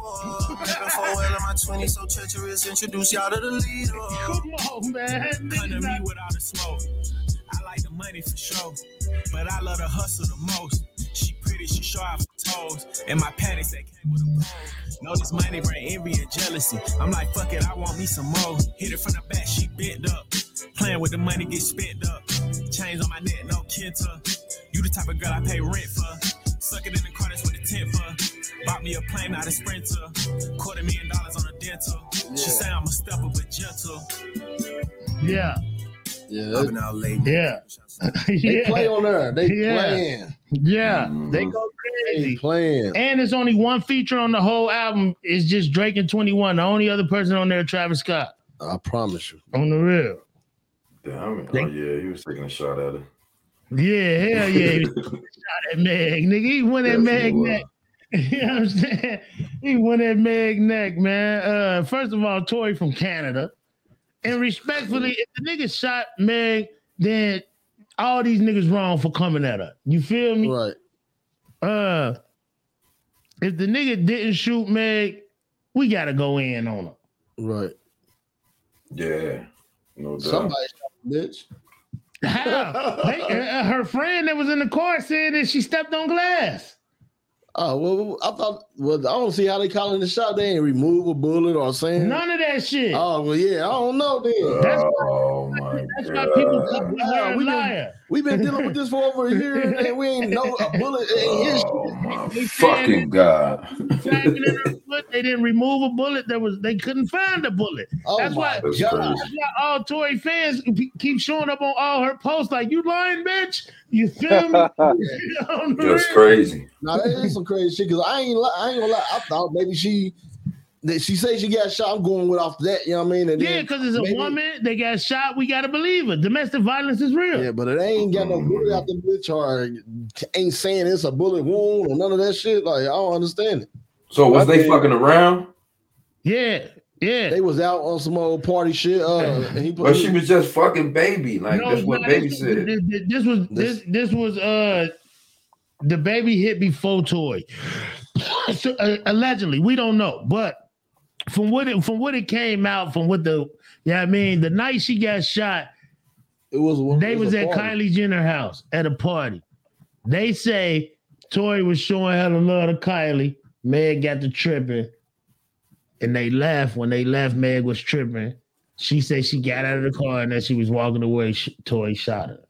Living for well in my 20s, so treacherous. Introduce y'all to the leader. Come on, man. Come to me without a smoke. I like the money for sure, but I love the hustle the most. She pretty, she show off her toes, and my panties that came with a pole. Know this money bring envy and jealousy. I'm like, fuck it, I want me some more. Hit it from the back, she bent up. Playing with the money, get spent up. Chains on my neck, no kenta. You the type of girl I pay rent for. Suck it in the car, that's what the tent for. Bought me a plane, not a sprinter. Quarter million dollars on a dental. She say I'm a stepper, but gentle. Yeah. Yeah. I've been out late. Yeah. (laughs) They play on there. They Yeah. playing. Yeah, they go crazy. playing. And it's only one feature on the whole album. It's just Drake and 21. The only other person on there, Travis Scott. I promise you. On the real. Damn. Oh yeah, he was taking a shot at her. Yeah, hell yeah. He (laughs) shot at Meg, nigga. He went at Yes, Meg he neck. (laughs) You know what I'm saying? He went at Meg neck, man. Uh, first of all, Tory from Canada. And respectfully, if the nigga shot Meg, then all these niggas wrong for coming at her. You feel me? Right. Uh if the nigga didn't shoot Meg, we gotta go in on him. Right. Yeah. No doubt. Somebody shot bitch. How? (laughs) They- uh, her friend that was in the car said that she stepped on glass. Oh well, I thought. Well, I don't see how they calling the shot. They ain't remove a bullet or saying None of that shit. Oh well, yeah, I don't know then. That's oh my That's why people call me a we liar. We been dealing with this for over a year, and we ain't know a bullet ain't his shit. Oh, they Fucking God. Tagging in her foot, they didn't remove a bullet. There was they couldn't find a bullet. Oh that's why, my That's that's why all Tory fans keep showing up on all her posts like you lying, bitch. You feel me? (laughs) (laughs) That's crazy. Now that is some crazy shit. Cause I ain't, li- I ain't gonna lie. I thought maybe she, that she says she got shot. I'm going with off that. You know what I mean? And Yeah, because it's a maybe- woman. They got shot. We gotta believe it. Domestic violence is real. Yeah, but it ain't got no bullet out the bitch or ain't saying it's a bullet wound or none of that shit. Like I don't understand it. So was I they think- fucking around? Yeah, yeah. They was out on some old party shit. Uh, and he put But she was just fucking baby. Like that's what baby this, said. This, this- this was this this was uh the baby hit before toy. (coughs) so, uh, allegedly, we don't know, but from what it from what it came out from what the yeah, I mean the night she got shot, it was they it was, was at party. Kylie Jenner house at a party. They say Tory was showing hella love to Kylie. Meg got the tripping, and they laughed when they left. Meg was tripping. She said she got out of the car and that she was walking away. Tory shot her.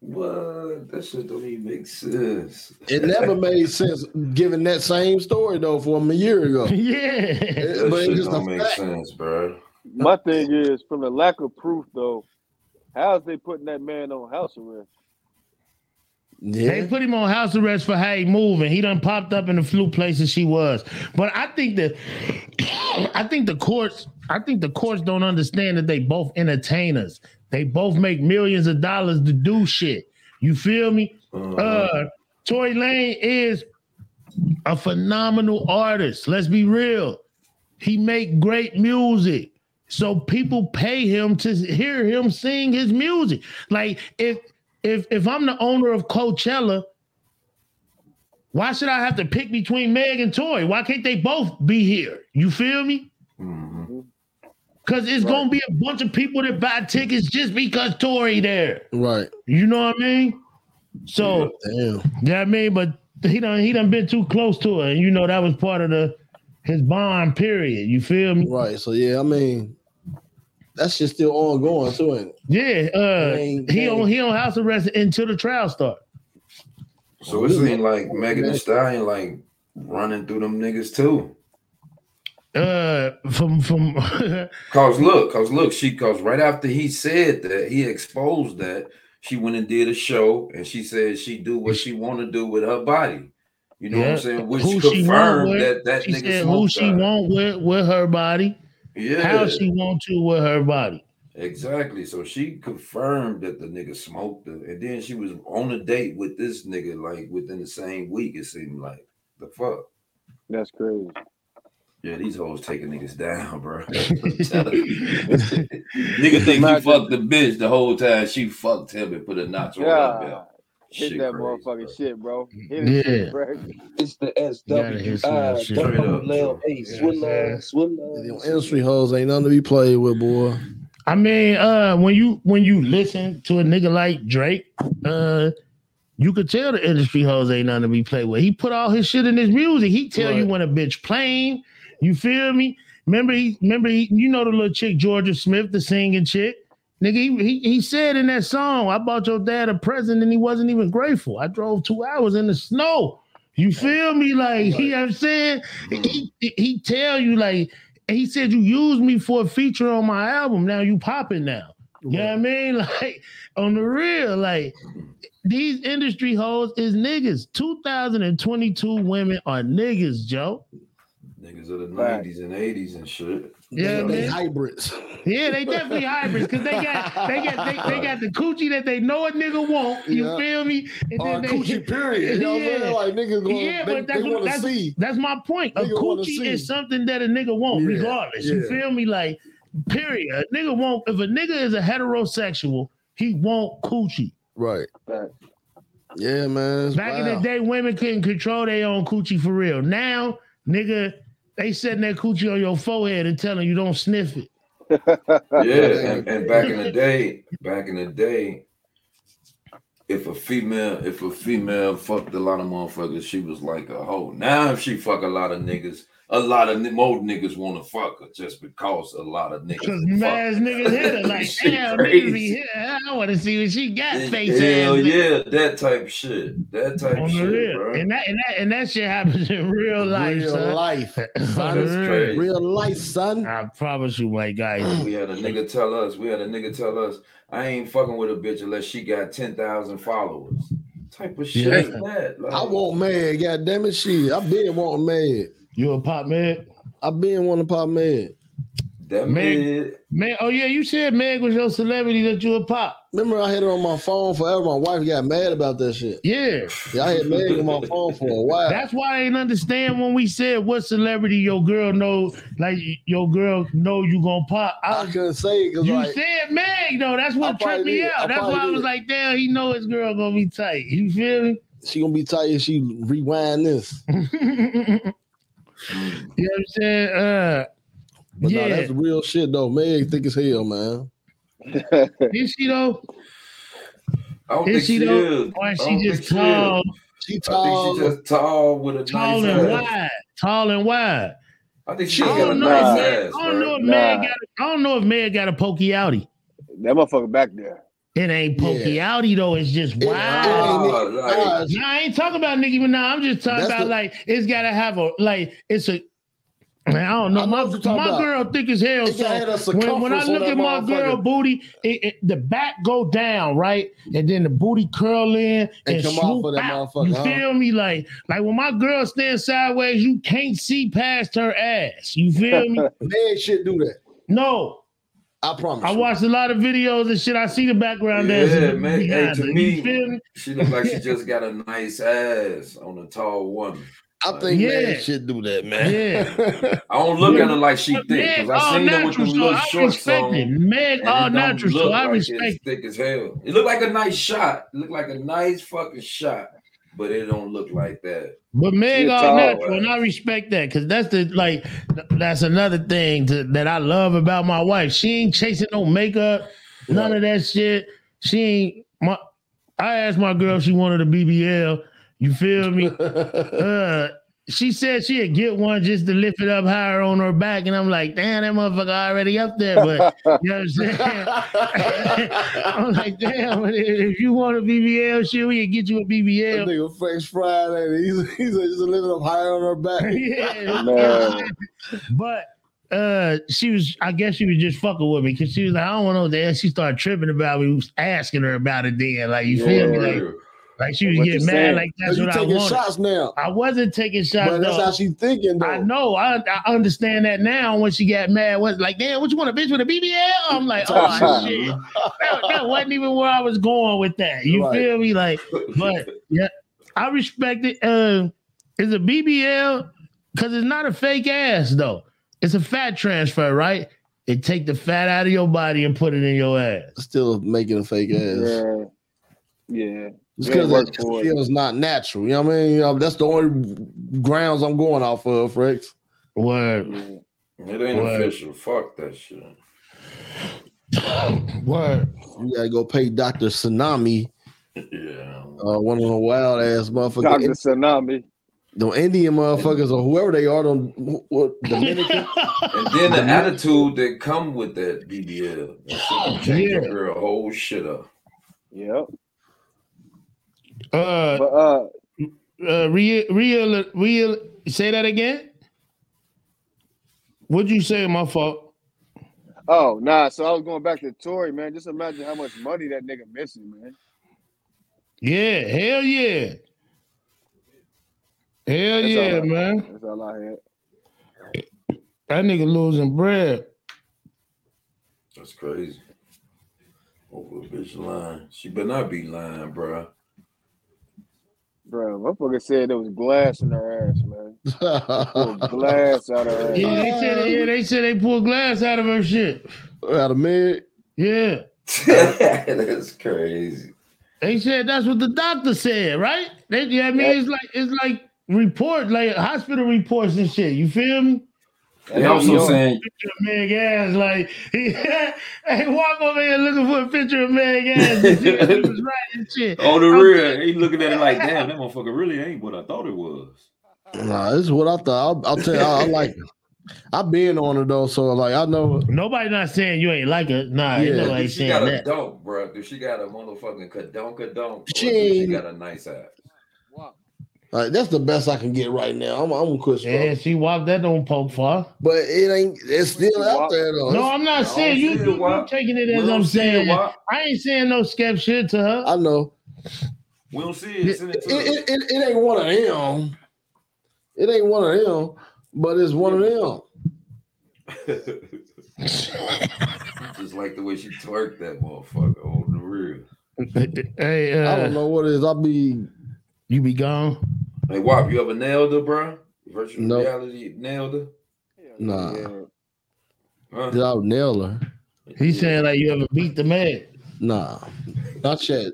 What? That shit don't even make sense. It never (laughs) made sense given that same story though from a year ago. (laughs) yeah, That but it's shit just don't make fact. sense, bro. My thing is, from the lack of proof, though, how's they putting that man on house arrest? They put him on house arrest for how he moving. He done popped up in the few places she was. But I think that (coughs) I think the courts, I think the courts don't understand that they both entertainers. They both make millions of dollars to do shit. You feel me? Uh Tory Lane is a phenomenal artist. Let's be real. He make great music. So people pay him to hear him sing his music. Like if if if I'm the owner of Coachella, why should I have to pick between Meg and Tory? Why can't they both be here? You feel me? Cause it's gonna be a bunch of people that buy tickets just because Tory there. Right. You know what I mean? So Damn. yeah, I mean, but he done he done been too close to her, and you know that was part of the his bond period. You feel me? Right. So yeah, I mean, that shit's still ongoing too, ain't it? Yeah, uh, Dang, he dang. on he on house arrest until the trial start. So it seemed like Megan Thee Stallion like running through them niggas too. Uh, from from (laughs) Cause look, cause look, she cause right after he said that, he exposed that she went and did a show and she said she do what she want to do with her body. You know what I'm saying? Which Who she confirmed with, that that she nigga said who she her. want with with her body. Yeah. How she want to with her body. Exactly. So she confirmed that the nigga smoked her, and then she was on a date with this nigga like within the same week. It seemed like the fuck. That's crazy. Yeah, these hoes taking niggas down, bro. I'm telling you. Nigga think he fucked the bitch the whole time. She fucked him and put a notch on her belt. Hit Shit that crazy, motherfucking shit, bro. Hit it, Yeah. bro. It's the Gotta hit some of that shit. SWI, Straight up, double L A, Swilla, Them Swilla. industry hoes ain't nothing to be played with, boy. I mean, uh, when you when you listen to a nigga like Drake, uh, you could tell the industry hoes ain't nothing to be played with. He put all his shit in his music. He tell you when a bitch playing. You feel me? Remember he remember he, you know the little chick Jorja Smith, the singing chick. Nigga, he, he he said in that song, I bought your dad a present and he wasn't even grateful. I drove two hours in the snow. You feel me? Like, you know what I'm saying? He, he, tell you, like, he said, you used me for a feature on my album. Now you popping now. You know what I mean? (laughs) Like, on the real, like, these industry hoes is niggas. 2022 women are niggas, Joe. Niggas of the nineties and eighties and shit. Yeah, they man. hybrids. Yeah, they definitely hybrids because they got they got they, they got the coochie that they know a nigga want. You Yeah. feel me? And Or they- coochie (laughs) period. You know what I'm saying? Like, niggas gonna- yeah, they- but that's they what, that's, see. that's my point. A Nigga wanna coochie is something that a nigga want Yeah, regardless. You feel me? Like, period. A nigga won't if a nigga is a heterosexual, he won't coochie. Right. Yeah, man. it's Back in the day, women couldn't control their own coochie for real. Now, nigga, they setting that coochie on your forehead and telling you don't sniff it. (laughs) Yeah, and, and back in the day, back in the day, if a female, if a female fucked a lot of motherfuckers, she was like a hoe. Now, if she fuck a lot of niggas, a lot of more niggas want to fuck her just because a lot of niggas. Cause fuck mad her. niggas hit her like, (laughs) Shit damn, niggas be hit. I want to see what she got. Face Hell ass. nigga." yeah, that type shit. That type On shit, real. bro. And that and that and that shit happens in real life, Real son. life. On (laughs) Son, the real. crazy. Real life, son. I promise you, my guy. (clears throat) We had a nigga tell us, we had a nigga tell us, I ain't fucking with a bitch unless she got 10,000 followers. type of shit Yeah. is that? Like, I want mad, god damn it, shit. I been wanting mad. You a pop mad? I been wanting pop mad. that Meg, man, Meg, oh yeah, you said Meg was your celebrity that you a pop. Remember, I had it on my phone forever. My wife got mad about that shit. Yeah. Yeah, I had Meg on my phone for a while. That's why I didn't understand when we said what celebrity your girl know, like your girl know you gonna pop. I, I couldn't say it because you like said Meg though. That's what tripped me did. out. I That's why probably I was like, damn, he know his girl gonna be tight. You feel me? she gonna be tight if she rewind this. (laughs) you know what I'm saying? Uh, But yeah. no, that's real shit though. Meg thick as hell, man. (laughs) is she though? I don't Is think she she though? is. Or is she just tall, She I tall. think she just tall with a tall nice and ass. wide, tall and wide? I think she I got a don't know. nice if Meg, ass, I don't know bro. if Meg got. A, I don't know if Meg got a pokey outie. That motherfucker back there. It ain't pokey outie though. It's just It- wild. it ain't- nah, I ain't talking about Nicki Minaj. I'm just talking That's about the- like it's gotta have a like it's a. Man, I don't know. I know my what you're my about. girl thick as hell. It gotta have a So when, when I look at my girl booty, it, it, the back go down right, and then the booty curl in And and, come off swoop of that out. motherfucker, You huh? feel me? Like like when my girl stands sideways, you can't see past her ass. You feel me? (laughs) Meg should do that. No. I promise. I you. watched a lot of videos and shit. I see the background Yeah, dancing man. Hey, to me, me? she look like she (laughs) just got a nice ass on a tall woman. I think Yeah. Meg should do that, man. Yeah. (laughs) I don't look at her like she But thick because I all seen her with natural, them little I shorts respect on. it. Meg all don't natural, so look I like respect thick as hell. It looked like a nice shot. It looked like a nice fucking shot, but it don't look like that. But Meg She all tall, natural, right? and I respect that because that's the like that's another thing to, that I love about my wife. She ain't chasing no makeup, none of that shit. She ain't my. I asked my girl if she wanted a BBL. You feel me? (laughs) uh, she said she'd get one just to lift it up higher on her back, and I'm like, damn, that motherfucker already up there. But you know what I'm saying? (laughs) I'm like, damn, if you want a BBL, shit, we can get you a BBL. That BBL. nigga Fresh Friday. He's he's just living up higher on her back. (laughs) yeah, Man. but uh, she was, I guess she was just fucking with me because she was like, I don't want no damn. She started tripping about me, was asking her about it then. Like, you feel me? Like, Like she was What getting mad, saying? like that's you what I taking wanted. shots now. I wasn't taking shots. But that's though. how she thinking though. I know. I, I understand that now. When she got mad, was like, "Damn, what you want a bitch with a BBL?" I'm like, (laughs) "Oh shit, that, that wasn't even where I was going with that." You Right. feel me? Like, but yeah, I respect it. Uh, it's a BBL because it's not a fake ass though. It's a fat transfer, right? It take the fat out of your body and put it in your ass. Still making a fake ass. Yeah. Yeah. It's because ain't work it it. feels not natural. You know what I mean? You know, that's the only grounds I'm going off of, Frex. Word. It ain't Word. official. Fuck that shit. (coughs) Word. You gotta go pay Dr. Tsunami. Yeah. Uh, one of the wild ass motherfuckers. Dr. Tsunami. The Indian motherfuckers or whoever they are, them what (laughs) Dominican. And then the attitude that come with that BBL. That shit change Yeah. a girl whole shit up. Yep. Uh, But uh, uh, real, real, real. Say that again. What'd you say? My fault. oh nah. So I was going back to Tory, man. Just imagine how much money that nigga missing, man. Yeah, hell yeah, hell That's yeah, all I- man. That's all I had. That nigga losing bread. That's crazy. Over a bitch lying. She better not be lying, bruh. Bro, motherfucker said there was glass in her ass, man. (laughs) Glass out of her ass. Yeah, they said. Yeah, they said they pulled glass out of her shit. Out of Meg. Yeah, (laughs) That's crazy. they said that's what the doctor said, right? They, yeah, I mean, it's like it's like report, like hospital reports and shit. You feel me? They also saying picture of Meg ass, like (laughs) he, hey, walk over here looking for a picture of Meg ass to see was right and shit. (laughs) on the I'm real, he looking at it like, damn, that motherfucker really ain't what I thought it was. Nah, this is what I thought. I'll, I'll tell you, I, I like it. I've been on it though, so like I know. Nobody not saying you ain't like it. Nah, Yeah. ain't nobody Dude, she saying got a that. dunk, bro. Dude, she got a motherfucking kadonka dunk. She She, she got a nice ass. Like that's the best I can get right now. I'm, I'm Chris. Yeah, she walked that don't poke far. But it ain't. It's still out there though. No, I'm not saying you. You, you taking it We as don't I'm see it, saying. I ain't saying no skep shit to her. I know. We don't see it. It It, it, it, it ain't one of them. It ain't one of them, but it's one of them. (laughs) Just like the way she twerked that motherfucker on the real. Hey, uh, I don't know what it is. I'll be. You be gone. Hey, Wop, you ever nailed her, bro? Virtual Nope. reality nailed her? Nah. Huh? Did I nail her? He's saying like you ever beat the man. Nah, not yet.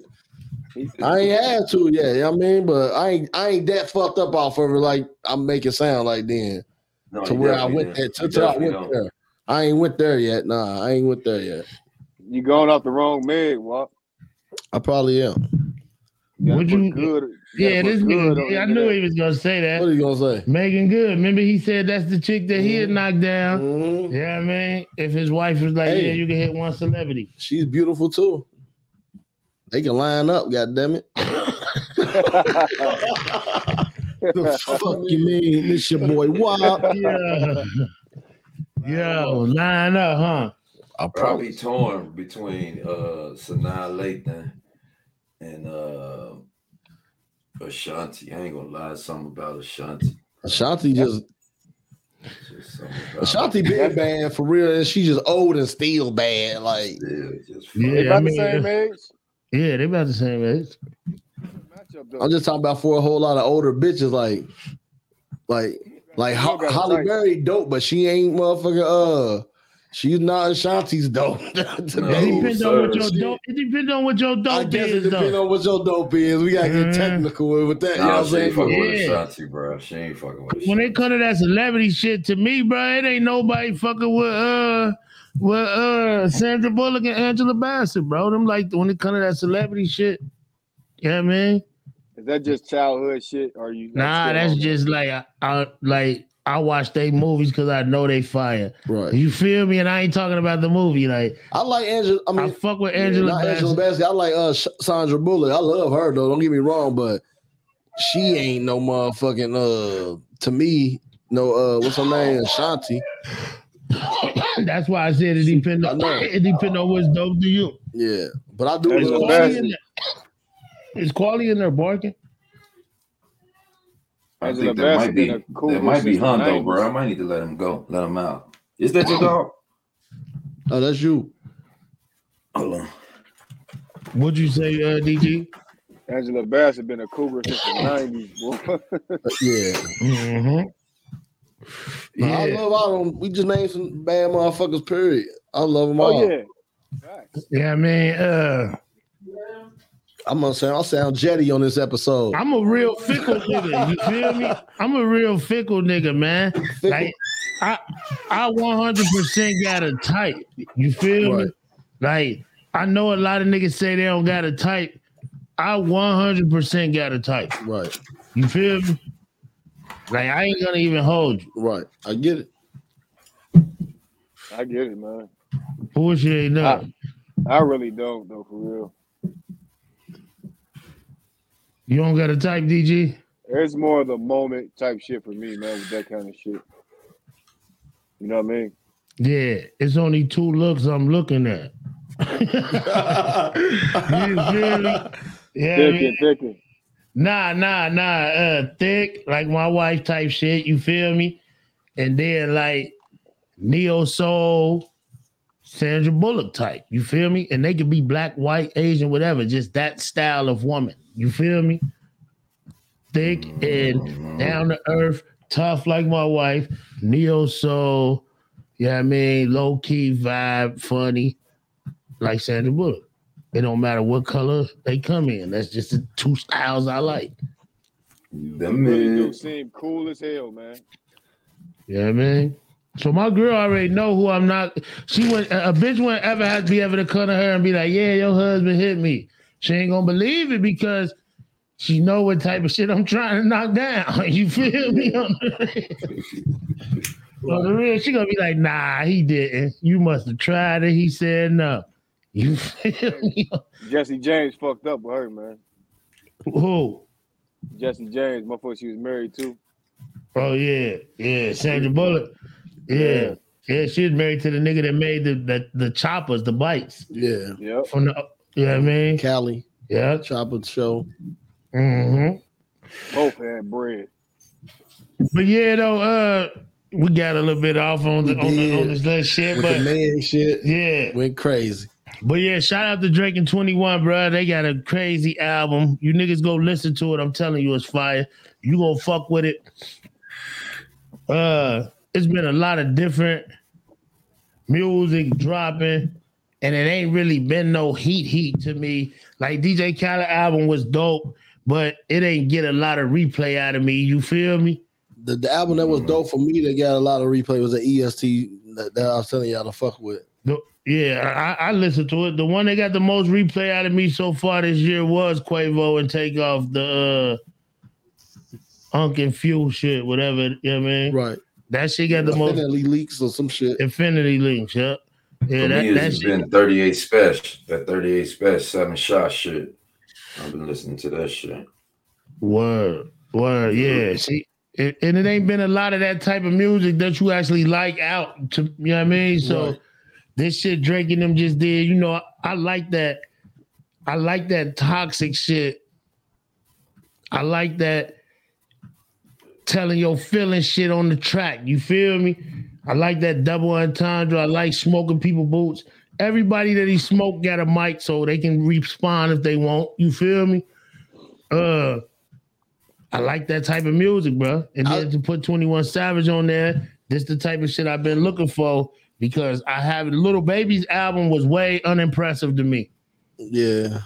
I ain't had to yet. You know what I mean, but I ain't. I ain't that fucked up off of her. Like I'm making sound like then. No, to where I went there. To, You till I went don't. there. I ain't went there yet. Nah, I ain't went there yet. You going off the wrong Meg, Wop. I probably am. Would put you? good- yeah, gotta this good nigga. on I knew he was gonna say that. What are you gonna say? Megan Good. Remember he said that's the chick that he had knocked down. Mhm. Yeah, I mean, if his wife was like, Hey. yeah, you can hit one celebrity. She's beautiful too. They can line up. God damn it. (laughs) the fuck you mean? This your boy Wop. (laughs) Yeah. Yo, line up, huh? I Probably torn between uh Sanaa Lathan and uh Ashanti. I ain't gonna lie, something about Ashanti. Ashanti just Just something about Ashanti been bad for real, and she just old and still bad. Like Yeah, just Yeah, They I about the same age. yeah, they about the same age. I'm just talking about for a whole lot of older bitches, like like like Ho- got a Holly. Berry dope, but she ain't motherfucker. Uh, she's not Ashanti's dope. (laughs) No, It depends on what your dope. It depends on what your dope I dope guess it is, depends on what your dope is. We gotta get Mhm. technical with that. You know what I'm she ain't saying? fucking with Yeah. Ashanti, bro. She ain't fucking with When Ashanti. it come to that celebrity shit, to me, bro, it ain't nobody fucking with uh with uh Sandra Bullock and Angela Bassett, bro. Them like when it come to that celebrity shit. You know I mean? Is that just childhood shit? Or are you? Nah, that's just like I, I like I watch they movies because I know they fire. Right. You feel me? And I ain't talking about the movie. Like I like Angela. I I, fuck with yeah, Angela not Angela Bassett. Bassett. I like uh Sandra Bullock. I love her though. Don't get me wrong, but she ain't no motherfucking uh to me. No uh, what's her name? Shanti. (coughs) That's why I said it depends on it depends on what's dope to you. Yeah, but I do Angela love. Bassett. Is Quali in there barking? I think that might be been a cougar that might be since the bro. I might need to let him go, let him out. Is that your (laughs) dog? Oh, that's you. Hold on. What'd you say, uh, DG? Angela Bassett been a cougar since the nineties, boy. (laughs) Yeah. Mm-hmm. Nah, I love all of them. We just named some bad motherfuckers. Period. I love them all. oh yeah. Yeah, I mean, uh, I'm gonna sound. I'll sound jetty on this episode. I'm a real fickle (laughs) nigga. You feel me? I'm a real fickle nigga, man. Like I I 100 percent got a type. You feel me? Like I know a lot of niggas say they don't got a type. I 100 percent got a type. Right. You feel me? Like I ain't gonna even hold you. Right. I get it. I get it, man. Bullshit ain't nothing. I really don't though, for real. You don't got a type, DG? It's more of the moment type shit for me, man, with that kind of shit. You know what I mean? Yeah, it's only two looks I'm looking at. (laughs) you feel me? Yeah, I Thick and. Nah, nah, nah. Uh, thick, like my wife type shit. You feel me? And then like neo soul, Sandra Bullock type. You feel me? And they could be black, white, Asian, whatever. Just that style of woman. You feel me? Thick mm, and mm, mm. down to earth, tough like my wife. Neo soul. You know I mean? Low key vibe, funny, like Sandra Bullock. It don't matter what color they come in. That's just the two styles I like. Them Really do seem cool as hell, man. Yeah, know what I mean? So my girl already know who I'm not. She went a a bitch won't ever have to be able to come to her and be like, "Yeah, your husband hit me." She ain't gonna believe it because she know what type of shit I'm trying to knock down. (laughs) You feel me? On the, on the real, she gonna be like, "Nah, he didn't. You must have tried it." He said no. You (laughs) feel me? Jesse James fucked up with her, man. Who? Jesse James, my motherfucker, she was married to. Oh yeah, yeah, Sandra Bullock. Yeah, yeah, she was married to the nigga that made the the, the choppers, the bikes. Yeah. Yep. From the, you know what I mean? Cali. Yeah. Chopper show. Mm-hmm. Both had bread. But yeah, though, uh, we got a little bit off on the We on, the, on this little shit, With but the man shit. yeah, Went crazy. but yeah, shout out to Drake and Twenty One, bro. They got a crazy album. You niggas go listen to it. I'm telling you, it's fire. You gonna fuck with it. Uh, it's been a lot of different music dropping, and it ain't really been no heat heat to me. Like DJ Khaled album was dope, but it ain't get a lot of replay out of me. You feel me? The, the album that was dope for me that got a lot of replay was the EST that, that I was telling y'all to fuck with. The- yeah, I, I listened to it. The one that got the most replay out of me so far this year was Quavo and Takeoff, the uh, Unk and Fuel shit, whatever. You know what I mean? Right. That shit got the most Infinity leaks or some shit. Infinity links. Yeah, yeah. That, me, it's been 38 special. That 38 special, seven shot shit. I've been listening to that shit. Word, word, yeah. Mm-hmm. See, it, and it ain't been a lot of that type of music that you actually like out to, you know what I mean? So Right. this shit Drake and them just did, you know, I, I like that. I like that toxic shit. I like that telling your feeling shit on the track. You feel me? I like that double entendre. I like smoking people boots. Everybody that he smoked got a mic so they can respond if they want. You feel me? Uh I like that type of music, bro. And then to put 21 Savage on there, this the type of shit I've been looking for because I have Lil Baby's album was way unimpressive to me. Yeah.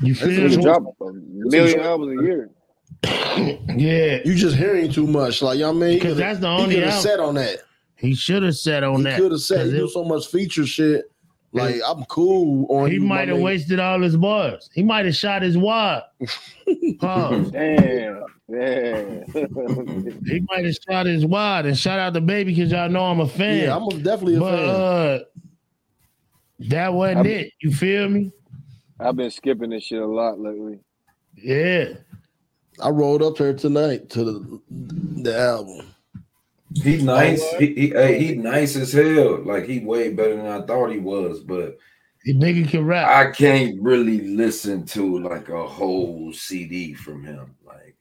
You This feel nigga me? drop a million albums a year. (coughs) Yeah. You just hearing too much. Like, you know what I mean? Because that's the only coulda album. set on that. He should have said on that. He that. could have said 'Cause he do so much feature shit. Like, I'm cool on he might have wasted all his bars. He might have shot his wad. (laughs) Pause. Damn. Damn. he might have shot his wad. And shout out to Baby because y'all know I'm a fan. Yeah, I'm definitely a but, fan. Uh, that wasn't I'm- it. You feel me? I've been skipping this shit a lot lately. Yeah. I rolled up here tonight to the the album. He nice. He, he, hey, he oh. nice as hell. Like he way better than I thought he was. But The nigga can rap. I can't really listen to like a whole CD from him. Like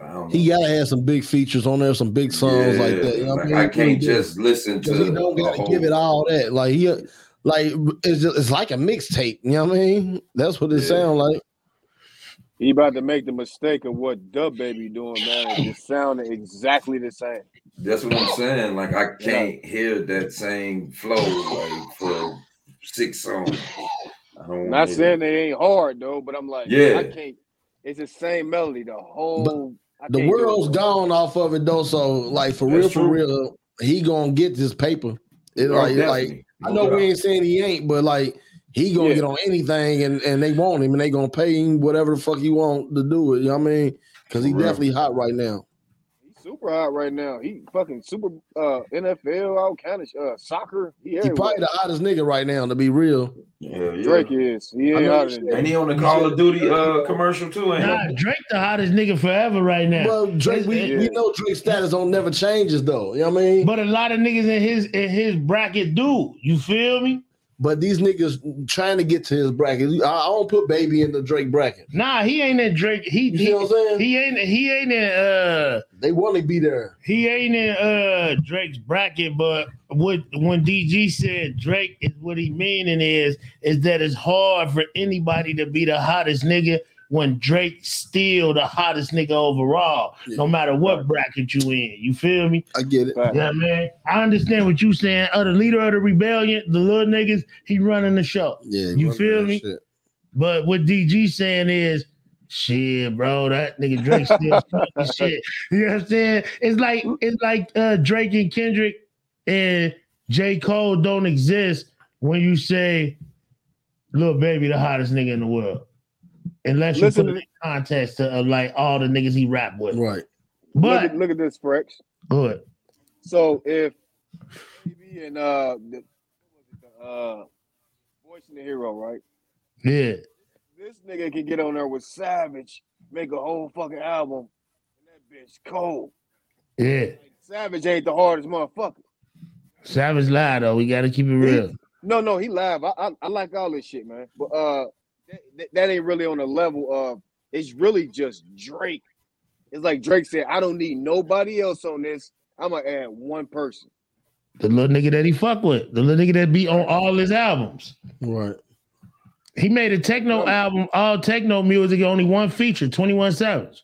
I don't. He gotta have some big features on there, some big songs like that. You know what like, I mean? I can't just listen to. He don't gotta whole- give it all that. Like he, like it's just, it's like a mixtape. You know what I mean? That's what it sounds like. He about to make the mistake of what DaBaby doing, man. It just sounded exactly the same. That's what I'm saying. Like I can't hear that same flow like for six songs. I don't Not hear saying it ain't hard though, but I'm like, Yeah. I can't. It's the same melody. The whole. I The can't do it. world's gone off of it though. So like for real, That's for real, he gonna get this paper. It Oh, like, definitely. like I know we ain't saying he ain't, but like he gonna Yeah. get on anything and, and they want him and they gonna pay him whatever the fuck he want to do it. You know what I mean? Because he For definitely hot right now. He's super hot right now. He fucking super uh NFL, all kind of uh, soccer. He, He probably the hottest nigga right now, to be real. Yeah, yeah. Drake is. He ain't know hotter you than said- And he on the Call of Duty uh commercial too, ain't Nah, he? Drake the hottest nigga forever right now. Well, Drake, we, It's- we know Drake's status on never changes though. You know what I mean? But a lot of niggas in his in his bracket do. You feel me? But these niggas trying to get to his bracket. I, I don't put baby in the Drake bracket. Nah, he ain't in Drake. He You see he, what I'm saying? he ain't he ain't in uh They want to be there. he ain't in uh Drake's bracket, but what when DG said Drake is what he meaning is is that it's hard for anybody to be the hottest nigga when Drake still the hottest nigga overall, no matter what bracket you in. You feel me? I get it. Yeah, man. I understand what you saying. Uh, the leader of the rebellion, the little niggas, he running the show. Yeah, you feel me? shit. But what DG saying is, shit, bro, that nigga Drake still (laughs) talking shit. You know what I'm saying? It's like it's like uh, Drake and Kendrick and J. Cole don't exist when you say Lil Baby the hottest nigga in the world. Unless you Listen put to it in context to, of like all the niggas he rap with. Right. Look But at, look at this, Frex. good. So if BB and uh, the, uh, Voice and the Hero, right? Yeah. This nigga can get on there with Savage, make a whole fucking album, and that bitch cold. Yeah. Savage ain't the hardest motherfucker. Savage lie though. We gotta keep it real. No, no, he live. I, I, I like all this shit, man. But uh, that, that- that ain't really on the level of. It's really just Drake. It's like Drake said, I don't need nobody else on this. I'm gonna add one person. The little nigga that he fuck with. The little nigga that be on all his albums. Right. He made a techno album, all techno music, only one feature, 21 Savage.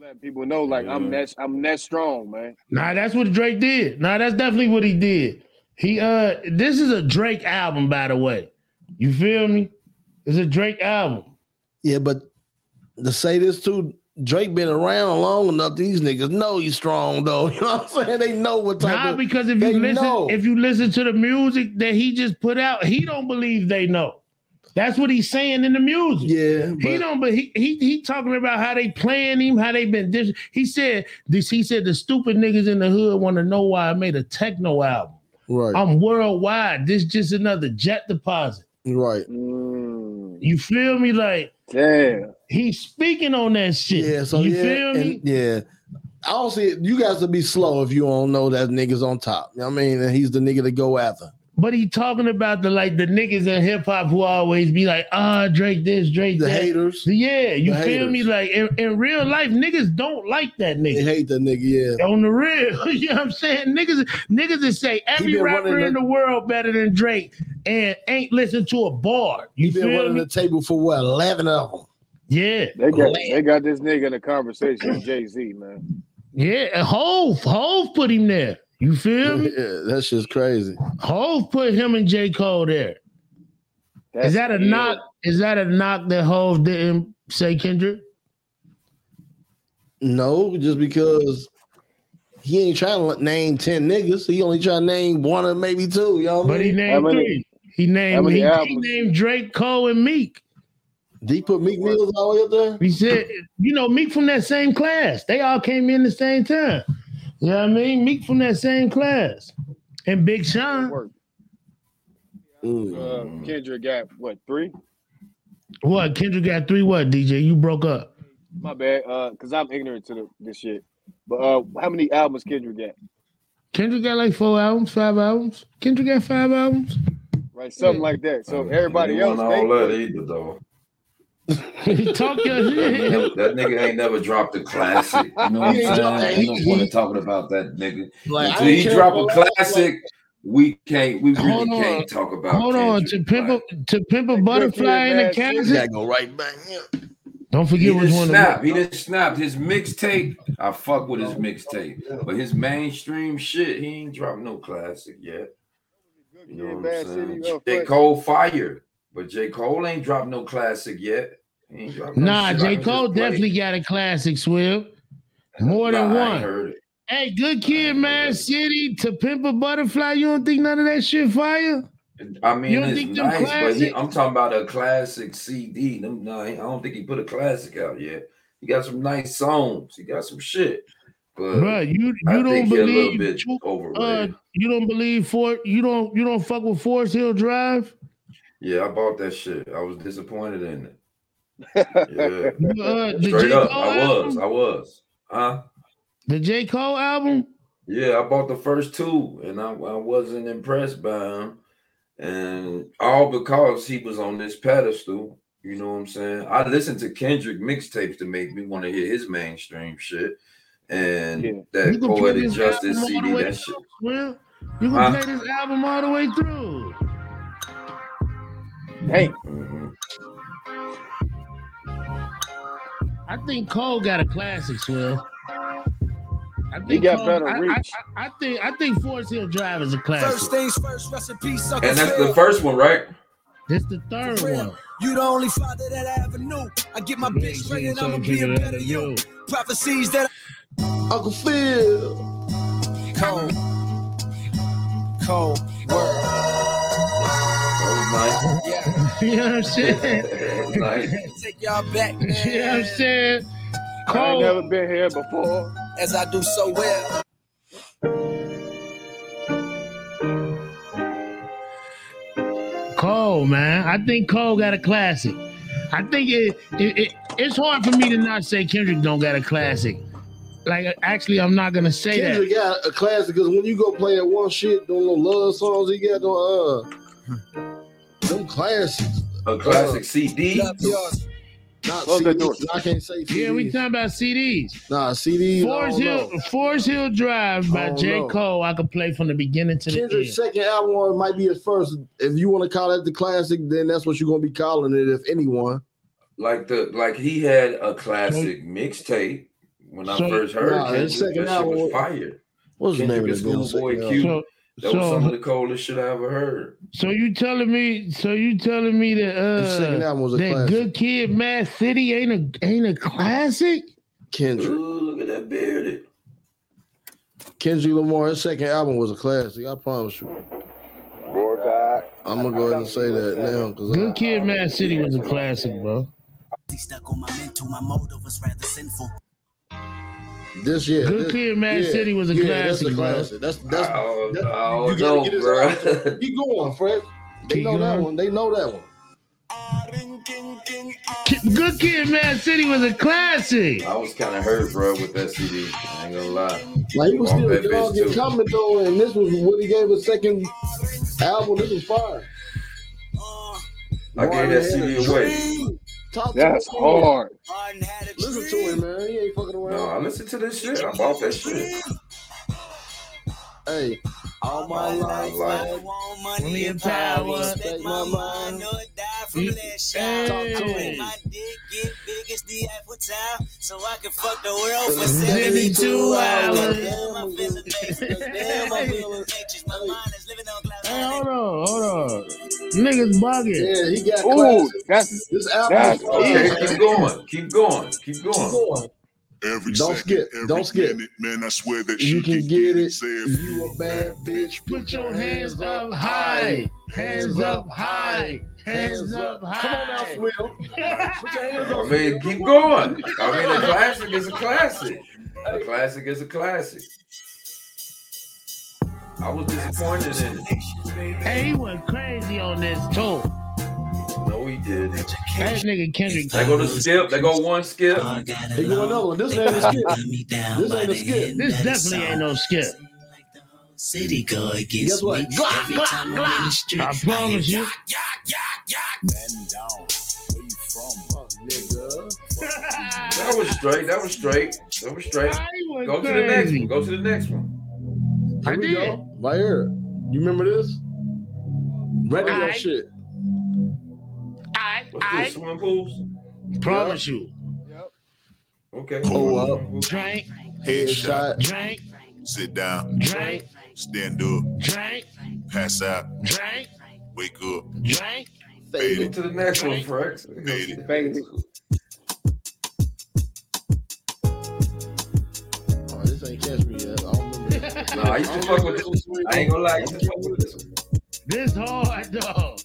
Letting people know, like I'm that I'm that strong, man. Nah, that's what Drake did. Nah, that's definitely what he did. He uh this is a Drake album, by the way. You feel me? It's a Drake album. Yeah, but to say this too, Drake been around long enough. These niggas know he's strong though. (laughs) You know what I'm saying? They know what type Nah, of because if you listen, know. if you listen to the music that he just put out, he don't believe they know. That's what he's saying in the music. Yeah, he don't. But he he he talking about how they playing him, how they been. Dis- he said this. He said the stupid niggas in the hood want to know why I made a techno album. Right. I'm worldwide. This just another jet deposit. Right. Mm. You feel me? Like damn. He's speaking on that shit. Yeah, so you yeah, feel me? and- yeah. I don't see it. You guys to be slow if you don't know that nigga's on top. You know what I mean? And he's the nigga to go after. But he talking about the like the niggas in hip hop who always be like, ah, Drake this, Drake The that. haters. Yeah, you The feel me? Like in, in real life, niggas don't like that nigga. They hate that nigga, yeah. On the real, (laughs) you know what I'm saying? Niggas, niggas that say every rapper in the- the world better than Drake and ain't listen to a bar. You He been feel running me? the table for what, 11 of them? Yeah. They got they got this nigga in a conversation with Jay Z, man. Yeah, and Hove, Hove put him there. You feel me? Yeah, that shit's crazy. Hove put him and J. Cole there. Is that a That's knock? Is that a knock that Hove didn't say Kendrick? No, just because he ain't trying to name 10 niggas. He only trying to name one or maybe two. You know what I But he mean? named three. He named he, he named Drake, Cole, and Meek. Did he put Meek Mills all the way up there? He said, you know, Meek from that same class. They all came in the same time. You know what I mean? Meek from that same class. And Big Sean. Uh, Kendrick got what three? What? Kendrick got three what, DJ? You broke up. My bad. Uh, cause I'm ignorant to the, this shit. But uh, how many albums Kendrick got? Kendrick got like four albums, five albums. Kendrick got five albums. right? Something like that. So everybody else, they all that either though. Talk your That shit. nigga, that nigga ain't never dropped a classic. You know what He ain't I'm saying? Ain't he- no point he- in talking about that nigga. Like, Until he drop a last, classic, we can't. We really on. can't talk about. Hold on, to pimp a to pimp a butterfly in the You cabinet. go right back. Yeah. Don't He forget which one. snap. He didn't snap. His mixtape, I fuck with his mixtape, but his mainstream shit, he ain't dropped no classic yet. You know what I'm saying? City, J. Cole fire, but J. Cole ain't dropped no classic yet. He ain't no nah, I J Cole just play. definitely got a classic. Swill, more than I ain't one. Hey, good kid, man. City to pimp a butterfly. You don't think none of that shit fire? I mean, You don't it's nice, but he, I'm talking about a classic CD. Them, no, I don't think he put a classic out yet. He got some nice songs. He got some shit. But Bruh, you I you don't think a believe Chu- uh, you don't believe Fort you don't you don't fuck with Forest Hill Drive? Yeah, I bought that shit. I was disappointed in it. (laughs) Uh, Yeah, the straight up, Cole I was, album? I was. Huh? The J. Cole album? Yeah, I bought the first two, and I, I wasn't impressed by him, and all because he was on this pedestal. You know what I'm saying? I listened to Kendrick mixtapes to make me want to hear his mainstream shit, and You that can play poetic justice CD. That shit. Well, Will. You can Huh? play this album all the way through. Hey. I think Cole got a classic, Swill. I He got Cole- better I, I- I, I think I think Forest Hill Drive is a classic. First things first, recipe sucker. And that's the first one, right? This the third one. You the only father that I ever knew. I get my bitch straight and I'ma be a better you. Prophecies that Uncle Phil. cold, Cole. word. That Yeah, (laughs) you know what I'm saying? (laughs) was nice. nice. take y'all back, man. (laughs) you know what I'm saying? I ain't never been here before. As I do so well. Cole, man. I think Cole got a classic. I think it, it, it it's hard for me to not say Kendrick don't got a classic. Like actually, I'm not gonna say Kendrick that. Kendrick got a classic because when you go play that one shit, them little love songs he got on uh them classics. A uh, classic CD. Love. Not Close that CDs. door. I can't say CDs. Yeah, we talking about CDs. nah CDs. Forest Hill, don't know. Forest Hill Drive by I don't J. know. Cole. I could play from the beginning to the end. Kendrick's second album might be his first. If you want to call that the classic, then that's what you're gonna be calling it. If anyone, Like the like he had a classic mixtape when I first heard Nah, his Kendrick. second That album was was- fire. what's the name Kendrick of and that damn Schoolboy Q. Uh, album? So, That was some of the coldest shit I ever heard. so you telling me? So you telling me that His second uh album was a that classic. Good Kid, Mad City ain't a ain't a classic? Kendrick. Ooh, look at that bearded. Kendrick Lamar, his second album was a classic. I promise you. Lord, I'm gonna go ahead and say that now because Good Kid, Mad City was a classic, bro. Stuck on my mental, my motive was rather sinful. This year, Good this, Kid, Mad City was a yeah, That's classic, bro. classic. That's that's. Oh, that- oh you gotta no, get his bro. album. Keep going, Fred. They Keep know that one. They know that one. Good Kid, Mad City was a classic. I was kind of hurt, bro, with that CD. I ain't gonna lie. Like he was still a dog in and coming though, and this was what he gave a second album. This was fire. I gave that CD away. Talk to That's him. hard. Listen to him, man. He ain't fucking around. No, I listened to this shit. I bought that shit. Hey, all my life, Like, Money and power. respect my mind. Hey. My dick get big as the Eiffel Tower, so I can fuck the world for 72 72 hours. hours. Damn, I feel amazing. Damn, I feel anxious. My mind is living on cloud Hey, hold on, hold on. Niggas bugging. Yeah, he got Ooh, classic. that's This album that's is fire. okay, keep going. Keep going. Keep Keep going. going. Every Don't second, skip. every Don't skip. minute, man, I swear that You she can get it. Say If you a bad bitch, Put your hands up high. Hands up high. Hands up high. Come on now, Will. Put your hands I mean, keep going. I mean, a classic is a classic. A classic is a classic. I was disappointed in it. Hey, he went crazy on this too. No, he did. That nigga Kendrick. They go to skip. They go one skip. They go another one. This ain't a skip. This ain't a skip. This definitely ain't no skip. City girl gets Guess what? me Glock, every glock, time I'm in the street. I promise you. That was straight. That was straight. That was straight. went Go to the next one. Go to the next one. Here we go. Right here. You remember this? Radio Aight. shit. I, What's this? Swimming pools? promise you. Okay. Pull up. Drink, Headshot. drink, Sit down. drink, Stand up. drink, Pass out. drink, Wake up. drink. Fade Get it. to the next one, Frex. Fade it. Fade it. Oh, this ain't catch me yet. I don't remember. (laughs) Nah, I used to fuck with this one. I ain't gonna lie, I used to fuck with this one. This hard dog.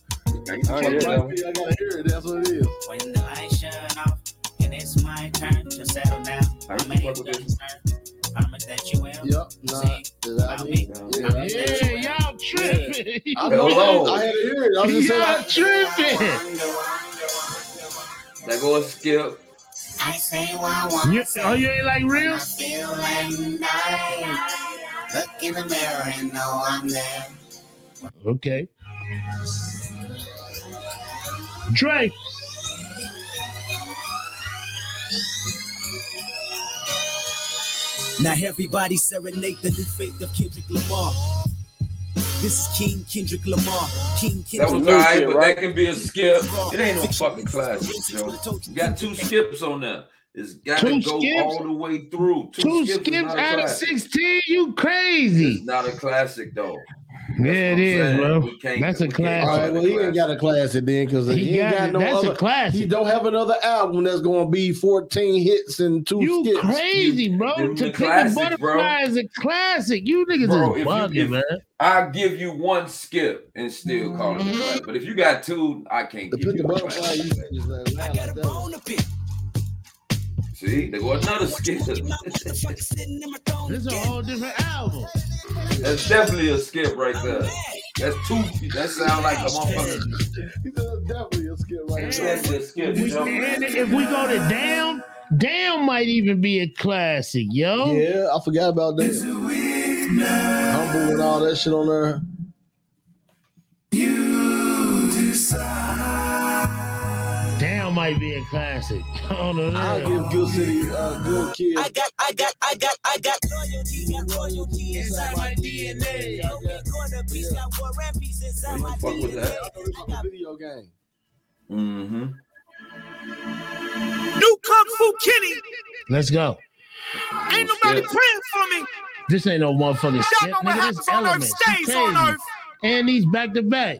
I used to I fuck hear with that that one. one. I gotta hear it. That's what it is. When the lights shut off and it's my turn to settle down. I used to Make fuck with this turn. Promise that you will. Yep. Nah. Is that me? Yeah. Yeah, y'all tripping. I know. Hello. I had to hear it. I was just Y'all saying. tripping. That goes skip. I say what I You, oh, you ain't like real? Feeling nice. Look in the mirror and know I'm there. Okay. Drake. Now everybody serenade the new faith of Kendrick Lamar. This is King Kendrick Lamar. King That Kendrick was new alright, but right? that can be a skip. It ain't no fucking classic, Joe. You got two skips on there. It's got to go skips? all the way through. Two skips skips out of 16. You crazy. It's not a classic though. Yeah, it is, saying. bro. That's a we classic. right, well, he ain't got a classic then because he, He ain't got got it. no That's a other. classic. He don't have another album that's going to be 14 hits and two You skips. crazy, bro. Them To the Pick a classics, Butterfly bro. is a classic. You niggas Bro, is if you- if- man. I'll give you one skip and still call it a classic. But if you got two, I can't The give pick you a a butterfly, classic. you said just like, nah, like that. See, there go another skip. This is a whole different album. That's definitely a skip right there. That's two. That sound like a motherfucker. He that's definitely a skip right there. definitely a skip. We, and if we go to Down, Down might even be a classic, yo. Yeah, I forgot about that. Humble with all that shit on there. Might be a classic. (laughs) I don't know. I'll give Good City, uh, Good Kid. I got, I got, I got, I got loyalty, got royalty inside my DNA. Corner piece, got war and peace inside my Fuck with that. The video game. Mm-hmm. New Kung Fu Kenny. Let's go. Ain't nobody praying for me. This ain't no motherfucking Y'all skip. know what Nigga, this happens on Earth elements. Stays on crazy. Earth. And these back to back.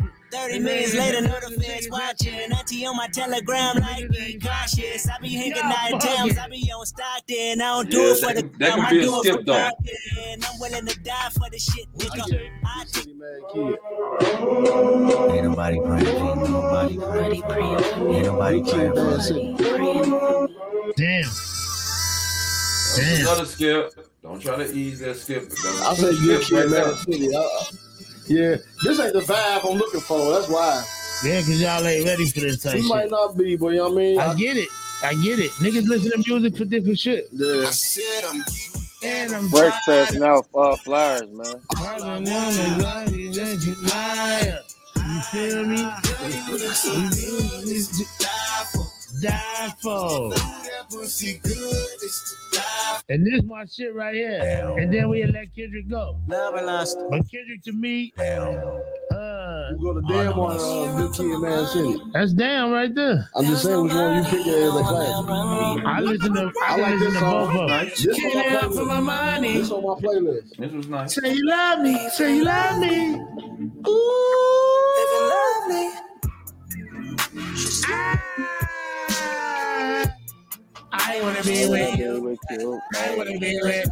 30 minutes later, know the feds watching. Auntie on my telegram, like, be cautious. I be hanging out in towns, I be on Stockton. I don't do Yeah, it for the that- that could I be a do it skip, for though. content. I'm willing to die for the shit, nigga. I take Ain't nobody praying. Ain't nobody praying. Ain't nobody praying for me. Damn. That's Another skip. Don't try to ease that skip. I two say Good skips Kid, right Man there. City. Yeah, this ain't the vibe I'm looking for. That's why. Yeah, because y'all ain't ready for this type He shit. might not be, but you know what I mean? I get it. I get it. Niggas listen to music for different shit. Yeah. And I'm Fresh passing out uh, flyers, man. You feel me? Die for. And this my shit right here. And then we let Kendrick go. Love lost. But Kendrick to me, uh, You go to damn on uh, Good Kid, Mad City. that's down right there. I'm just saying which one you pick as a classic. I listen to I, I like listen this to both song. of them. This on my Get for my playlist. money. This on my playlist. This was nice. Say you love me. Say you love me even love me. I wanna be with you. I wanna be with.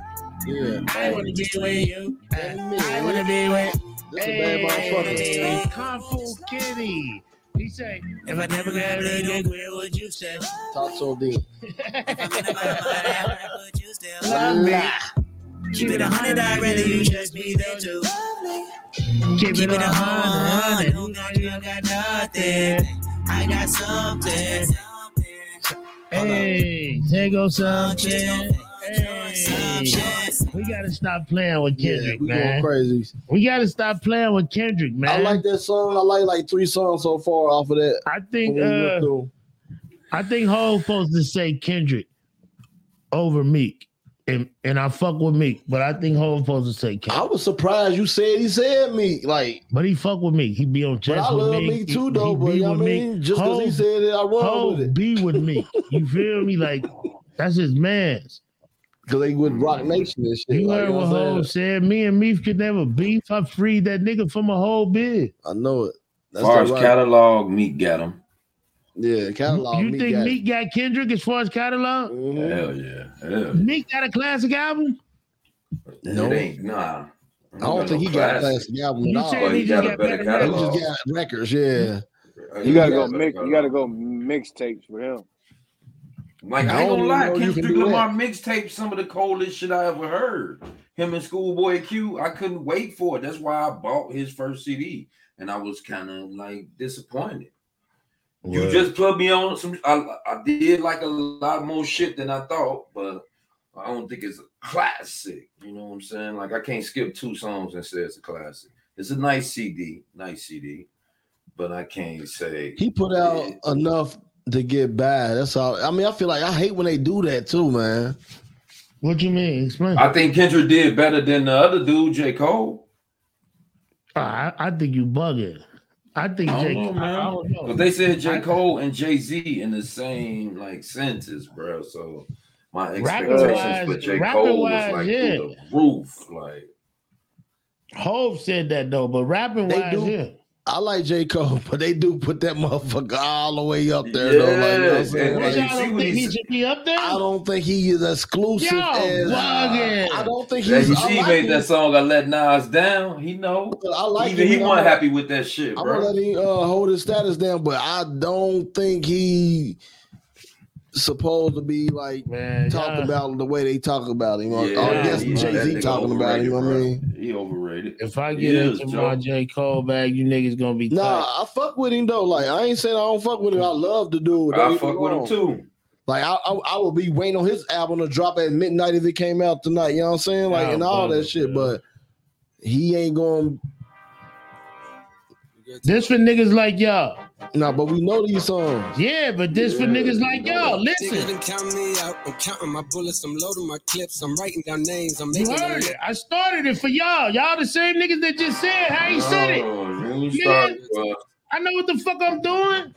Yeah. I wanna be with you. I wanna be with. This a bad motherfucker. Hey, Kung Fu Kenny. He say, if I never got of you, where would you stay? Talk so deep. Love me. Keep it a hundred, I'd rather you just be there too. Keep it a hundred. Who got you? I got nothing. I got something. Hey, there goes something. Hey, we gotta stop playing with Kendrick, we going crazy. We gotta stop playing with Kendrick, man. I like that song. I like like three songs so far off of that. I think When we went uh. I think Hov supposed to say Kendrick over Meek. And and I fuck with Meek, but I think Hov supposed to say Kendrick. I was surprised you said he said me. Like, But he fuck with Meek. He be on but chest I love Meek. me too, He- though. he But be you know what I with mean? Meek. Just because he Hov- said it, I run Hov with it. be with Meek. You feel me? Like that's his man's. Because they with Roc Nation and shit. You like, heard what what Hov said. Me and Meek could never beef. I freed that nigga from a whole bid. I know it. As far as right- catalog, Meek got him. Yeah, catalog. You Meek think got. Meek got Kendrick as far as catalog? Mm-hmm. Hell yeah. Hell. Meek got a classic album? No. It ain't nah. I don't think he got a classic album at You all. saying he just got better He catalog? just got records, yeah. You gotta go mix. You gotta go mixtapes with him. Like I I ain't gonna lie, Kendrick Lamar mixtape some of the coldest shit I ever heard. Him and Schoolboy Q, I couldn't wait for it. That's why I bought his first CD, and I was kind of like disappointed. You Word. just put me on some. I, I did like a lot more shit than I thought, but I don't think it's a classic. You know what I'm saying? Like I can't skip two songs and say it's a classic. It's a nice CD, nice CD, but I can't say He put out enough to get by. That's all. I mean, I feel like I hate when they do that too, man. What do you mean? Explain. I think Kendrick did better than the other dude, J. Cole. I, I think you bugging. I think I J. don't know, I, I man. don't know. But they said J. I- Cole and Jay Z in the same like sentence, bro. So my Rapping expectations for wise- J. rapping Cole was like yeah. through the roof. Like Hove said that though, but rapping They wise, do. yeah. I like J. Cole, (laughs) but they do put that motherfucker all the way up there, though. Like, you know what I'm saying? Like, and don't think he should be up there? I don't think he is exclusive Y'all as bugging. I don't think Yeah, he's. you I see, he like made him. that song. I let Nas down. He know. I like Even him, he and wasn't happy with that shit, I'm gonna bro. let him uh, hold his status down, but I don't think he supposed to be like Man, talking y'all- about the way they talk about him. Or, Yeah, or I guess he- Jay Z talking about him. You know what I mean? He overrated. If I get is, into Joe. my J. Cole bag, you niggas gonna be Nah, tight. I fuck with him though. Like I ain't saying I don't fuck with him. I love the dude. I Don't get me fuck with him too. Like I, I, I would be waiting on his album to drop at midnight if it came out tonight. You know what I'm saying? Like Nah, and all that shit. But he ain't going. This for niggas like y'all. Nah, but we know these songs. Yeah, but this for niggas like y'all. Listen, done count me out. I'm counting my bullets. I'm loading my clips. I'm writing down names. I'm you making heard it. I started it for y'all. Y'all the same niggas that just said how he said it. Oh, you Nigga, start. I know what the fuck I'm doing.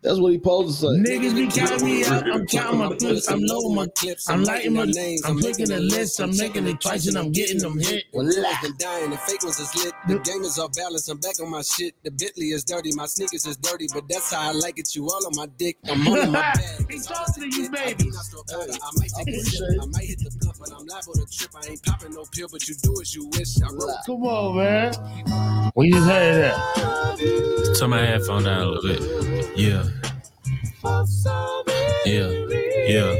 That's what he supposed to say. Niggas be counting me out. I'm counting my clips. I'm loading my clips. I'm lighting my names. I'm making a list. I'm making it twice and I'm getting them hit. The real ones been dying, the fake ones is lit. The game is off balance. I'm back on my shit. The Bentley is dirty. My sneakers is dirty, but that's how I like it. You all on my dick. I'm all in my (laughs) bag. He talking to you, baby. I might take a sip. I might hit the blunt, but I'm liable to trip. I ain't popping no pill, but you do as you wish. I wrote Come on, man. We just heard that. Turn my headphone down a little bit. Yeah. Yeah. Yeah.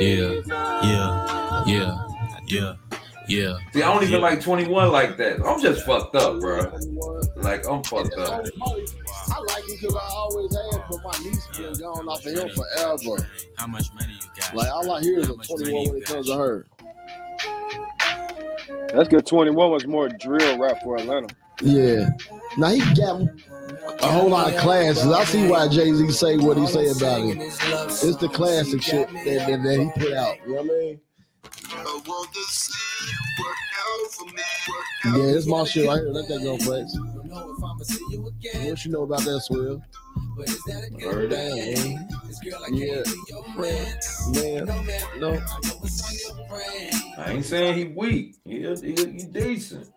Yeah. Yeah. Yeah. Yeah. Yeah. See, I don't even like 21 like that. I'm just fucked up, bro. Like, I'm fucked up. I like him because I always have, but my niece been gone off of him forever. How much money you got? Like all I hear is a 21 when it comes to her. That's good. Twenty one was more drill rap for Atlanta. Yeah. Now he got a whole lot of classes. I see why Jay Z say what he say about it. It's the classic shit that, that, that he put out. You know what I mean? Yeah, it's my shit right here. Let that go, Flex. What you know about that, Swill? Heard Yeah. Man, no. I ain't saying he weak. He, he, he decent.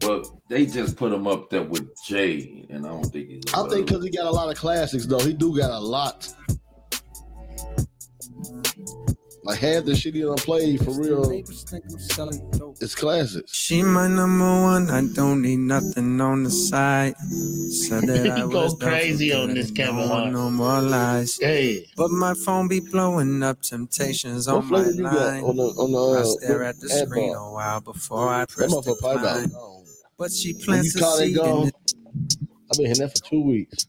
But they just put him up there with Jay, and I don't think he's. I think because he got a lot of classics, though. He do got a lot. Like half the shit he done played for real. It's classics. She my number one. I don't need nothing on the side. Said that (laughs) I was go crazy for on good this and Kevin no Hart. more, no more lies. Hey, But my phone be blowing up temptations What on my flavor you got line. on the on the I uh, stare at the screen bar? a while before I press motherfucker probably decline. about But she When you plants a call that seed in gone. I've been hitting that for two weeks.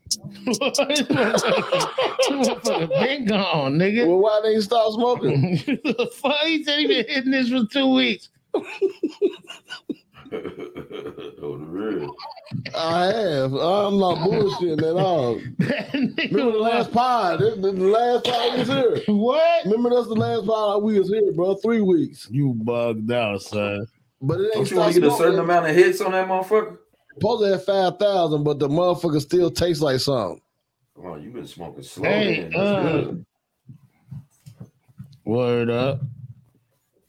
motherfucker (laughs) been gone, nigga. Well, why they ain't stop smoking? the (laughs) fuck? He said he been hitting this for two weeks. (laughs) oh, the real. I have. I'm not bullshitting at all. Remember the last pod? The, the, the last pod we was here. What? Remember that's the last pod we was here, bro. Three weeks. You bugged out, son. But it ain't Don't you want to get a certain smoking. amount of hits on that motherfucker? Supposed to have five thousand, but the motherfucker still tastes like something. Come on, you been smoking slow. Hey. That's uh, good. Word up.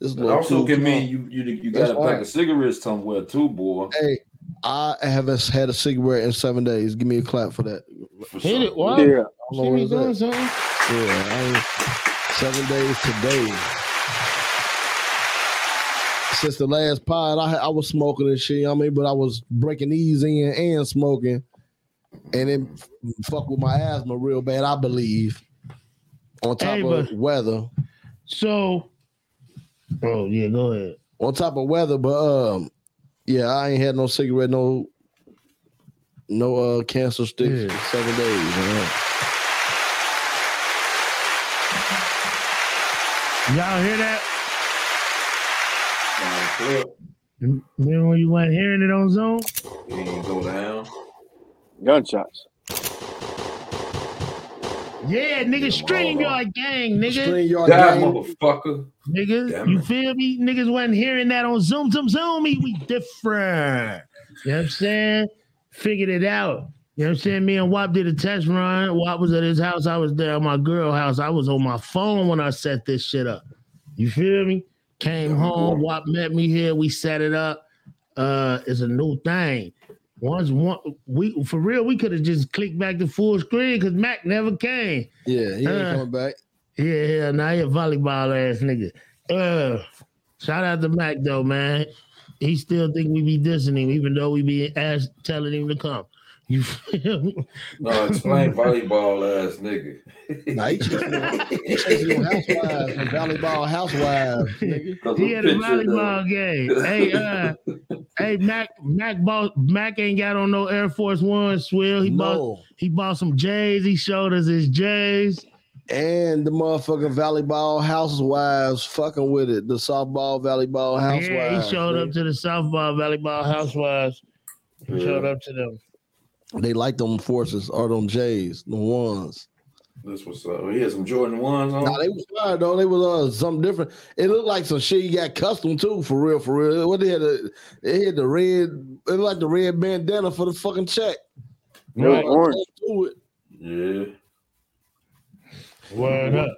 This It little also too can small. mean you you you That's got a pack fine. of cigarettes somewhere too, boy. Hey, I haven't had a cigarette in seven days. Give me a clap for that. Hit it. What? Yeah. See How long me was doing something? Yeah, I ain't, seven days today. Since the last pod, I I was smoking and shit. You know what I mean, but I was breaking these in and smoking, and it fuck with my asthma real bad. I believe. On top Hey, of weather. So, oh yeah, go ahead. On top of weather, but um, yeah, I ain't had no cigarette, no, no uh cancer sticks for seven days. Man. Y'all hear that? Remember when you weren't hearing it on Zoom? You ain't go down. Gunshots. Yeah, nigga, stream your gang, nigga. Stream your That gang. motherfucker. Niggas, Damn you it. feel me? Niggas wasn't hearing that on Zoom, Zoom, Zoom. Me, we different. You know what I'm saying? Figured it out. You know what I'm saying? Me and Wop did a test run. Wop was at his house. I was there at my girl house. I was on my phone when I set this shit up. You feel me? Came home. Wop met me here. We set it up. Uh, it's a new thing. Once one we for real, we could have just clicked back to full screen because Mac never came. Yeah, he ain't Uh, coming back. Yeah, yeah, now he a volleyball ass nigga. Uh, shout out to Mac though, man. He still think we be dissing him, even though we be ass telling him to come. You feel me? No, explain volleyball ass nigga. Nah, he chasing them- he chasing them housewives, them volleyball housewives, nigga. (laughs) He had a volleyball game. (laughs) Hey, uh, hey, Mac, Mac bought Mac ain't got on no Air Force One swill. He No. bought he bought some J's. He showed us his J's. And the motherfucking volleyball housewives fucking with it. The softball volleyball housewives. Yeah, he showed up to the softball volleyball housewives. He Yeah. showed up to them. They like them forces or them J's, the ones. This was uh, he had some Jordan ones on. Nah, they was fire though. They was uh, something different. It looked like some shit you got custom too, for real, for real. What they had the they had the red, it looked like the red bandana for the fucking check. It was orange. To it. Yeah. Word up.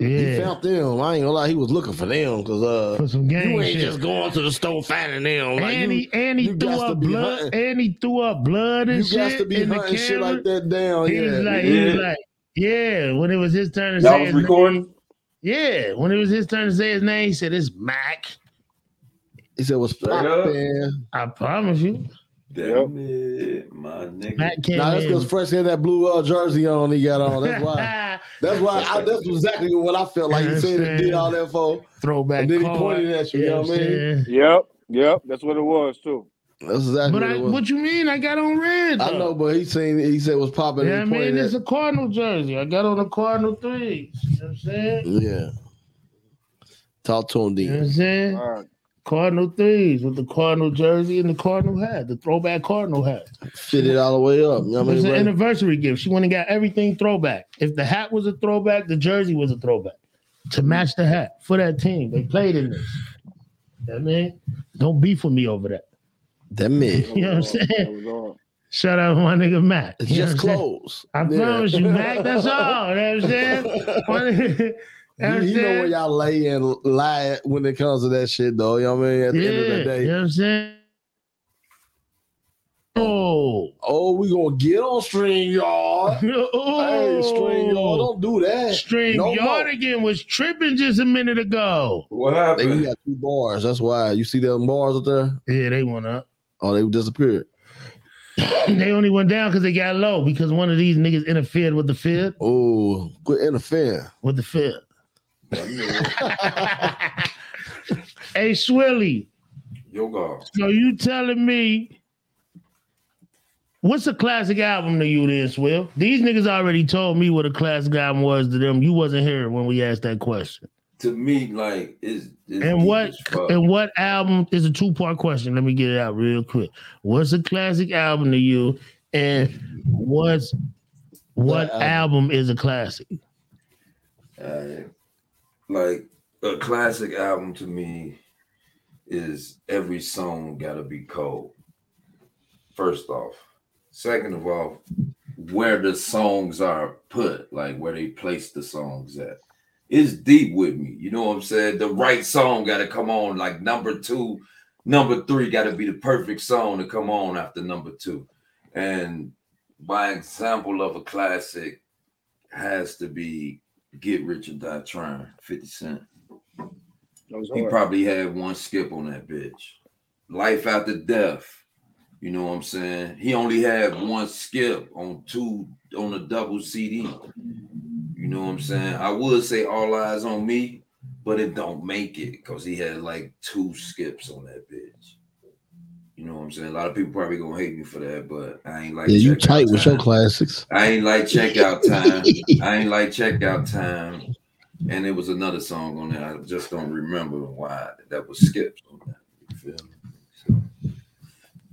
He Yeah. found them. I ain't gonna lie, he was looking for them because uh For some gang you ain't shit. just going to the store finding them. Like, and you, he and he threw up blood. hunting. And he threw up blood and You shit. got to be in the hunting shit camera. like that down. He yeah. was like, he was Yeah. like, yeah. When it was his turn to Y'all say was his recording? name, yeah. When it was his turn to say his name, he said, "It's Mac." He said, "What's up. poppin'?" I promise you, Damn it, my nigga. Mac Nah, that's in. because Fresh had that blue uh, jersey on. He got on. That's why. (laughs) that's why. I, that's exactly what I felt like. He said he did all that for. Throwback. And then he card. pointed at you. You know what I mean? Yep, yep. That's what it was too. That's exactly But what I, it was. what you mean? I got on red. I know, but he seen. He said it was popping. Yeah, I and he mean, it's at. a Cardinal jersey. I got on the Cardinal three. You know what I'm saying? Yeah. Talk to him, You know what. I'm saying? All right. Cardinal threes with the Cardinal jersey and the Cardinal hat, the throwback Cardinal hat. Fit it all the way up. You know It what I was mean? an Right? anniversary gift. She went and got everything throwback. If the hat was a throwback, the jersey was a throwback to match the hat for that team. They played in this. You know what I mean, don't beef with me over that. That man. (laughs) You know what I'm saying? Shout out my nigga Mac. It's just what I'm saying? clothes. I Yeah. promise you, Mac. That's (laughs) all. You know what I'm saying? (laughs) You know You, you know where y'all lay and lie when it comes to that shit, though. You know what I mean? At the yeah, end of the day, you know what I'm saying? Oh, oh, we gonna get on string y'all. (laughs) Hey, string y'all, oh. don't do that. Stream No more. Yardigan was tripping just a minute ago. What happened? They got two bars. That's why you see them bars up there. Yeah, they went up. Oh, they disappeared. (laughs) they only went down because they got low because one of these niggas interfered with the field. Oh, quit interfering with the field. (laughs) hey, Swilly. Yo, God. So you telling me what's a classic album to you then, Swill? These niggas already told me what a classic album was to them. You wasn't here when we asked that question. To me, like, is And what and what album is a two part question? Let me get it out real quick. What's a classic album to you? And what's what album. album is a classic? Uh, like a classic album to me is every song gotta be cold. First off. Second of all, where the songs are put, like where they place the songs at. It's deep with me. You know what I'm saying? The right song gotta come on, like number two, number three gotta be the perfect song to come on after number two. And my example of a classic has to be Get Rich or Die Trying, 50 Cent. He probably had one skip on that bitch. Life After Death. You know what I'm saying? He only had one skip on two on a double CD. You know what I'm saying? I would say All Eyes on Me, but it don't make it because he had like two skips on that bitch. You know what I'm saying? A lot of people probably gonna hate me for that, but I ain't like yeah, you tight with your classics. I ain't like checkout time. (laughs) I ain't like checkout time. And it was another song on there. I just don't remember why that was skipped on that. You feel me?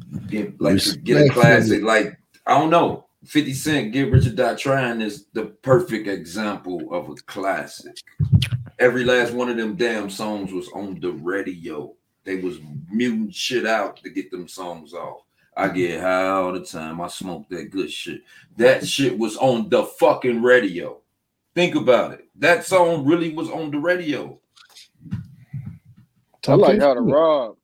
So, get, like to get a classic, like I don't know. 50 Cent, Get Rich or Die Trying is the perfect example of a classic. Every last one of them damn songs was on the radio. They was muting shit out to get them songs off. I mm-hmm. get high all the time. I smoke that good shit. That shit was on the fucking radio. Think about it. That song really was on the radio. I like how to rob.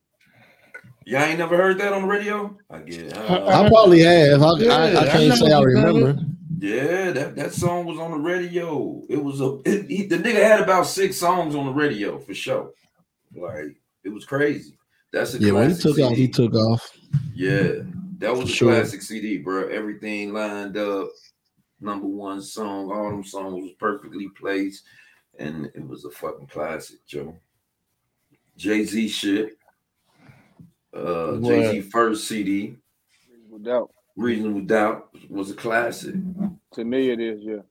Y'all ain't never heard that on the radio? I get high. I probably have. I, I, I can't know say I what you're remember. Yeah, that, that song was on the radio. It was a it, he, the nigga had about six songs on the radio for sure. Like it was crazy. That's a Yeah, when he classic took off, he took off. Yeah, that was For a sure. classic CD, bro. Everything lined up. Number one song, all them songs was perfectly placed, and it was a fucking classic, Joe. Jay Z shit. Uh, Jay Z first CD, Reasonable doubt. Reasonable Doubt, was a classic. To me, it is. Yeah.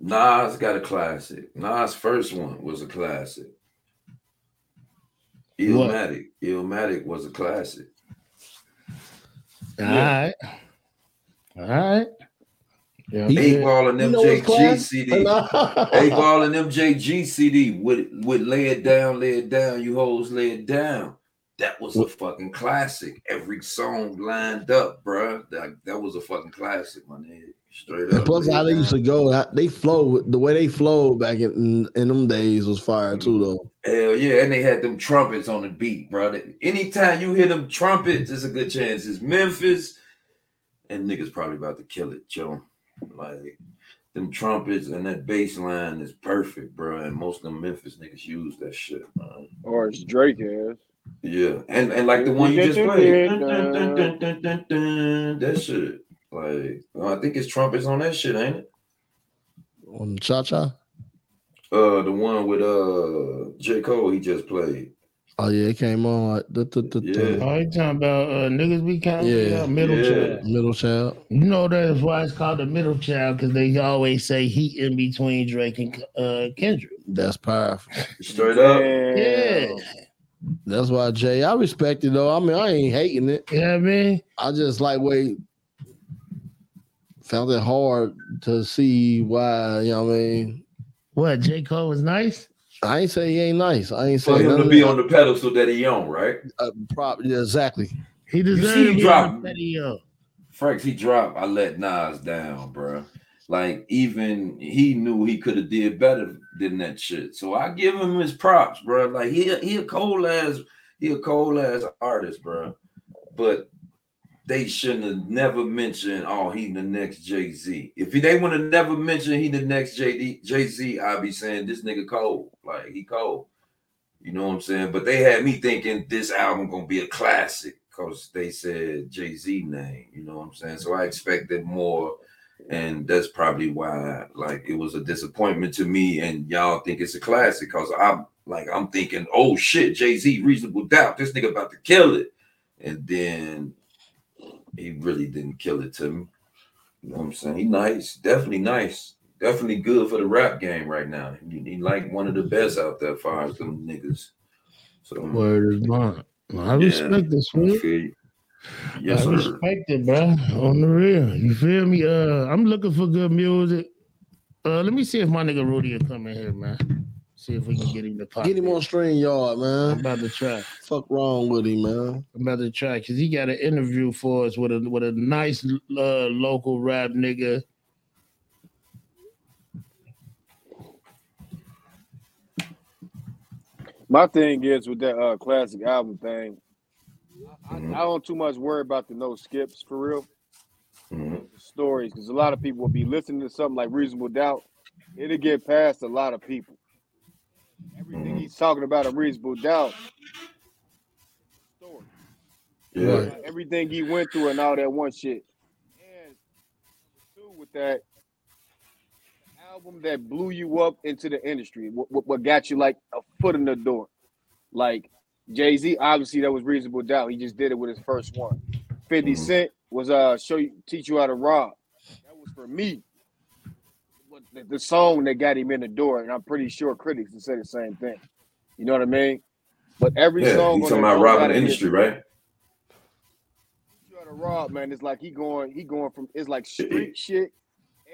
Nas got a classic. Nas' first one was a classic. What? Illmatic. Illmatic was a classic. All right. All right. Yeah. Eight Ball and You know what's MJG? CD. (laughs) Eight Ball and MJG CD would would lay it down, lay it down. You hoes lay it down. That was a fucking classic. Every song lined up, bruh. That, that was a fucking classic, my nigga. Straight And up. plus, how they used to go, they flow. The way they flowed back in in them days was fire too, though. Hell yeah, and they had them trumpets on the beat, bro. Anytime you hear them trumpets, it's a good chance it's Memphis, and niggas probably about to kill it, Joe. Like them trumpets and that bass line is perfect, bro. And most of them Memphis niggas use that shit, man. Or it's Drake has. Yeah, and and like the one you just played, that shit. Like I think it's trumpets on that shit, ain't it? On Cha Cha. Uh, the one with uh J Cole he just played. Oh yeah, it came on like the, the, the, the- Oh, you talking about uh, niggas be counting? yeah, middle child. middle child. You know that's why it's called the middle child because they always say he in between Drake and uh, Kendrick. That's powerful. Straight up. Yeah. That's why Jay, I respect it though. I mean, I ain't hating it. Yeah, I mean, I just like wait. Found it hard to see why. You know what I mean? What J Cole was nice. I ain't say he ain't nice. I ain't For saying him to be that. on the pedestal that he on, right? Uh, prop, yeah, exactly. He You deserved see to him be drop. on the video. Franks, he dropped. I let Nas down, bro. Like even he knew he could have did better than that shit. So I give him his props, bro. Like he he a cold ass he a cold ass artist, bro. But they shouldn't have never mentioned, oh, he the next Jay Z. If they would have never mentioned he the next JD Jay Z, I'd be saying this nigga cold, like he cold. You know what I'm saying? But they had me thinking this album gonna be a classic because they said Jay Z name. You know what I'm saying? So I expected more, and that's probably why like it was a disappointment to me. And y'all think it's a classic because I'm like I'm thinking, oh shit, Jay Z, Reasonable Doubt, this nigga about to kill it, and then he really didn't kill it to me. You know what I'm saying? He nice, definitely nice, definitely good for the rap game right now. He, he like one of the best out there, far as them niggas. So Word is mine. I Yeah, respect this, man. Yes, I sir. respect it, bro. On the real. You feel me? Uh I'm looking for good music. Uh let me see if my nigga Rudy will come in here, man. See if we can get him to pop. Get him in. on StreamYard, man. I'm about to try. Fuck wrong with him, man. I'm about to try because he got an interview for us with a with a nice uh, local rap nigga. My thing is with that uh classic album thing, I, I don't too much worry about the no skips for real. The stories, because a lot of people will be listening to something like Reasonable Doubt, it'll get past a lot of people. Everything he's talking about a Reasonable Doubt, story. Yeah. Everything he went through and all that one shit. And two with that album that blew you up into the industry, what, what, what got you like a foot in the door. Like Jay Z, obviously that was Reasonable Doubt. He just did it with his first one. 50 Cent was uh show you teach you how to rob. That was for me. What- The, the song that got him in the door, and I'm pretty sure critics will say the same thing. You know what I mean? But every Yeah, song he's talking about robbing the hit. industry, right? Teach you how to rob, man. It's like he going, he going from it's like street shit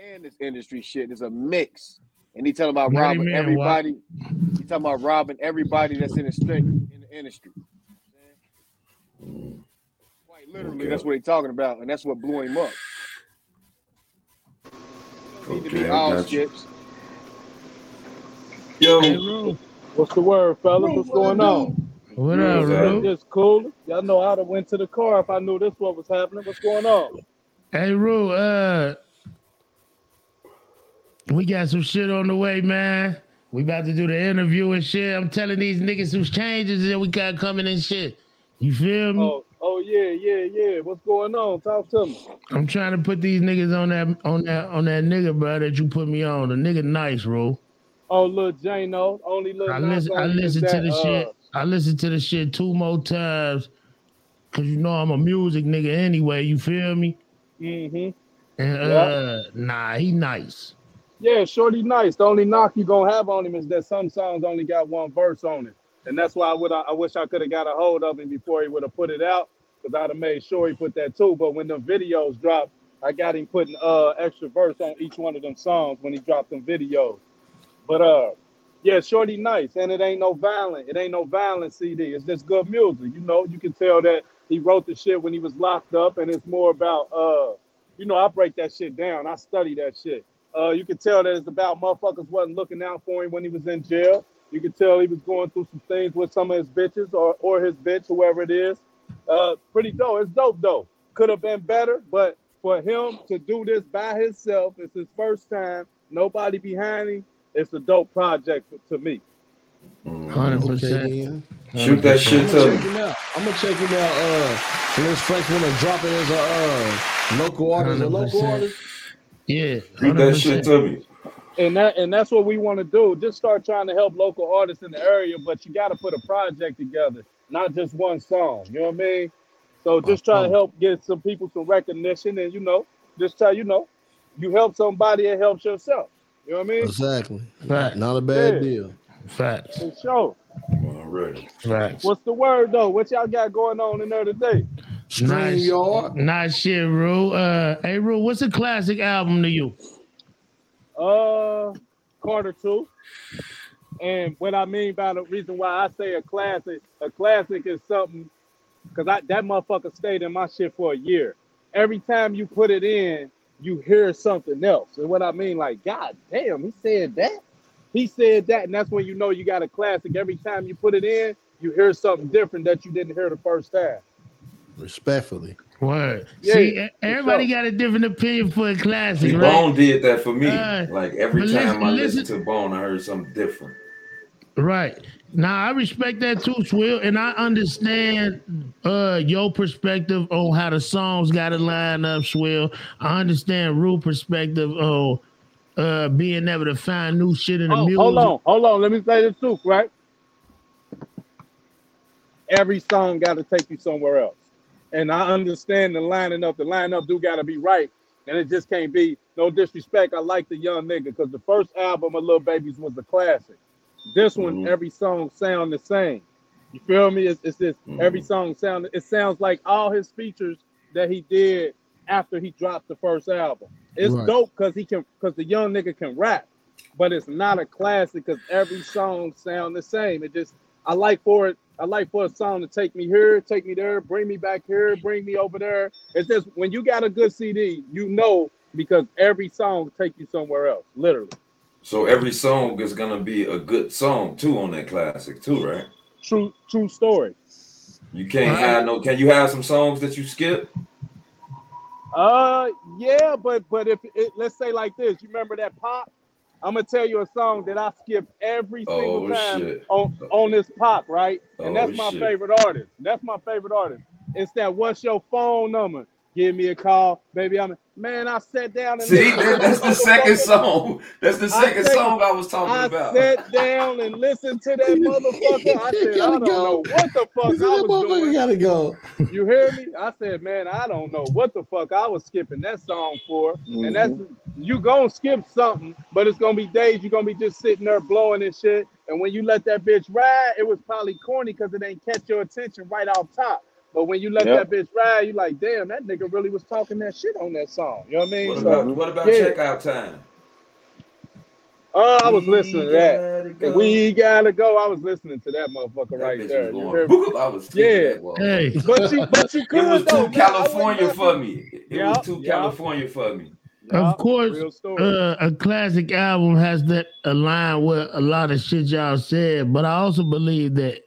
and this industry shit. It's a mix. And he talking about What do you robbing mean, what? everybody. He talking about robbing everybody that's in the street in the industry. Quite literally, that's what he talking about, and that's what blew him up. Need to be Okay, all got you. skips. Yo, What's the word, fellas? What's going on? What up, Ru? Just cool. Y'all know I'd have went to the car if I knew this what was happening. What's going on? Hey Ru, uh we got some shit on the way, man. We about to do the interview and shit. I'm telling these niggas some changes that we got coming and shit. You feel me? Oh, oh yeah, yeah, yeah. What's going on? Talk to me. I'm trying to put these niggas on that on that on that nigga, bro, that you put me on. The nigga nice, bro. Oh, little Jano, only little. I listen I listen to the shit. I listen to the shit two more times. Cause you know I'm a music nigga anyway, you feel me? Mm-hmm. And Yeah. uh nah, he nice. Yeah, shorty nice. The only knock you gonna have on him is that some songs only got one verse on it, and that's why I would I wish I could have got a hold of him before he would have put it out, because I'd have made sure he put that too. But when the videos dropped, I got him putting uh extra verse on each one of them songs when he dropped them videos. But uh, yeah, shorty nice, and it ain't no violent. It ain't no violent CD. It's just good music. You know, you can tell that he wrote the shit when he was locked up, and it's more about uh, you know, I break that shit down. I study that shit. Uh, you can tell that it's about motherfuckers wasn't looking out for him when he was in jail. You can tell he was going through some things with some of his bitches or or his bitch, whoever it is. Uh, pretty dope. It's dope though. Could have been better, but for him to do this by himself, it's his first time. Nobody behind him. It's a dope project to me. Hundred Okay, percent. Shoot that shit I'm to gonna me. check him. I'm gonna check him out. Uh, unless Flex wanna drop it as a uh, local artist, a local 100%. artist. Yeah. Shoot that shit to me. And that and that's what we want to do. Just start trying to help local artists in the area, but you got to put a project together, not just one song. You know what I mean? So just try to help get some people some recognition, and you know, just try, you know, you help somebody, it helps yourself. You know what I mean? Exactly. Fact. Not a bad Yeah. deal. Facts. For sure. Already. Facts. What's the word though? What y'all got going on in there today? Nice, StreamYard. nice shit, Ru. Uh, hey, Ru, what's a classic album to you? Uh, Carter two. And what I mean by the reason why I say a classic, a classic is something because I that motherfucker stayed in my shit for a year. Every time you put it in, you hear something else. And what I mean, like, God damn, he said that. He said that, and that's when you know you got a classic. Every time you put it in, you hear something different that you didn't hear the first time. Respectfully. Word. Yeah, See, everybody sure. got a different opinion for a classic, See, right? Bone did that for me. Uh, like every time listen- I listen- listened to Bone, I heard something different. Right. Now I respect that too, Swill, and I understand uh your perspective on how the songs gotta line up, Swill. I understand Ru perspective on uh being able to find new shit in the Oh, music. hold on, hold on. Let me say the truth, right? Every song got to take you somewhere else, and I understand the lining up. The lineup do got to be right, and it just can't be no disrespect. I like the young nigga because the first album of Lil Baby's was a classic. This one, Mhm. every song sound the same. You feel me? It's, it's just every song sound. It sounds like all his features that he did after he dropped the first album. It's Right. dope because he can because the young nigga can rap, but it's not a classic because every song sound the same. It just I like for it. I like for a song to take me here, take me there, bring me back here, bring me over there. It's just when you got a good CD, you know because every song take you somewhere else, literally. So every song is gonna be a good song too on that classic too, right? True, true story. You can't have no. Can you have some songs that you skip? Uh, yeah, but but if it, let's say like this, you remember that pop? I'm gonna tell you a song that I skip every oh, single Oh, time shit. on on this pop, right? And Oh, that's my shit. favorite artist. That's my favorite artist. It's that what's your phone number? Give me a call, baby. I'm man. I sat down and See, listened that- that's the second song. That's the I second sat- song I was talking I about. sat down and listened to that motherfucker. I said, (laughs) I don't go. know what the fuck He said, I "That was motherfucker doing. gotta go. You hear me? I said, man, I don't know what the fuck I was skipping that song for. And that's mm-hmm. you gonna skip something, but it's gonna be days you're gonna be just sitting there blowing and shit. And when you let that bitch ride, it was probably corny because it ain't catch your attention right off top. But when you let Yep. that bitch ride, you like, damn, that nigga really was talking that shit on that song. You know what I mean? What So, about what about yeah. checkout time? Oh, I was We listening to that. go. We gotta go. I was listening to that motherfucker That right there. was You going heard me? boop. I was thinking Yeah. Hey, (laughs) But you, but you could It was though, too man. I wouldn't California for me. It Yeah, was too yeah. California for me. Of course, uh, a classic album has that align with a lot of shit y'all said, but I also believe that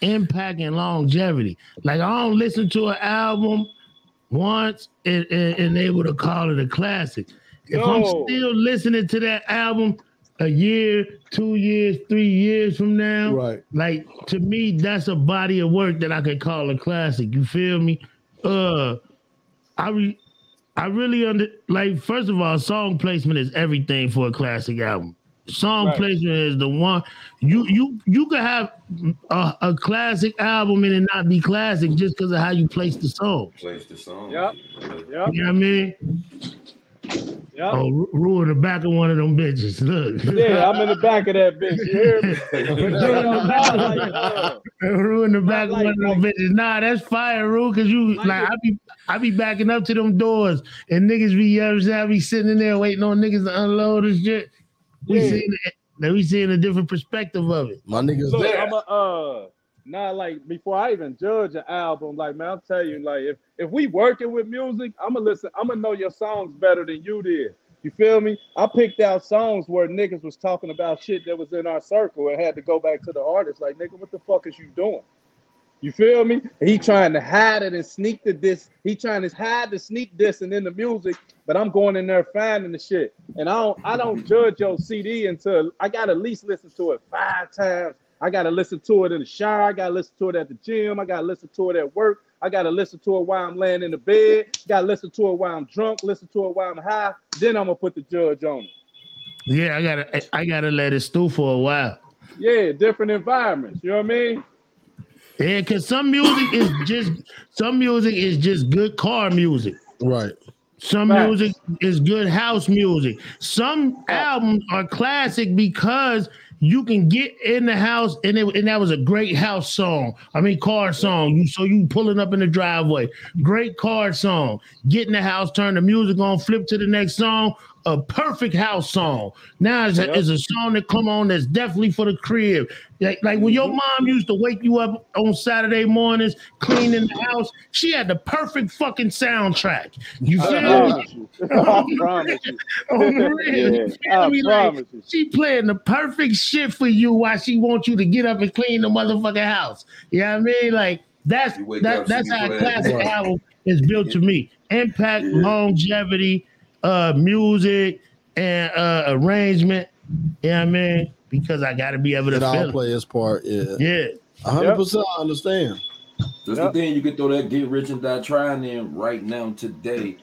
impact and longevity. Like I don't listen to an album once and, and, and able to call it a classic. If I'm still listening to that album a year, two years, three years from now, Right. like to me, that's a body of work that I could call a classic. You feel me? Uh I re- I really under like first of all, song placement is everything for a classic album. Song Right. placement is the one you you you could have a, a classic album and it not be classic just because of how you place the song. Place the song. Yep. Yeah. Yep. You know what I mean? Yep. Oh, Ru- Ru in the back of one of them bitches. Look. Yeah, I'm in the back of that bitch. You hear me? (laughs) Ru in the back of one of- (laughs) Ru in the back of them bitches. Nah, that's fire, Ru, cause you like I be I be backing up to them doors and niggas be you know what I'm saying? I be sitting in there waiting on niggas to unload and shit. We Yeah. seeing it. Now we seeing a different perspective of it. My niggas Look, there. I'm a uh not like before I even judge an album, like man, I'll tell you, like if if we working with music, I'm gonna listen, I'm gonna know your songs better than you did. You feel me? I picked out songs where niggas was talking about shit that was in our circle and had to go back to the artist, like nigga, what the fuck is you doing? You feel me? He trying to hide it and sneak the diss. He trying to hide the sneak diss and then the music, but I'm going in there finding the shit. And I don't I don't judge your CD until I gotta at least listen to it five times. I gotta listen to it in the shower. I gotta listen to it at the gym. I gotta listen to it at work. I gotta listen to it while I'm laying in the bed. Gotta listen to it while I'm drunk. Listen to it while I'm high. Then I'm gonna put the judge on it. Yeah, I gotta I gotta let it stew for a while. Yeah, different environments. You know what I mean? Yeah, cause some music is just some music is just good car music. Right. Some Facts. music is good house music. Some albums are classic because you can get in the house and it, and that was a great house song. I mean car song. You so you pulling up in the driveway. Great car song. Get in the house, turn the music on, flip to the next song. A perfect house song. Now it's a, Yep. it's a song that come on that's definitely for the crib. Like, like when your mm-hmm. mom used to wake you up on Saturday mornings, cleaning the house, she had the perfect fucking soundtrack. You feel promise me? you. (laughs) I promise you. (laughs) On the real, you Yeah, I me? Like, promise you. she playing the perfect shit for you while she wants you to get up and clean the motherfucking house. You know what I mean? Like That's that, up, that's see how a classic playing. album is built to me. Impact, longevity, uh, music, and uh, arrangement. You know what I mean? Because I got to be able to It all feel play his part. Yeah. Yeah. hundred percent. I understand. That's the thing. You can throw that get rich and die trying in right now today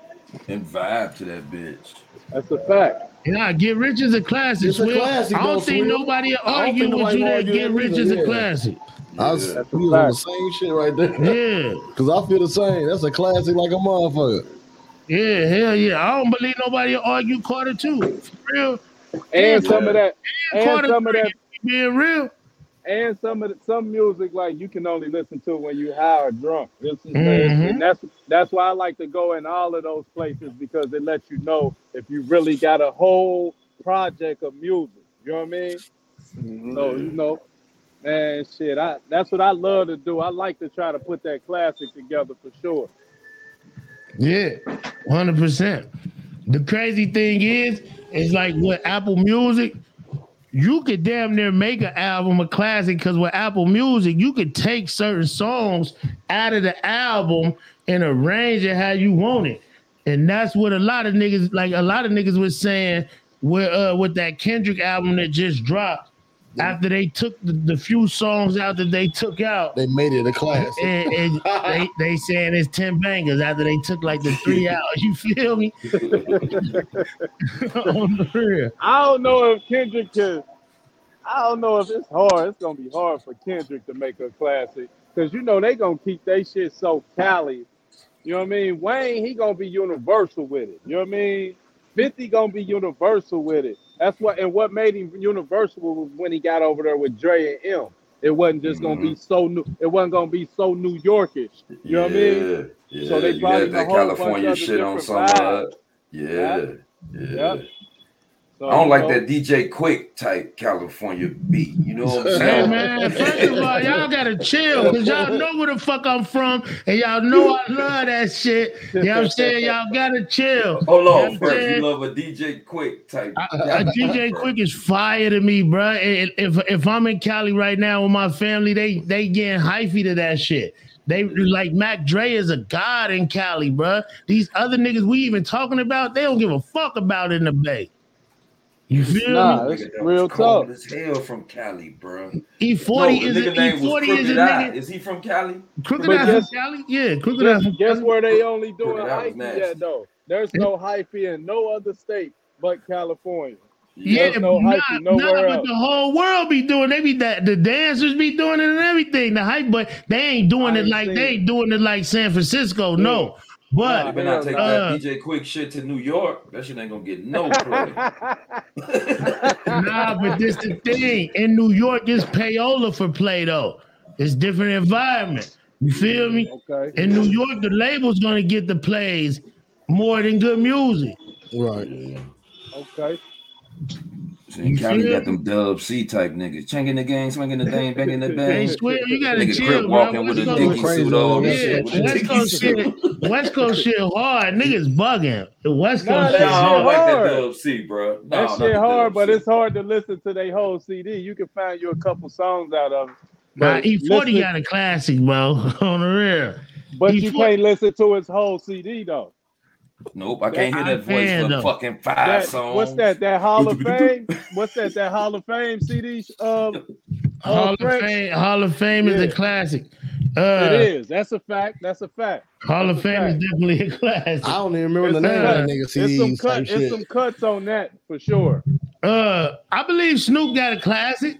and vibe to that bitch. That's a fact. Yeah, Get Rich is a classic. It's a classic, I don't though, think Swill. nobody I don't argue think with you that Get Rich either, is a yeah. classic. I was, That's a we was on the same shit right there. Yeah. (laughs) Cause I feel the same. That's a classic like a motherfucker. Yeah, hell yeah. I don't believe nobody argue Carter two. For real. And some of that, and Carter some of that, being real. and some of the, some music like you can only listen to when you high or drunk. This is, Mhm. and that's that's why I like to go in all of those places because it lets you know if you really got a whole project of music. You know what I mean? So you know, man, shit. I that's what I love to do. I like to try to put that classic together for sure. Yeah, hundred percent. The crazy thing is, is like with Apple Music, you could damn near make an album a classic because with Apple Music, you could take certain songs out of the album and arrange it how you want it. And that's what a lot of niggas, like a lot of niggas was saying with uh with that Kendrick album that just dropped. After they took the, the few songs out that they took out, They made it a class. and, and (laughs) they, they saying it's 10 bangers after they took like the three (laughs) out. You feel me? (laughs) On the real. I don't know if Kendrick can. I don't know if it's hard. It's gonna be hard for Kendrick to make a classic because you know they gonna keep they shit so Cali. You know what I mean? Wayne he gonna be universal with it. You know what I mean? Fifty gonna be universal with it. That's what and what made him universal was when he got over there with Dre and Em. It wasn't just gonna be mm-hmm. so new. It wasn't gonna be so New Yorkish. You know what I mean? Yeah, So they you probably had that a whole bunch California shit on some. Vibes. yeah, yeah. Yep. So, I don't like know, that DJ Quik type California beat. You know what I'm Hey saying? man, (laughs) first of all, y'all gotta chill because y'all know where the fuck I'm from and y'all know I love that shit. You know what I'm saying? Y'all gotta chill. Hold You know on, first. You love a DJ Quik type. Uh, DJ Quik is fire to me, bro. And If if I'm in Cali right now with my family, they they getting hyphy to that shit. They like Mac Dre is a god in Cali, bro. These other niggas we even talking about, they don't give a fuck about it in the Bay. You feel Nah, me? it's real was cold tough. as hell from Cali, bro. E40 No, is the a, nigga name was E40 is a nigga. Is he from Cali? Crooked But from Cali? Yeah, Crooked I Guess, guess where they only doing Crooked I hyphy nasty. at though? There's no hyphy in no other state but California. Yeah, There's no nah, hyphy nah, nowhere but else. the whole world be doing. They be that the dancers be doing it and everything. The hype, but they ain't doing I it ain't like seen they ain't doing it like San Francisco. No, mm. You but better not take uh, that DJ Quik shit to New York. That shit ain't gonna get no play. (laughs) nah, but this the thing. In New York, it's payola for play though. It's different environment. You feel me? Okay. In New York, the label's gonna get the plays more than good music. Right. Okay. See, in Cali got them Dub C type niggas. Changing the game, swinging the (laughs) thing, banging the bang. Hey, Square, you gotta Nigga chill, Crip bro. walking with West a Coast- dicky suit on. Yeah, and shit, West Coast shit. West Coast shit hard. Niggas bugging. The West Coast that shit Nah, I don't like that hard. Dub C, bro. No, that shit hard, but it's hard to listen to their whole CD. You can find you a couple songs out of it. Nah, But E40 listen- got a classic, bro. (laughs) On the real. But you E40 can't listen to his whole CD though. Nope, I can't hear that voice for though. fucking five That, songs. what's that? That Hall of (laughs) Fame? What's that? That Hall of Fame CD? Um, Hall uh, of Fame. Hall of Fame is a classic. It Uh, is. That's a fact. That's a fact. Hall of That's a Fame is definitely a classic. I don't even remember the name a of that nigga it's some CDs cut. It's some cuts on that for sure. Uh, I believe Snoop got a classic.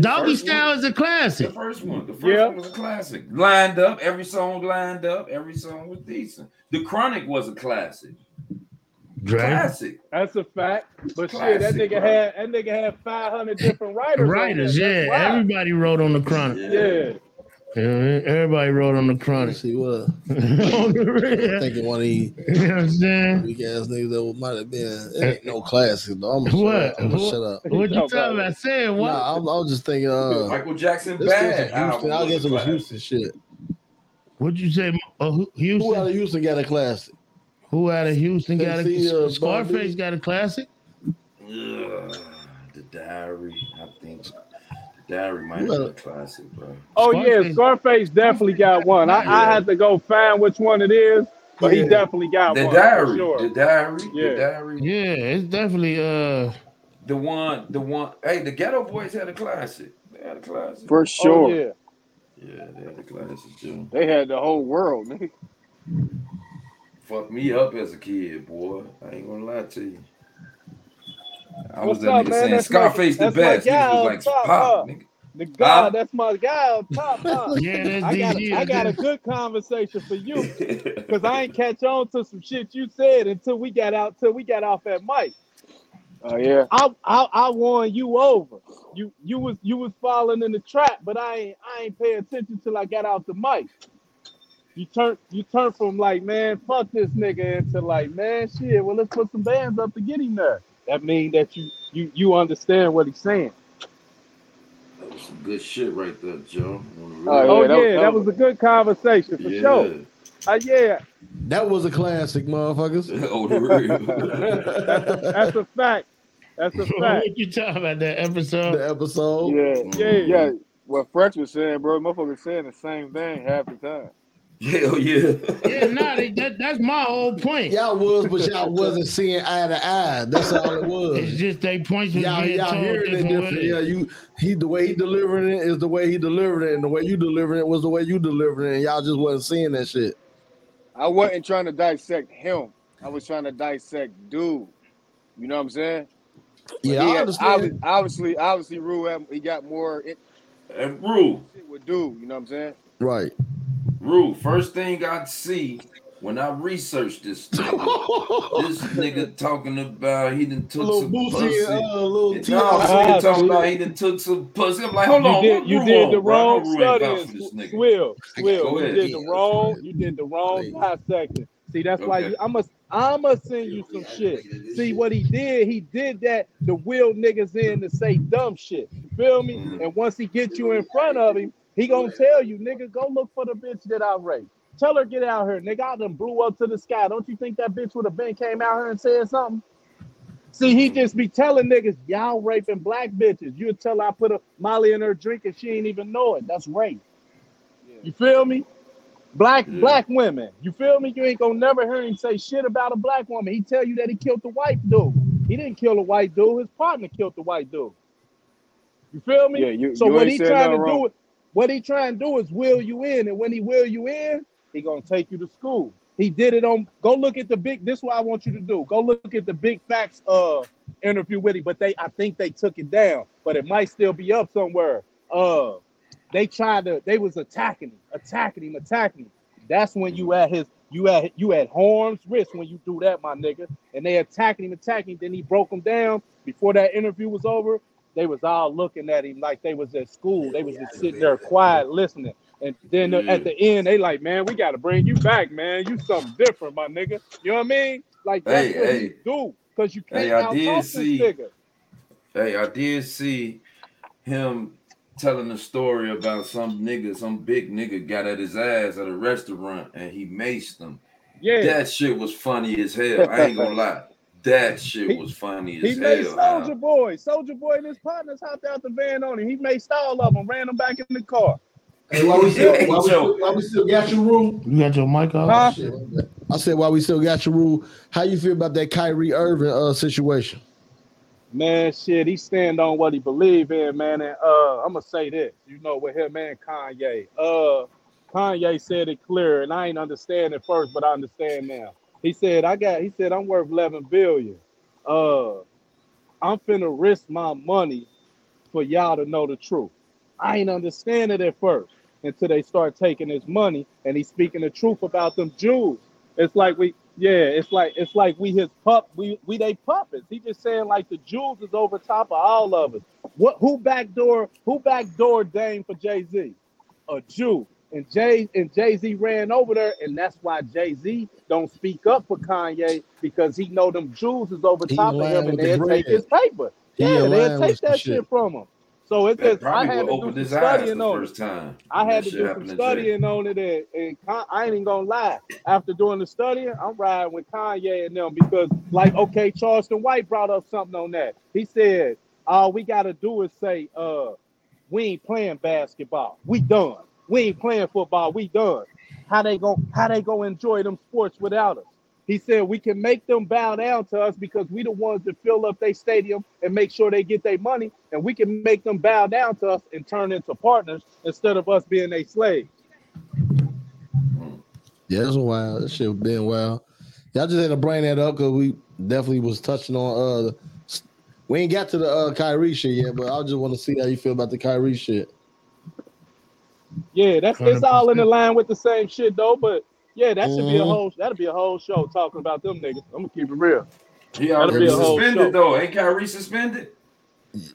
Doggy first Style one- is a classic. The first one, the first Yeah. one was a classic. Lined up, every song lined up, every song was decent. The Chronic was a classic. Dre. Classic. That's a fact. But shit, that nigga bro. had that nigga had five hundred different writers. Writers, yeah. That's. Everybody wrote on the Chronic. Yeah. Yeah, everybody wrote on the Chronic. Let's see what (laughs) on the (laughs) I'm real. thinking one of these You know what I'm saying? weak ass niggas that might have been. It ain't no classic though. I'm gonna What? shut up. I'm gonna What- shut up. What you talking about? Saying what? Nah, I'm, I was just thinking. Uh, Michael Jackson this Bad. is Houston. album I guess it was. Houston shit. What'd you say? Uh, who- Who Houston? out of Houston got a classic? Who out of Houston got a Tennessee, uh, Scarface? Bobby? Got a classic. Ugh, the Diary, I think. The Diary might be a classic, bro. Oh yeah, Scarface definitely got one. I, I had to go find which one it is, but he definitely got The one. diary, sure. the diary, Yeah. the diary. Yeah, it's definitely uh the one, the one. Hey, the Geto Boys had a classic. They had a classic For sure. Oh, yeah. Yeah, they had a classic too. They had the whole world, nigga. Fucked me up as a kid, boy. I ain't gonna lie to you. I was What's that up, nigga man? saying That's my- Scarface the that's my best. guy Niggas was like top, pop, huh? nigga. The guy, Huh? that's my guy on top, (laughs) huh? Yeah, that's I got, DG, I got a good conversation for you because I ain't catch on to some shit you said until we got out, till we got off at mic. Oh yeah. I, I I won you over. You you was you was falling in the trap, but I ain't I ain't pay attention till I got out the mic. You turn you turn from like man fuck this nigga into like man shit. Well let's put some bands up to get him there. That mean that you you you understand what he's saying. That was some good shit right there, Joe. Oh, yeah, that, was a good conversation for Yeah. sure. Uh, yeah, That was a classic, motherfuckers. (laughs) oh, the real. that's (laughs) a, that's a fact. That's a (laughs) fact. what you talking about that episode? The episode. Yeah, Yeah. yeah. What French was saying, bro, motherfuckers saying the same thing half the time. Hell oh, yeah. Yeah, nah, they, that, that's my whole point. Y'all was, but y'all wasn't seeing eye to eye. That's all it was. It's just they points was Y'all, y'all hearing it different different. Yeah, you he the way he delivering it is the way he delivered it, and the way you delivering it was the way you delivered it, and y'all just wasn't seeing that shit. I wasn't trying to dissect him. I was trying to dissect dude. You know what I'm saying? Yeah, I understand. obvi- Obviously, obviously, Ru he got more in, And Ru, shit with dude. You know what I'm saying? Right. Ru, first thing I see when I researched this nigga, this (laughs) nigga talking about he done took Little some Boosie, pussy. uh, little And T.I. no, this nigga talking about he done took some pussy. I'm like, hold you on, did you Ru did on, the bro? Wrong Ru ain't studying, vouch for this nigga. Swill, Swill. You ahead. did the wrong. You did the wrong dissecting. See, that's why you, I must I must send you some shit. See what he did? He did that to will niggas in to say dumb shit. You feel me? Mm-hmm. And once he gets you in front of him, he gonna tell you, nigga, go look for the bitch that I raped. Tell her get out here, nigga. I done blew up to the sky. Don't you think that bitch would have been came out here and said something? See, he just be telling niggas, y'all raping black bitches. You tell her I put a Molly in her drink and she ain't even know it. That's rape. You feel me? Black black women. You feel me? You ain't gonna never hear him say shit about a black woman. He tell you that he killed the white dude. He didn't kill a white dude. His partner killed the white dude. You feel me? Yeah, you- so you what he trying to wrong. do what he trying to do is will you in, and when he will you in, he gonna take you to school. He did it on. Go look at the big. This is what I want you to do. Go look at the big facts uh interview with him. But they, I think they took it down. But it might still be up somewhere. Uh, they tried to. They was attacking him, attacking him, attacking him. That's when you at his. You at you at harm's wrist when you do that, my nigga. And they attacking him, attacking. him. Then he broke him down. Before that interview was over, they was all looking at him like they was at school. They was just sitting there quiet, listening. And then at the end, they like, man, we got to bring you back, man. You something different, my nigga. You know what I mean? Like that's Hey, what hey. he do, cause you can't Hey, I did see- nigga. Hey, I did see him telling a story about some nigga, some big nigga got at his ass at a restaurant and he maced them. Yeah. That shit was funny as hell. I ain't gonna (laughs) lie. That shit was funny He as made hell. Al. Soulja Boy. Soulja Boy and his partners hopped out the van on him. He made all of them, ran them back in the car. Hey, why we still, (laughs) Hey, why we still, why we still got your rule? You got your mic off? Huh? I said, why we still got your rule? How you feel about that Kyrie Irving uh, situation? Man, shit, he stand on what he believe in, man. And uh, I'm gonna say this, you know, with him man, Kanye. Uh, Kanye said it clear, and I ain't understand it first, but I understand now. He said, I got. He said, I'm worth 11 billion. Uh, I'm finna risk my money for y'all to know the truth. I ain't understand it at first until they start taking his money and he's speaking the truth about them Jews. It's like we, yeah, it's like it's like we his pup, we we they puppets. He just saying like the Jews is over top of all of us. What who backdoor who backdoor Dame for Jay Z? A Jew. And Jay and Jay Z ran over there, and that's why Jay Z don't speak up for Kanye because he know them Jews is over He top of him, and the they'll take his paper. He Yeah, in they'll take that shit shit. from him. So it's That just I had to open do his some studying on it. first time. I had that to do some studying on it, and, and Con- I ain't even gonna lie. After doing the studying, I'm riding with Kanye and them because, like, okay, Charleston White brought up something on that. He said, "All we gotta do is say, uh, we ain't playing basketball. We done. We ain't playing football. We done. How they go? How they go enjoy them sports without us? He said we can make them bow down to us because we the ones that fill up their stadium and make sure they get their money, and we can make them bow down to us and turn into partners instead of us being their slaves. Yeah, that's wild. That shit been wild. Y'all just had to bring that up because we definitely was touching on uh we ain't got to the uh Kyrie shit yet, but I just want to see how you feel about the Kyrie shit. Yeah, that's it's all in the line with the same shit though. But yeah, that should be a Mhm. whole that'll be a whole show talking about them niggas. I'm gonna keep it real. He That'll already be a whole suspended show. though. Ain't Kyrie suspended?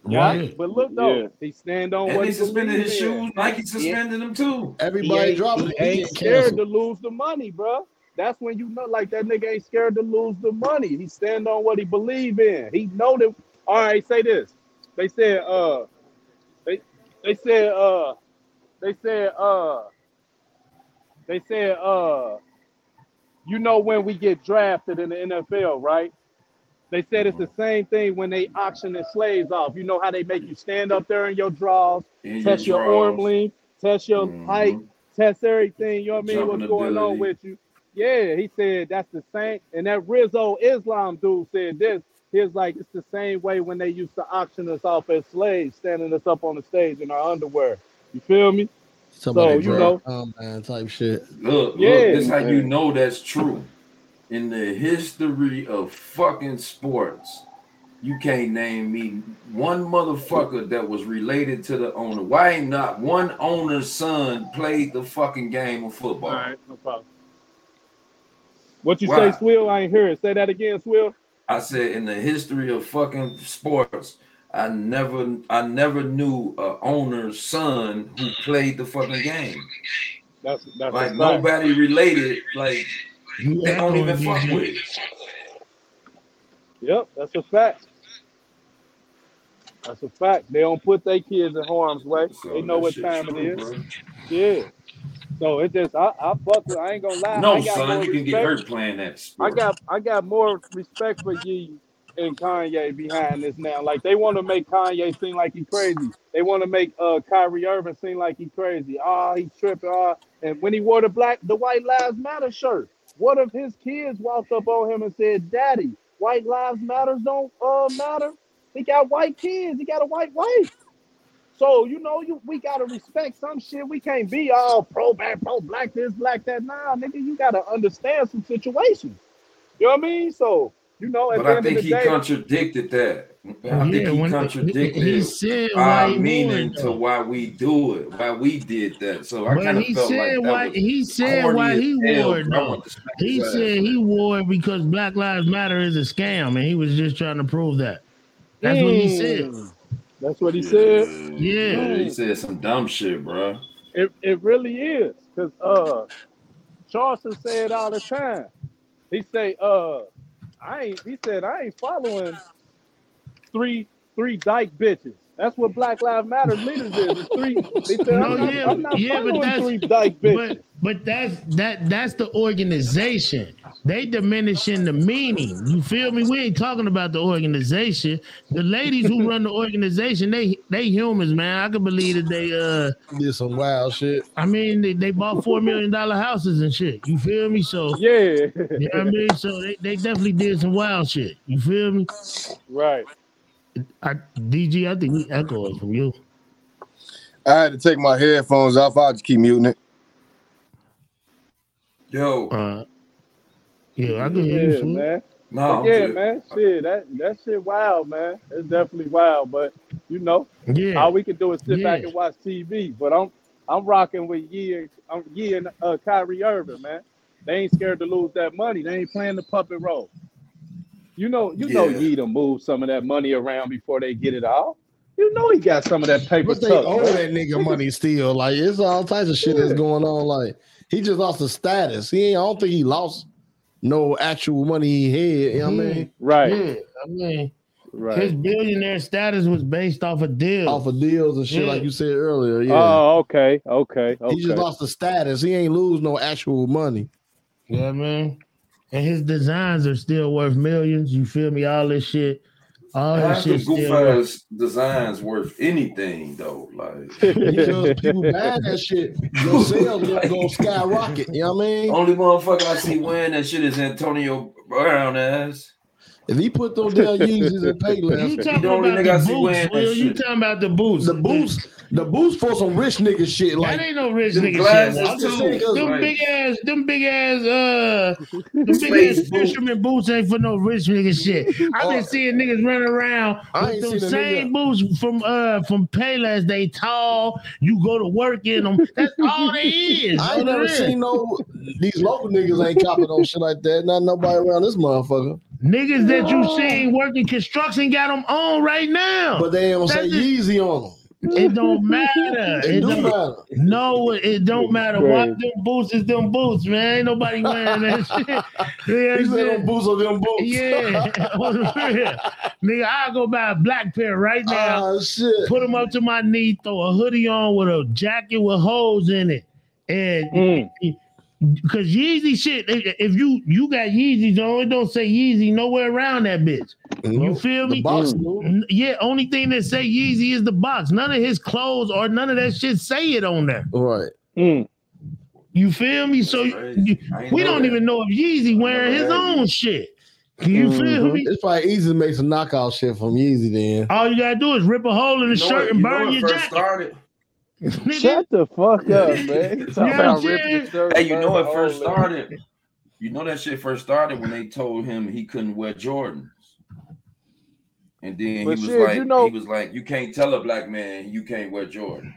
Yeah, but look though, Yeah. he stand on And what they he suspended his believe in. shoes. Nike suspended them too. Everybody he ain't, dropping he ain't scared canceled. to lose the money, bro. That's when you know, like that nigga ain't scared to lose the money. He stand on what he believe in. He know that. All right, say this. They said, uh, they they said, uh, they said, uh, they said, uh, you know when we get drafted in the NFL, right? They said it's the same thing when they auction the slaves off. You know how they make you stand up there in your drawers, In test your, arm length, test your height, test everything. You know what I mean? Jumping What's going on with you? Yeah, he said that's the same. And that Rizza Islam dude said this. He was like, it's the same way when they used to auction us off as slaves, standing us up on the stage in our underwear. You feel me? Talking So about you know, oh man type shit. Look, Yeah, look, this how you know that's true. In the history of fucking sports, you can't name me one motherfucker that was related to the owner. Why ain't not one owner's son played the fucking game of football? all right, no problem. What you Why? say, Swill? I ain't hear it. Say that again, Swill. I said in the history of fucking sports, I never I never knew a owner's son who played the fucking game. That's that's Like a fact. nobody related, like You they don't even fuck DJ. with. Yep, that's a fact. That's a fact. They don't put their kids in harm's way. So they know what time true, it is. bro. Yeah. So it just I, I fuck with I ain't gonna lie. No, I got son, you can get respect. hurt playing that I got I got more respect for Ye and Kanye behind this now. Like they want to make Kanye seem like he crazy. They want to make uh Kyrie Irving seem like he crazy. Ah, he tripping. Ah, and when he wore the black the White Lives Matter shirt, what if his kids walked up on him and said, "Daddy, White Lives Matters don't uh matter"? He got white kids. He got a white wife. So you know, you we gotta respect some shit. We can't be all pro black, pro black this, black that. Nah, nigga, you gotta understand some situations. You know what I mean? So you know, at But the I think of he day, contradicted that. I think Yeah, he he, contradicted he said why our he wore meaning it to why we do it, why we did that. So I kind of he felt like said that why was he said corny why he wore it bro. Though. want to smack He his said he wore it because Black Lives Matter is a scam, and he was just trying to prove that. That's what he said. Mm, that's what he said. Yeah. Yeah, he Mm, said some dumb shit, bro. it it really is. Cause uh, Charleston said all the time. He say uh, I ain't. He said I ain't following three three dyke bitches. That's what Black Lives Matter leaders is. It's three. They said No, I'm not. yeah, I'm not yeah, but that's three dyke bitches. but but that's that that's the organization. They diminishing the meaning. You feel me? We ain't talking about the organization. The ladies who run the organization, they they humans, man. I can believe that they uh Did some wild shit. I mean they, they bought four million dollar houses and shit. You feel me? So yeah, you know what I mean? So they, they definitely did some wild shit. You feel me? right. I DG, I think we echoing from you. I had to take my headphones off. I'll just keep muting it. Yo, Uh yeah, I can hear you. Fool. man. no, But yeah, good. man. Shit, that that shit wild, man. It's definitely wild. But you know, Yeah. all we can do is sit back and watch TV. But I'm I'm rocking with Ye and I'm Ye and uh, Kyrie Irving, man. They ain't scared to lose that money. They ain't playing the puppet role. You know, you know Yeah. Ye to move some of that money around before they get it all. You know he got some of that paper But they tucked, owe man. that nigga money still. Like it's all types of shit that's going on. Like he just lost the status. He ain't. I don't think he lost no actual money he had. You know what I mm-hmm. mean? Right, Yeah, I mean right. his billionaire status was based off of deals. Off of deals and shit, Yeah. like you said earlier. Yeah. Oh, okay, okay, He just lost the status. He ain't lose no actual money. You know I mean? And his designs are still worth millions. You feel me? All this shit. All that How's the shit goof still. ass designs worth anything though? Like (laughs) because (laughs) people buy that shit, your (laughs) sales gonna go skyrocket. You know what I mean? only motherfucker I see wearing that shit is Antonio Brown ass. If he put those damn Yeezys and pay You talking about the boots? Will? You talking about the boots? the boots, the boots for some rich nigga shit. Like that ain't no rich nigga glasses shit. I'm just saying, Them Like- big ass, them big ass, uh, (laughs) them big ass Space boots. fisherman boots ain't for no rich nigga shit. I've been Oh. seeing niggas running around with ain't them same nigga- boots from uh from Payless. They tall. You go to work in them. That's all they is. I ain't never is. seen no these local niggas ain't copping on shit like that. Not nobody around this motherfucker. Niggas that you seen working construction got them on right now. But they don't say That's just- Yeezy on them. It (laughs) don't matter. It It do don't, matter. no, it don't matter. What them boots is them boots, man. Ain't nobody wearing that (laughs) shit. Yeah, He said yeah. them boots are them boots. Yeah, (laughs) on the real. nigga, I'll go buy a black pair right now. Ah shit. Put them up to my knee, throw a hoodie on with a jacket with holes in it, and because Yeezy shit, if if you you got Yeezys on, it don't say Yeezy nowhere around that bitch. You feel The me? box mm. do. N- Yeah, only thing that say Yeezy is the box. None of his clothes or none of that shit say it on there. Right. Mm. You feel me? So you- we don't that. even know if Yeezy wearing his that. own shit. You feel mm-hmm. me? It's probably easy to make some knockout shit from Yeezy then. All you gotta do is rip a hole in the You know shirt what- and you know burn what your first jacket. started? Nigga, Shut the fuck up, man. (laughs) You know what about ripping saying? your shirt, Hey, you know burn what a first hole started? You know that shit first started when they told him he couldn't wear Jordans. And then But he was shit, like, you know- he was like, you can't tell a black man you can't wear Jordans.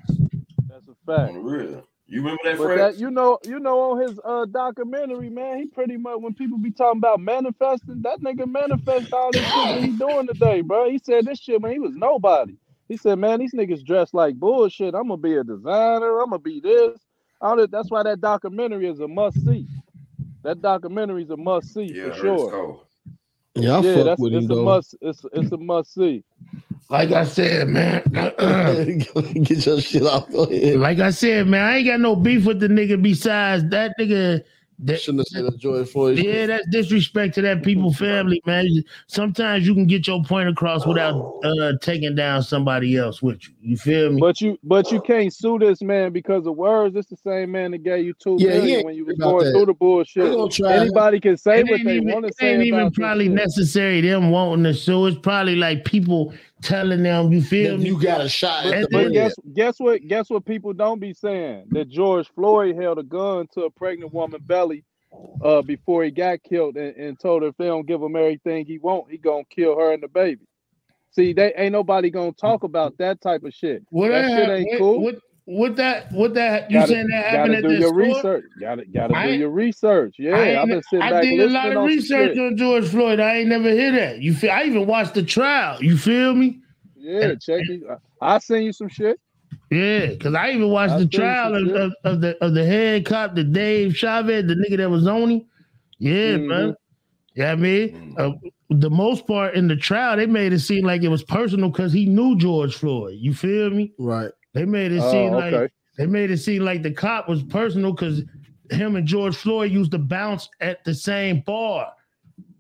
That's a fact. On real. You remember that But Fred? that you know, you know, on his uh documentary, man, he pretty much when people be talking about manifesting, that nigga manifest all this shit that he doing today, bro. He said this shit when he was nobody. He said, man, these niggas dress like bullshit. I'm gonna be a designer. I'm gonna be this. All that. That's why that documentary is a must see. That documentary is a must see yeah, for I heard it's sure. cold. Yeah, I yeah, fuck that's with him it's a though. must. It's it's a must see. like I said, man. (clears throat) (laughs) Get your shit off. Go ahead. like I said, man, I ain't got no beef with the nigga besides that nigga. That, Shouldn't have said that George Floyd. shit. yeah, that's disrespect to that people (laughs) family, man. Sometimes you can get your point across without uh, taking down somebody else with you. You feel me? But you but you can't sue this man because of words. It's the same man that gave you two Yeah, he million when you was going that. through the bullshit. Anybody can say it what they even, want to it say ain't even probably necessary them wanting to sue. It's probably like people telling them, you feel That me? you got a shot at And the But guess guess what? Guess what people don't be saying? That George Floyd held a gun to a pregnant woman belly uh before he got killed and, and told her if they don't give him everything he want, he gonna kill her and the baby. See, they ain't nobody gonna talk about that type of shit. What that that shit hap- ain't what, cool. What, what that? What that? You Gotta- saying that happened gotta at do that your store? research. Gotta gotta I do your research. Yeah, ain't- I've been sitting I back did a lot of on research on George Floyd. I ain't never hear that. You feel? I even watched the trial. You feel me? Yeah, check it. I, I send you some shit. Yeah, because I even watched I the trial of, of, of the of the head cop, the Dave Chavez, the nigga that was on him. Yeah, Mhm. man. Yeah, I mean, uh, the most part in the trial, they made it seem like it was personal because he knew George Floyd. You feel me? Right. They made it Oh, seem like okay. they made it seem like the cop was personal because him and George Floyd used to bounce at the same bar.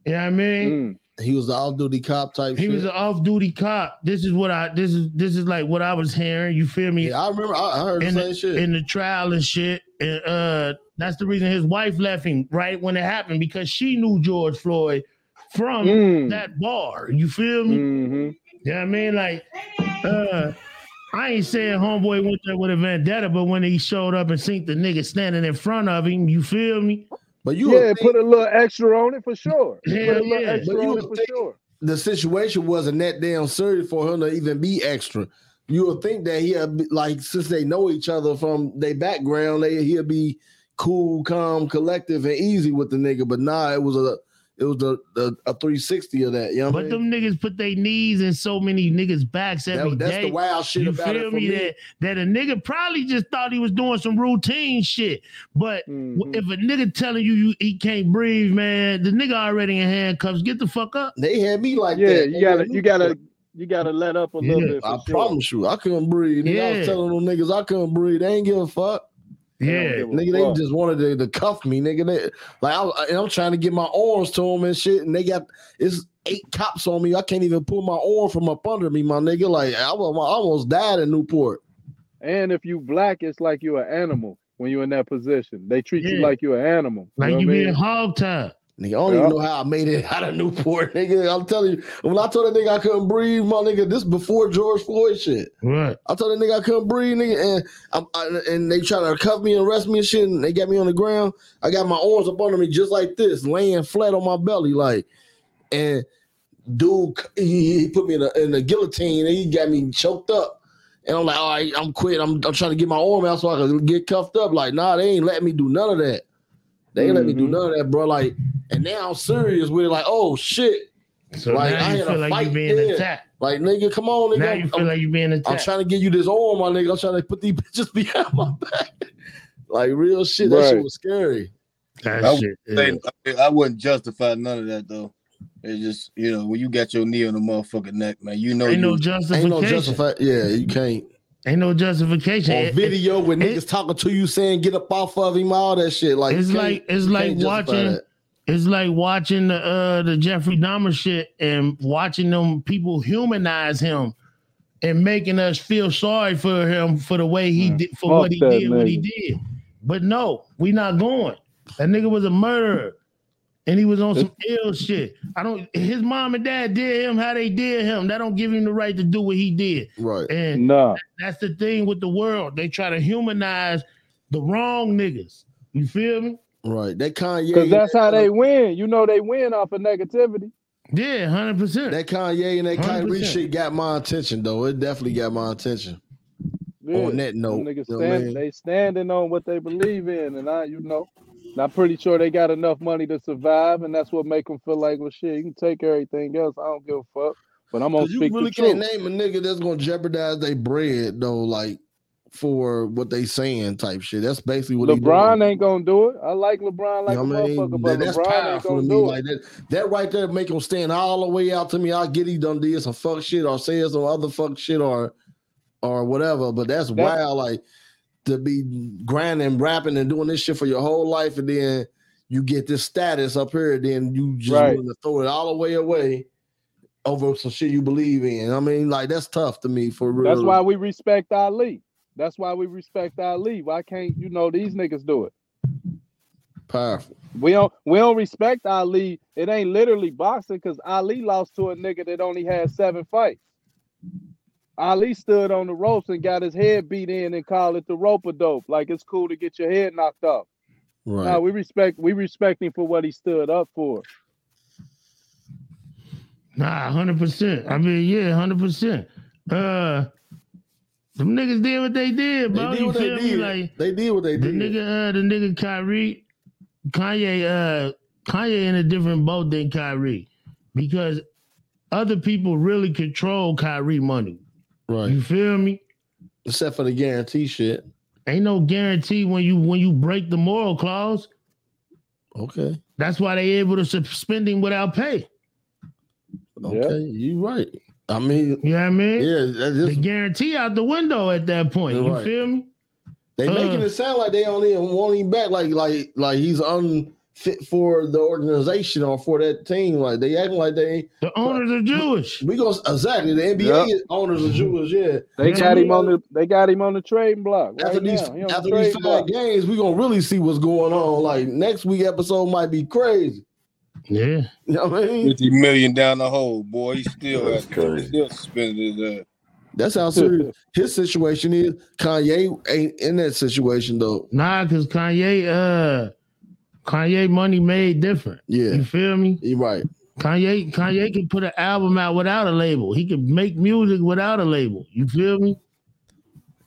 You know what I mean? Mm. He was the off-duty cop type He shit. was an off-duty cop. This is what I this is this is like what I was hearing. You feel me? yeah, I remember. I, I heard the in same the, shit. in the trial and shit. And uh that's the reason his wife left him right when it happened because she knew George Floyd from Mm. that bar. You feel me? hmm Yeah, I mean, like, uh, I ain't saying homeboy went there with a vendetta, but when he showed up and seen the nigga standing in front of him, you feel me? but you Yeah, think put a little extra on it for sure. Hell put a little yeah. extra But you on it for sure. the situation wasn't that damn serious for him to even be extra. You would think that he'd be, like since they know each other from their background, they he'll be cool, calm, collective, and easy with the nigga. But nah, it was a it was a a, a 360 of that. You know what I But mean? them niggas put their knees in so many niggas' backs every That- day. that's the wild shit you about feel it for me? me. That that a nigga probably just thought he was doing some routine shit. But w- Mhm. if a nigga telling you, you he can't breathe, man, the nigga already in handcuffs. Get the fuck up. They had me like Yeah, that. you gotta you gotta you gotta let up a little bit. For I sure. promise you, I couldn't breathe. Nigga, I Yeah. was telling them niggas I couldn't breathe. They ain't give a fuck. Yeah, nigga, they just wanted to, to cuff me, nigga. They, like I, was- and I'm trying to get my arms to them and shit, and they got it's eight cops on me. I can't even pull my arm from up under me, my nigga. Like I, was- I almost died in Newport. And if you black, it's like you're an animal when you're in that position. They treat you like you're an animal. Like you being mean? hog tied. Nigga, I don't even know how I made it (laughs) out of Newport, nigga. I'm telling you, when I told that nigga I couldn't breathe, my nigga, this before George Floyd shit. Right. I told that nigga I couldn't breathe, nigga, and I'm, I, and they try to cuff me and arrest me and shit, and they got me on the ground. I got my arms up under me just like this, laying flat on my belly, like, and dude, he, he put me in a, in a guillotine, and he got me choked up. And I'm like, all right, I'm quit. I'm, I'm trying to get my arm out so I can get cuffed up. Like, nah, they ain't letting me do none of that. They ain't let me do Mm-hmm. none of that, bro. Like, and now I'm serious with it. Like, oh shit. So like, now you had feel a like you fight being there. attacked. Like, nigga, come on, nigga. Now I'm- you feel I'm- like you being attacked. I'm trying to give you this arm, my nigga. I'm trying to put these (laughs) bitches behind my back. like real shit. That shit was scary. That I, shit, wouldn't say- I wouldn't justify none of that though. It's just you know when you got your knee on the motherfucking neck, man. You know Ain't no justification. Ain't no justify. Yeah, you can't. Ain't no justification. On It- video with niggas talking to you saying get up off of him, all that shit. Like it's like it's like watching that. It's like watching the uh the Jeffrey Dahmer shit and watching them people humanize him and making us feel sorry for him for the way he did for fuck what he that did what he did. But no, we not going. That nigga was a murderer. And he was on some ill shit. I don't his mom and dad did him how they did him. That don't give him the right to do what he did. Right. And Nah. that's the thing with the world. They try to humanize the wrong niggas. You feel me? Right. That Kanye. Because that's how they win. You know they win off of negativity. Yeah, hundred percent. That Kanye and that Kyrie 100%. shit got my attention though. It definitely got my attention. On that note, niggas you know what I stand, mean? they standing on what they believe in, and I, you know, and I'm pretty sure they got enough money to survive, and that's what make them feel like, well, shit, you can take everything else. I don't give a fuck, but I'm gonna 'Cause you really the can't name a nigga that's gonna jeopardize their bread though, like for what they saying type shit. That's basically what. LeBron ain't gonna do it. I like LeBron like You know a I mean? motherfucker, but that's LeBron ain't powerful gonna me. do it. Like that, that right there make him stand all the way out to me. I get he done did some fuck shit or said some other fuck shit or or whatever. But that's That- wild, like to be grinding, rapping, and doing this shit for your whole life, and then you get this status up here, then you just Right. willing to throw it all the way away over some shit you believe in. I mean, like that's tough to me for real. That's why we respect Ali. That's why we respect Ali. Why can't you know these niggas do it? powerful. We don't we don't respect Ali. It ain't literally boxing because Ali lost to a nigga that only had seven fights. Ali stood on the ropes and got his head beat in and called it the rope a dope. Like it's cool to get your head knocked off. Right. No, we respect we respect him for what he stood up for. Nah, hundred percent. I mean, yeah, hundred percent. Uh, them niggas did what they did, They bro. did you what they feel me? did. Like They did what they the did. nigga, uh, the nigga Kyrie, Kanye, uh, Kanye in a different boat than Kyrie because other people really control Kyrie money. Right. You feel me? Except for the guarantee shit. Ain't no guarantee when you when you break the moral clause. Okay. That's why they able to suspend him without pay. Okay, you right. I mean, you know what I mean? Yeah, that's the guarantee out the window at that point. You Right. feel me? they Uh, making it sound like they don't even want him back, like like like he's unfit for the organization or for that team. Like they acting like they the owners are Jewish. We go exactly the NBA Yep. owners are Jewish. Yeah, They got him on the they got him on the trading block. after these now. He on the after these five block. games, we gonna really see what's going on. Like next week episode might be crazy. Yeah. You know what I mean? fifty million down the hole, boy. He still That's has crazy. still suspended his ass. That's how serious his situation is. Kanye ain't in that situation though. Nah, cause Kanye, uh, Kanye money made different. Yeah. you feel me? You right. Kanye, Kanye can put an album out without a label. He can make music without a label. You feel me?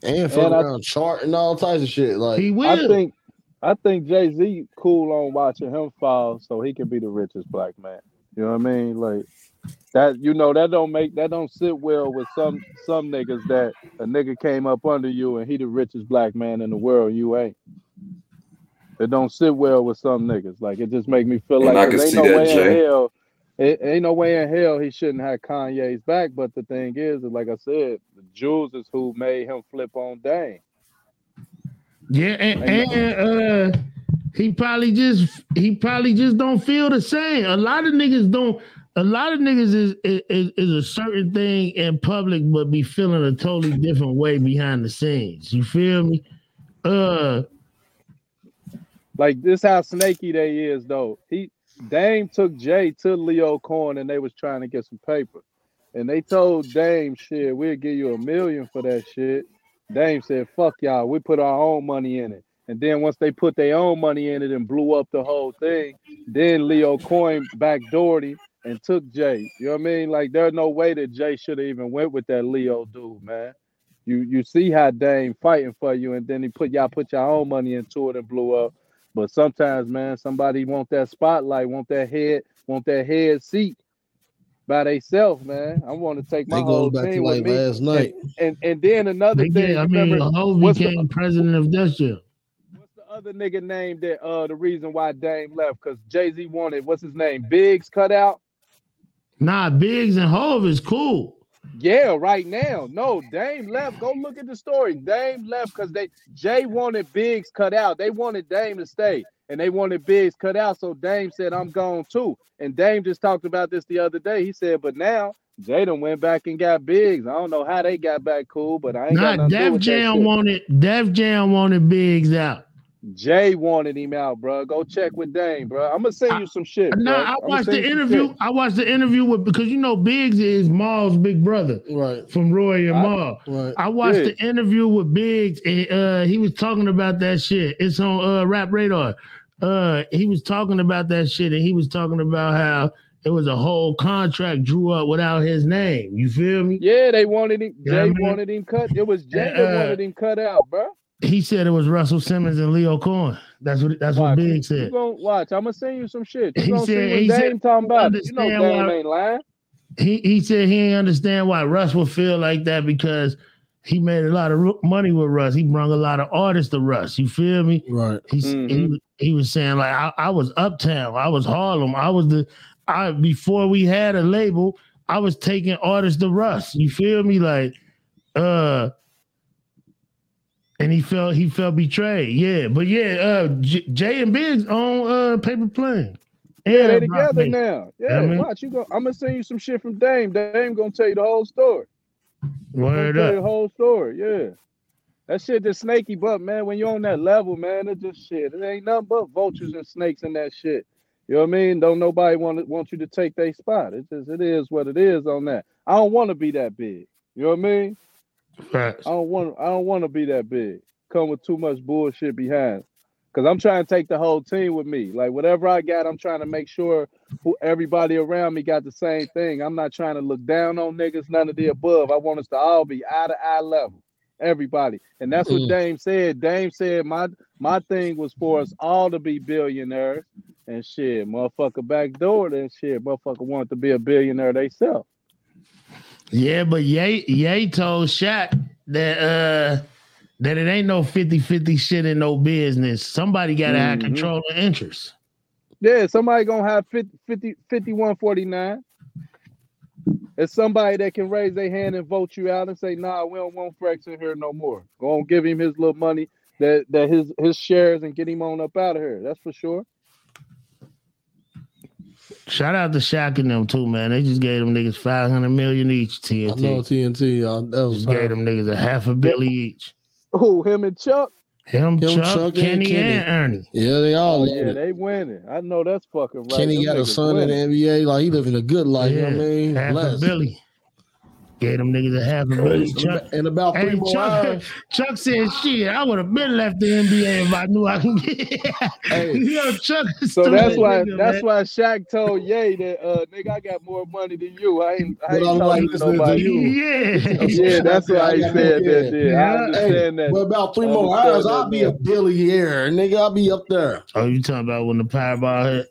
And fuck And I- around chart and all types of shit. Like He will. I think I think Jay Z cool on watching him fall so he can be the richest black man. You know what I mean? Like that you know that don't make that don't sit well with some some niggas that a nigga came up under you and he the richest black man in the world, you ain't. It don't sit well with some niggas. Like it just make me feel And like I 'cause can ain't see no that, way Jay. in hell. It ain't no way in hell he shouldn't have Kanye's back. But the thing is, like I said, the Jews is who made him flip on Dame. Yeah, and, and uh he probably just he probably just don't feel the same. A lot of niggas don't a lot of niggas is is, is a certain thing in public but be feeling a totally different way behind the scenes. You feel me? Uh Like this how snaky they is though. He Dame took Jay to Lyor Cohen and they was trying to get some paper. And they told Dame shit, we'll give you a million for that shit. Dame said, fuck y'all, we put our own money in it. And then once they put their own money in it and blew up the whole thing, then Lyor Cohen backdoored him and took Jay. You know what I mean? Like there's no way that Jay should have even went with that Lyor dude, man. You you see how Dame fighting for you, and then he put y'all put your own money into it and blew up. But sometimes, man, somebody want that spotlight, want that head, want that head seat by themselves, man. I want to take my That whole goes back to team with like me. last night. And, and and then another they thing, get, I mean remember Hov what's the became president of Def Jam. other nigga name that uh the reason why Dame left? Because Jay Z wanted what's his name? Biggs cut out. Nah, Biggs and Hov is cool. Yeah, right now. No, Dame left. Go look at the story. Dame left because they Jay wanted Biggs cut out. They wanted Dame to stay, and they wanted Biggs cut out. So Dame said, "I'm gone too." And Dame just talked about this the other day. He said, "But now Jay done went back and got Biggs. I don't know how they got back cool, but I ain't got to do Def Jam shit." wanted Def Jam wanted Biggs out. Jay wanted him out, bro. Go check with Dame, bro. I'm gonna send you some shit. No, bro. I I'ma watched the interview. I watched the interview with because you know Biggs is Maul's big brother, right? From Roy and I- Maul. Right. I watched Yeah. the interview with Biggs, and uh, he was talking about that shit. It's on uh, Rap Radar. Uh, he was talking about that shit, and he was talking about how it was a whole contract drew up without his name. You feel me? Yeah, they wanted him. You know Jay I mean? wanted him cut. It was Jay Uh, that wanted him cut out, bro. He said it was Russell Simmons and Lyor Cohen. That's what that's what Big Biggs You said. gonna watch? I'm gonna send you some shit. You He gonna said- see what he Dame said, talking about? You know understand Dame why- ain't lying. he he said he didn't understand why Russ would feel like that because he made a lot of money with Russ. He brought a lot of artists to Russ. You feel me? Right. He's, Mm-hmm. he was- he was saying like I, I was uptown, I was Harlem, I was the I before we had a label, I was taking artists to Russ. You feel me? Like uh and he felt he felt betrayed. Yeah, but yeah, uh J- Jay and Biggs on uh paper plane. Yeah, they together now. Yeah, I mean? watch. You go. I'm gonna send you some shit from Dame. Dame gonna tell you the whole story. Word Gonna tell you up. the whole story. Yeah. That shit just snaky, but man, when you're on that level, man, it just shit. It ain't nothing but vultures and snakes in that shit. You know what I mean? Don't nobody want to, want you to take their spot. It just it is what it is on that. I don't want to be that big. You know what I mean? Facts. I don't want I don't want to be that big. Come with too much bullshit behind. Cause I'm trying to take the whole team with me. Like whatever I got, I'm trying to make sure who everybody around me got the same thing. I'm not trying to look down on niggas, none of the above. I want us to all be eye to eye level. Everybody. And that's what Mm. Dame said. Dame said my my thing was for us all to be billionaires. And shit, motherfucker backdoored and shit. Motherfucker wanted to be a billionaire theyself. Yeah, but Ye Ye told Shaq that uh that it ain't no 50-50 shit in no business. Somebody gotta have Mhm. control of interest. Yeah, somebody gonna have 50, 50 5149. It's somebody that can raise their hand and vote you out and say, nah, we don't want Frex in here no more. Go on, give him his little money that that his his shares and get him on up out of here. That's for sure. Shout out to Shaq and them too, man. They just gave them niggas 500 million each TNT. I know TNT. Y'all, that was just gave them niggas a half a billy each. Who, him and Chuck? Him, Him, Chuck, Chuck, and Kenny, Kenny. and Ernie. Yeah, they all Oh, yeah, it. they winning. I know that's fucking right. Kenny Them got a niggas son in the. NBA. Like he living a good life. You know what I mean? half Blessed. a billy. Gave them niggas a half a billy. And Chuck, about- and about three Hey, more Chuck, hours. Chuck said, "Shit, I would have been left the NBA if I knew I could get." Hey. (laughs) Yo, Chuck. So that's why nigga, that's man. why Shaq told Ye that uh nigga I got more money than you. I ain't I ain't I like talking to listening to nobody. you. Yeah. Yeah, that's why he I said more- that. Yeah, I Hey, that. Well, about three more hours, I'll be a now. billionaire, nigga. I'll be up there. Oh, you talking about when the Powerball hit?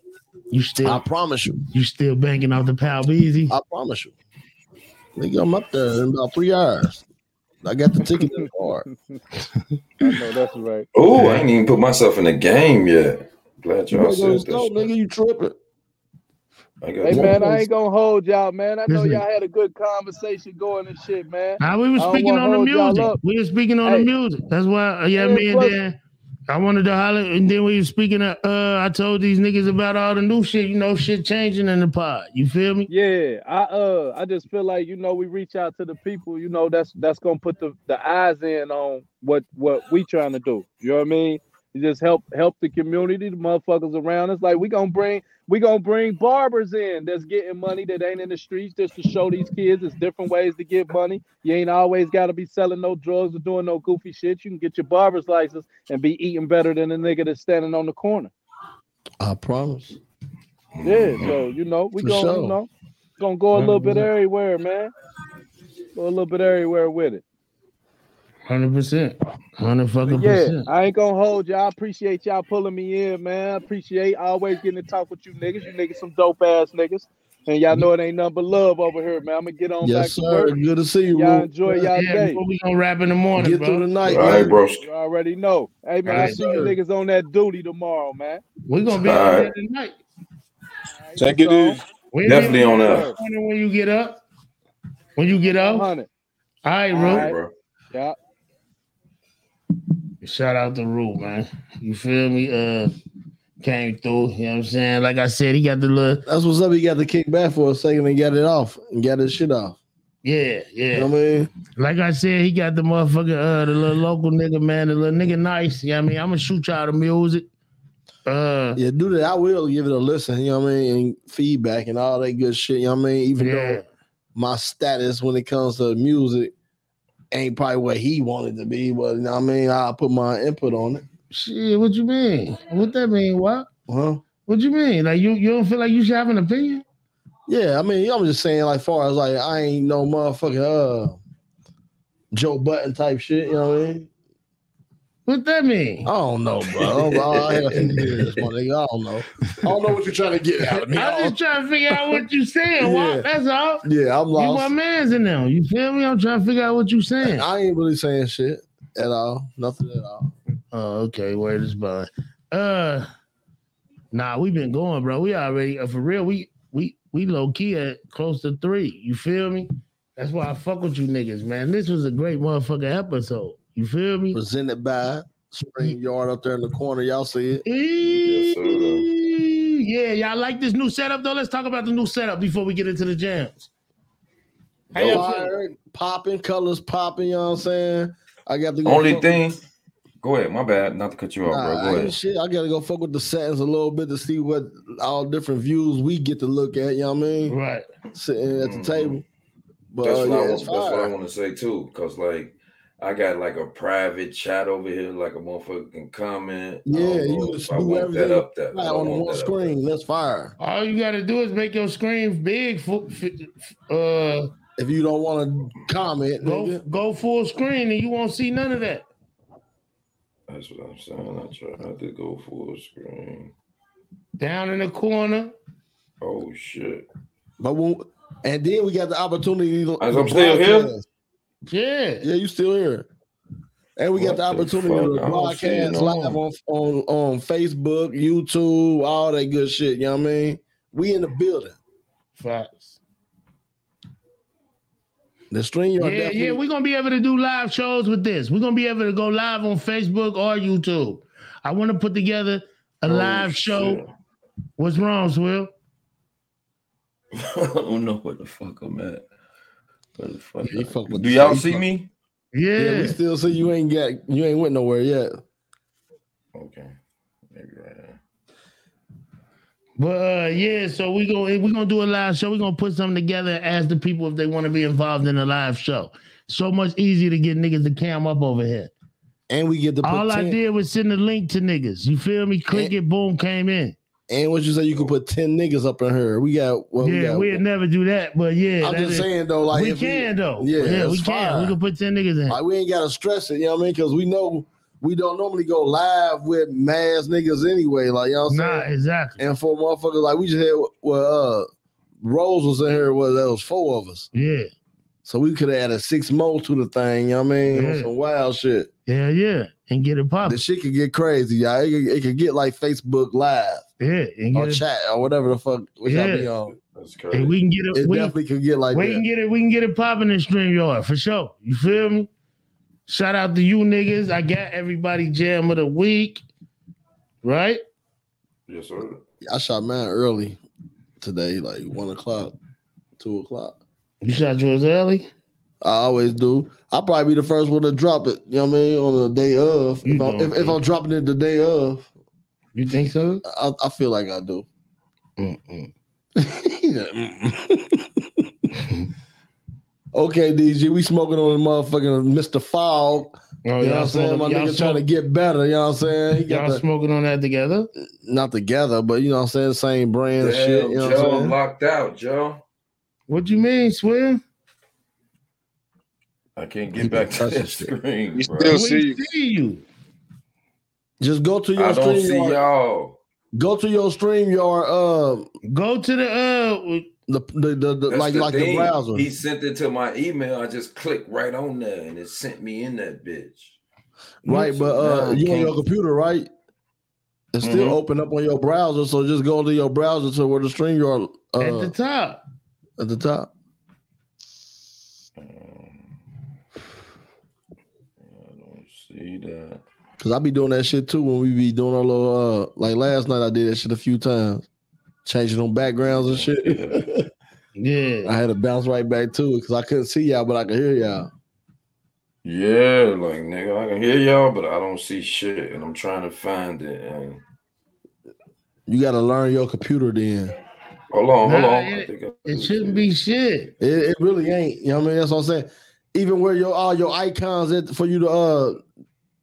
You still? I promise you. You still banking off the Power Easy? I promise you. Nigga, I'm up there in about three hours. I got the ticket in the car. I know that's right. Oh, I ain't even put myself in the game yet. Glad You y'all better go said to that. nigga. You tripping? I got Hey man, I ain't gonna hold y'all, man. I know y'all had a good conversation going and shit, man. Nah, we were speaking on the music. We were speaking on Hey. the music. That's why, uh, yeah, Yeah, me and plus- Dan, I wanted to holler, and then we you speaking of, uh, I told these niggas about all the new shit. You know, shit changing in the pod. You feel me? Yeah, I uh I just feel like you know we reach out to the people, you know, that's that's gonna put the, the eyes in on what what we trying to do. You know what I mean? Just help help the community, the motherfuckers around us. Like we gonna bring we gonna bring barbers in that's getting money that ain't in the streets just to show these kids it's different ways to get money. You ain't always gotta be selling no drugs or doing no goofy shit. You can get your barber's license and be eating better than the nigga that's standing on the corner. I promise. Yeah, so you know, we For gonna sure. you know gonna go a little bit everywhere, man. Go a little bit everywhere with it. Hundred percent, hundred fucking But yeah, percent. I ain't gonna hold y'all. I appreciate y'all pulling me in, man. I appreciate always getting to talk with you niggas. You niggas some dope ass niggas. And y'all know it ain't nothing but love over here, man. I'm gonna get on Yes, back to sir. work. Good to see you. Y'all Ru. enjoy y'all Yeah, day. bro, we gonna rap in the morning, Get bro. through the night, All right, bro. You already know. Hey man, I Alright, see you niggas on that duty tomorrow, man. We gonna be All on right. there tonight. Take it easy. We Definitely on there that. when you get up. When you get up. All Hundred. right, All bro. right. bro. Yeah. Shout out to Ru, man. You feel me? Uh came through. You know what I'm saying? Like I said, he got the little That's what's up. He got the kick back for a second and got it off and got his shit off. yeah, yeah. You know what I mean? Like I said, he got the motherfucker, uh, the little local nigga, man, the little nigga nice. Yeah, I mean, I'm gonna shoot y'all the music. Uh, Yeah, do that. I will give it a listen, you know what I mean, and feedback and all that good shit. You know what I mean? Even Yeah. though my status when it comes to music ain't probably what he wanted to be, but you know what I mean, I'll put my input on it. shit, what you mean? What that mean? What? Huh? What you mean? Like you, you don't feel like you should have an opinion? Yeah, I mean, I'm just saying, like, far as like, I ain't no motherfucking uh Joe Budden type shit. You know what I mean? What that mean? I don't know, bro. (laughs) I, I had a few years, my. I don't know. I don't know what you're trying to get out of me. I I'm just trying to figure out what you saying. Yeah. What? That's all. Yeah, I'm lost. You my man's in there. You feel me? I'm trying to figure out what you saying. I ain't really saying shit at all. Nothing at all. Oh, okay. Word is bud. Uh, nah, we been going, bro. We already uh, for real. We we we low key at close to three. You feel me? That's why I fuck with you niggas, man. This was a great motherfucking episode. You feel me? Presented by StreamYard up there in the corner. Y'all see it? Yes, sir. Yeah, y'all like this new setup though. Let's talk about the new setup before we get into the jams. How y'all feel? Fire, popping, colors popping, you know what I'm saying? I got the. Only fuck- thing. Go ahead. My bad. Not to cut you off, Nah, bro. I Go ain't ahead. shit. I gotta go fuck with the settings a little bit to see what all different views we get to look at. You know what I mean? Right. Sitting at the Mhm. table. But That's uh, what yeah, I That's what I want to say too. Cause like I got like a private chat over here, like a motherfucker can comment. I Yeah, don't know you if can I do want that everything up there. I on the one that up there. screen. That's fire. All you gotta do is make your screen big. For, uh, If you don't want to comment, go nigga, go full screen, and you won't see none of that. That's what I'm saying. I tried to go full screen. Down in the corner. Oh shit! but when, and then we got the opportunity. to- As I'm still here? Broadcast. Yeah. Yeah, you still here. And we got What the the opportunity fuck? to I don't see it broadcast live on, on on Facebook, YouTube, all that good shit. You know what I mean? We in the building. Facts. The stream Yeah, definitely. yeah, we're gonna be able to do live shows with this. We're gonna be able to go live on Facebook or YouTube. I want to put together a Oh, live show. shit. What's wrong, Swill? (laughs) I don't know what the fuck I'm at. Do y'all see me? Yeah. yeah, we still see you ain't got you ain't went nowhere yet. Okay. Maybe right now. But uh, yeah, so we go we're gonna do a live show. We're gonna put something together and ask the people if they want to be involved in a live show. So much easier to get niggas to cam up over here. And we get the All I 10 did was send a link to niggas. You feel me? Click it, boom, came in. And what you say you could put 10 niggas up in her. We got well, we yeah, got we'd never do that, but yeah, I'm just is- saying though, like we if we- can though. Yeah, Yeah, we it's can. We can put ten niggas in. Like we ain't gotta stress it, you know what I mean? Because we know we don't normally go live with mass niggas anyway. Like you know what I'm Nah, exactly. And for motherfuckers like we just had well uh Rose was in here well there was four of us. Yeah, So we could have added six more to the thing, you know what I mean? Yeah. Some wild shit. yeah, yeah, and get it The shit can get crazy, y'all. It can, it could get like Facebook live Yeah, and or it, chat or whatever the fuck we Yeah. be on. That's and crazy. we can get it. It we, definitely could get like we that. can get it. We can get it popping in StreamYard for sure. You feel me? Shout out to you niggas. I got everybody jam of the week. Right? Yes, sir. I shot mine early today, like one o'clock, two o'clock. You shot yours early? I always do. I'll probably be the first one to drop it. You know what I mean? On the day of. If, I'm, if, if I'm dropping it the day of. You think so? I, I feel like I do. Mm-mm. (laughs) Okay, DJ, we smoking on the motherfucking Mr. Fog. Oh, you know y'all what I'm saying? My smoking- y'all nigga trying to get better. You know what I'm saying? He got Y'all the- smoking on that together? not together, but you know what I'm saying? Same brand and shit. You know what I'm Joe, saying? Locked out, Joe. What do you mean, Swim? I can't get back to that screen, We still We see see you. Just go to your I don't stream see yard. y'all. Go to your StreamYard. Uh, Go to the uh the the, the, the like the like the browser. He sent it to my email. I just clicked right on there, and it sent me in that bitch. Right, but So now uh, you on your computer, right? It's still Mhm. open up on your browser, so just go to your browser to where the StreamYard uh, at the top. at the top. See that? Cause I be doing that shit too when we be doing our little uh like last night I did that shit a few times. Changing them backgrounds and shit. (laughs) Yeah. I had to bounce right back to it because I couldn't see y'all, but I could hear y'all. Yeah, like nigga, I can hear y'all, but I don't see shit, and I'm trying to find it. And You gotta learn your computer then. hold on, hold Nah, on. It, think I- it shouldn't be shit. It, it really ain't. You know what I mean? That's what I'm saying. Even where your all your icons at for you to uh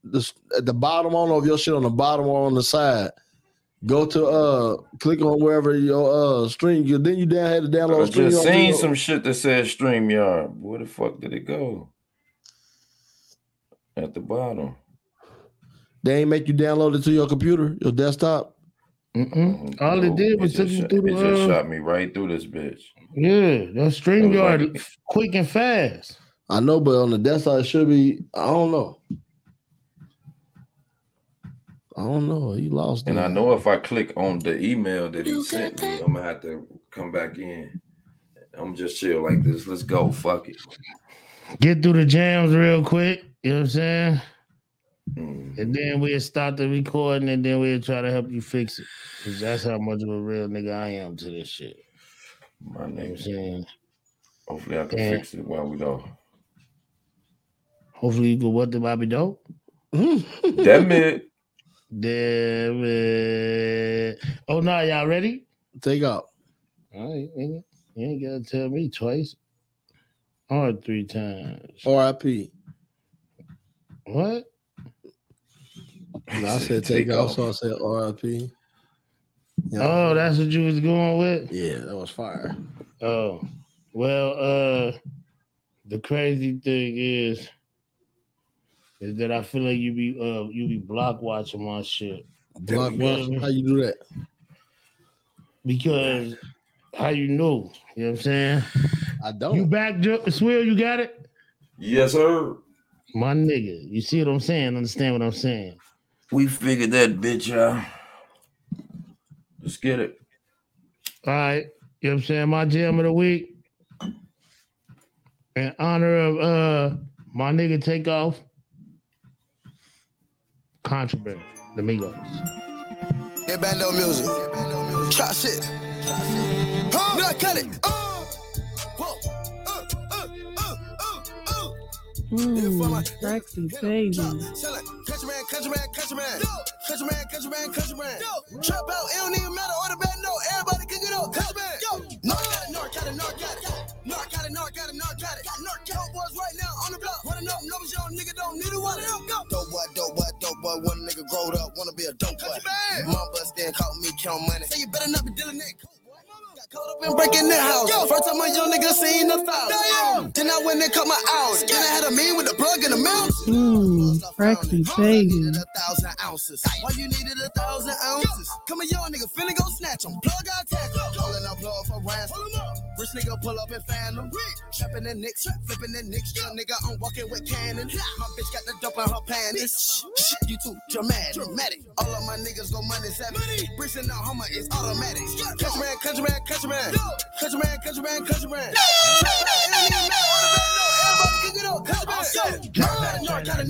the at the bottom, I don't know if your shit on the bottom or on the side. Go to uh click on wherever your uh stream you then you down had to I download stream just seen some shit that said StreamYard. Where the fuck did it go? At the bottom. They ain't make you download it to your computer, your desktop. Mm-mm. All it did was It took just, you shot, through it just the uh, shot me right through this bitch. yeah, that It was StreamYard like- quick and fast. I know, but on the desktop it should be. I don't know. I don't know. He lost. And it. I know if I click on the email that he sent me, I'm gonna have to come back in. I'm just chill like this. Let's go. Fuck it. Get through the jams real quick. You know what I'm saying? Mm. And then we'll start the recording and then we'll try to help you fix it. Cause that's how much of a real nigga I am to this shit. My You know what I'm nigga. saying? Hopefully I can Yeah. fix it while we go. Hopefully you can what the Bobby dope. Damn it. Damn it. Oh no, y'all ready? Take out. All right, nigga. You ain't gotta tell me twice or three times. R.I.P. What? No, I said take off, so I said R.I.P. Oh, that's what you was going with? Yeah, that was fire. Oh, well, uh, the crazy thing is, is that I feel like you be uh you be block watching my shit. Block watching? know what I watch. mean? How you do that? Because how you know? You know what I'm saying? I don't. You back, Jo- Swill? You got it? Yes, sir. My nigga, you see what I'm saying? Understand what I'm saying? We figured that bitch out. Let's get it. All right. You know what I'm saying? My jam of the week. In honor of uh my nigga Takeoff. Contraband. The Migos. Yeah, bando music. Trap shit. Huh? No, cut it. Uh, Ooh, sexy baby. Country man, country man, country man. Country man, country man, country man. Trap out, it don't even matter. Order bad, no. Everybody can get up. Country man. Yo. Narc got it, narc got it, narc got it. Narc got it, narc got it, narc got it. Narc got it. boys right now on the block. Running up numbers, young nigga don't need a water. Go. Dope boy, dope boy, dope boy. One nigga growed up, wanna be a dope boy. Mom bust then caught me count money. Say you better not be dealing that. Been breaking the house. Yo. First time a young nigga seen a thousand. Then I went and cut my hours. Then I had a mean with the plug in the mouth. Baby. thousand ounces. Why you needed a thousand ounces? Come a young nigga finna go snatch 'em. Plug out tax. Calling up for ransom. Rich nigga pull up and fan 'em. Trapping the nicks, flipping the nicks. Young nigga, I'm walking with cannon. My bitch got the dope in her panties. Shit, you too dramatic. dramatic. All of my niggas go money seven. Bricks in the Hummer is automatic. Cutch man, country man, country man, Cut a man, country man. Country man, country man, country man. Narcotic, narcotic,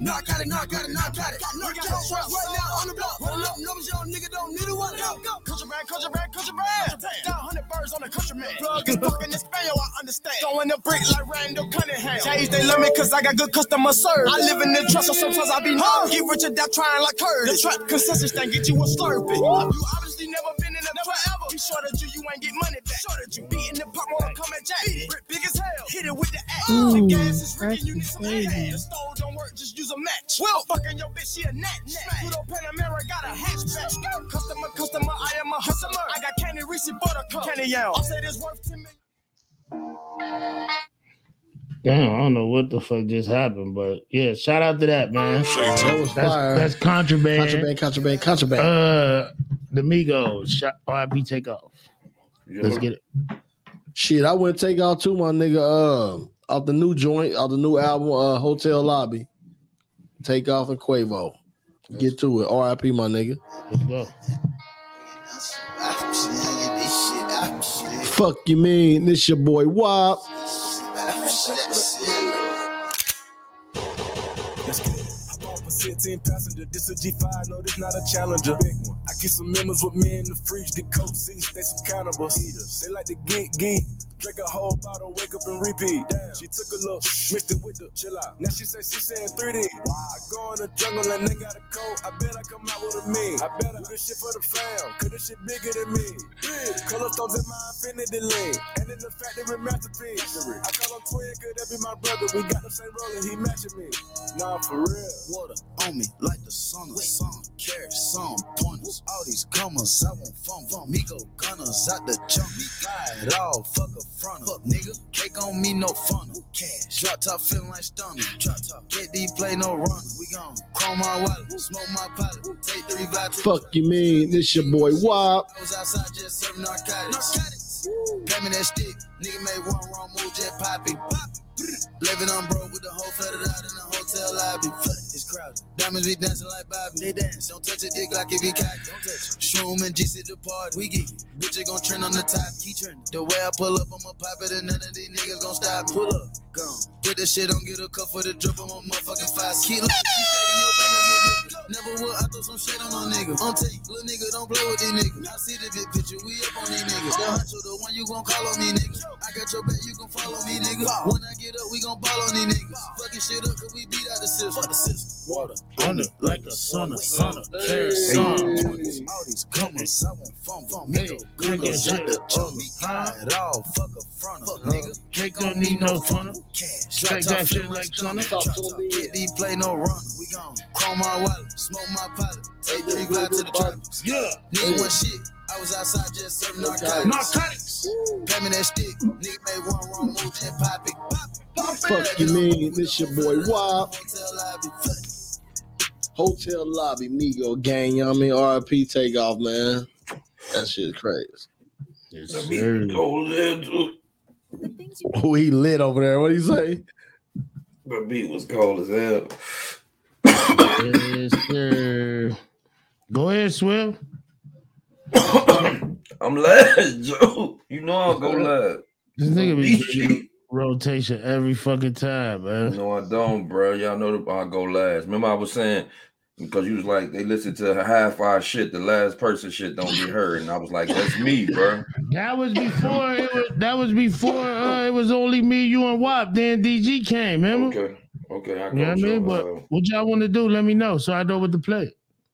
narcotic, narcotic, narcotic, narcotic. We got a truck right now on the block. Rolling up numbers, young nigga don't need a one. Go, go. Contraband, contraband, contraband. Got hundred birds on the countryman. Plug is fucking this fail, I understand. Throwing the brick like Randall Cunningham. J's, they love me cause I got good customer service. I live in the trust, so sometimes I be nervous. Get rich or die trying like Curtis. The trap consensus thing get you a slurpee. You obviously never been in a never ever. Be short of you, you ain't get money back. Short of you, beating the pop on come at Jack. Brick big as hell, hit it with the axe. The Ooh, gas is that's you need some hand. The stove don't work, just use a match. Well, fucking your bitch, she a nat. Put up Panamera, got a hatchback. Customer, customer, I am a hustler. I got candy Reese buttercup. Candy yell. I said it's worth 10 million. Damn, I don't know what the fuck just happened, but yeah, shout out to that man. That was That's, fire. that's contraband. Contraband, contraband, contraband. Uh, the Migos, shot, RIP Takeoff. Let's get it. Shit, I went take out too, my nigga. Uh, off the new joint, off the new album, uh, Hotel Lobby. Takeoff and Quavo. Get to it. R.I.P. my nigga. Let's go. Fuck you mean? This your boy Wop. For 16 passenger, this a G5, no, this not a challenger. Big one. I get some members with me in the fridge, the coat seats, they some cannibals. They like to geek, geek. Drink a whole bottle, wake up and repeat. Damn. She took a look, mixed it with the chill out. Now she say she saying 3D. I go in the jungle and they got a coat. I bet I come out with a me. I bet I do this shit for the fam, cause this shit bigger than me. Big. Color stones in my infinity lane. And in the factory masterpiece. I call him twin, could that be my brother? We got the same and he matching me. Nah, for real. Water on me like the sun of sun. Carry some pointers. All these comers, I want fun. fun. Me go gunners out the jump. Me glide all fuck a front. Fuck nigga, cake on me no funnel. Cash. Drop top feeling like stunner. Drop top. Get these play no run. We gon' chrome my wallet, smoke my pilot. Take three vital. Fuck you mean? This your boy Wop. I was outside just serving narcotics. Narcotics. Pay me that stick. Nigga made one wrong move, just poppy. Living on broke with the whole flooded out in the hotel lobby. It's crowded. Diamonds be dancing like Bobby. They dance. Don't touch a dick like if he cock. Don't touch it. Shroom and G sit the party. We get it. Bitch, gon' trend on the top. Keep trending. The way I pull up, I'ma pop it and none of these niggas gon' stop. Pull up. Gone. Put this shit on, get a cup for the drip. I'm a motherfucking five. Keep looking. Never would I throw some shit on no nigga. On tape, little nigga, don't play with these niggas. I see the big picture, we up on these niggas. The huncho, the one you gon' call on me, nigga. I got your back, you gon' follow me, nigga. When I get up, we gon' ball on these niggas. Fucking shit up, cause we beat out the system. Fuck the system. Water, under, like a son of son of carry some. All these comers, I want fun, fun. Me go, nigga, shut the jump. Me glide all, fuck a front. Fuck nigga, Cake don't need no funnel. cash. Straight that shit like Sonic. Get these play no run. We gon' chrome my wallet, smoke my pilot. Take three glide to the trap. Yeah. Nigga one shit. I was outside just serving narcotics. Narcotics. Pay me that stick. Nigga made one wrong move, just pop it. Fuck you mean? This your boy Wop. Hotel lobby. Hotel Lobby, Migo gang. You know what I mean? R.I.P. Takeoff, man. That shit is crazy. Cold there too. Oh, he lit over there. What do you say? The beat was cold as hell. Yes, sir. Go ahead, Swift. (coughs) I'm last, Joe. You know I'll go last. This nigga be rotation every fucking time, man. No, I don't, bro. Y'all know that I'll go last. Remember, I was saying because you was like they listen to half our shit, the last person shit don't get heard, and I was like, that's me, bro. That was before it was that was before uh, it was only me, you, and Wop. Then DG came, remember? Okay, okay, I go. You know what I mean? But Joe. what y'all want to do, let me know so I know what to play.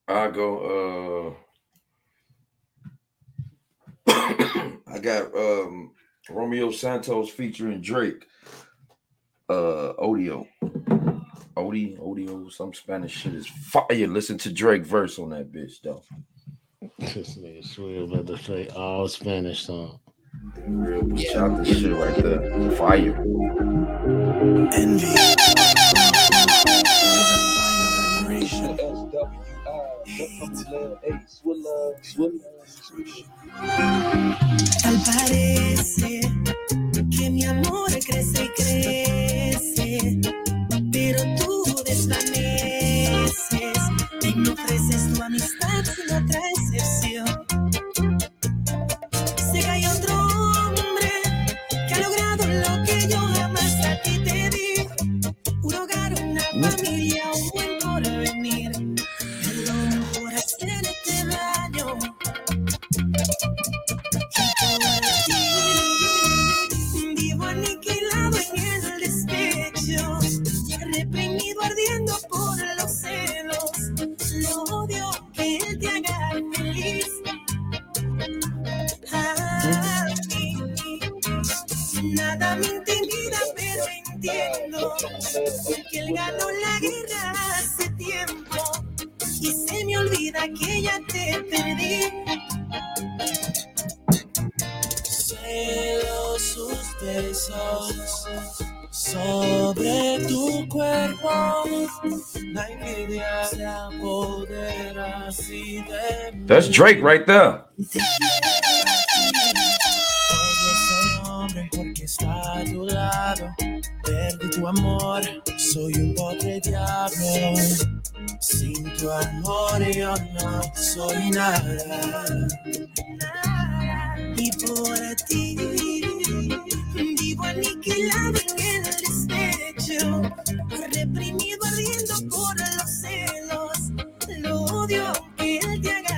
Uh, I go. uh (coughs) I got um Romeo Santos featuring Drake. Uh, Odio. Odi, Odio, some Spanish shit is fire. Listen to Drake verse on that bitch, though. This nigga Swift about to play all Spanish song. Real shot this shit right there. Fire. Tal parece que mi amor crece y crece, pero tú desvaneces y no ofreces tu amistad sin otra excepción. Él ganó la guerra hace tiempo y se me olvida que ya te perdí. Celo sus besos sobre tu cuerpo. La envidia se apodera así de mí. That's Drake right there. Amor, soy un pobre diablo. Sin tu amor yo no soy nada. Y por ti vivo aniquilado en el despecho, reprimido ardiendo por los celos. Lo odio aunque él te haga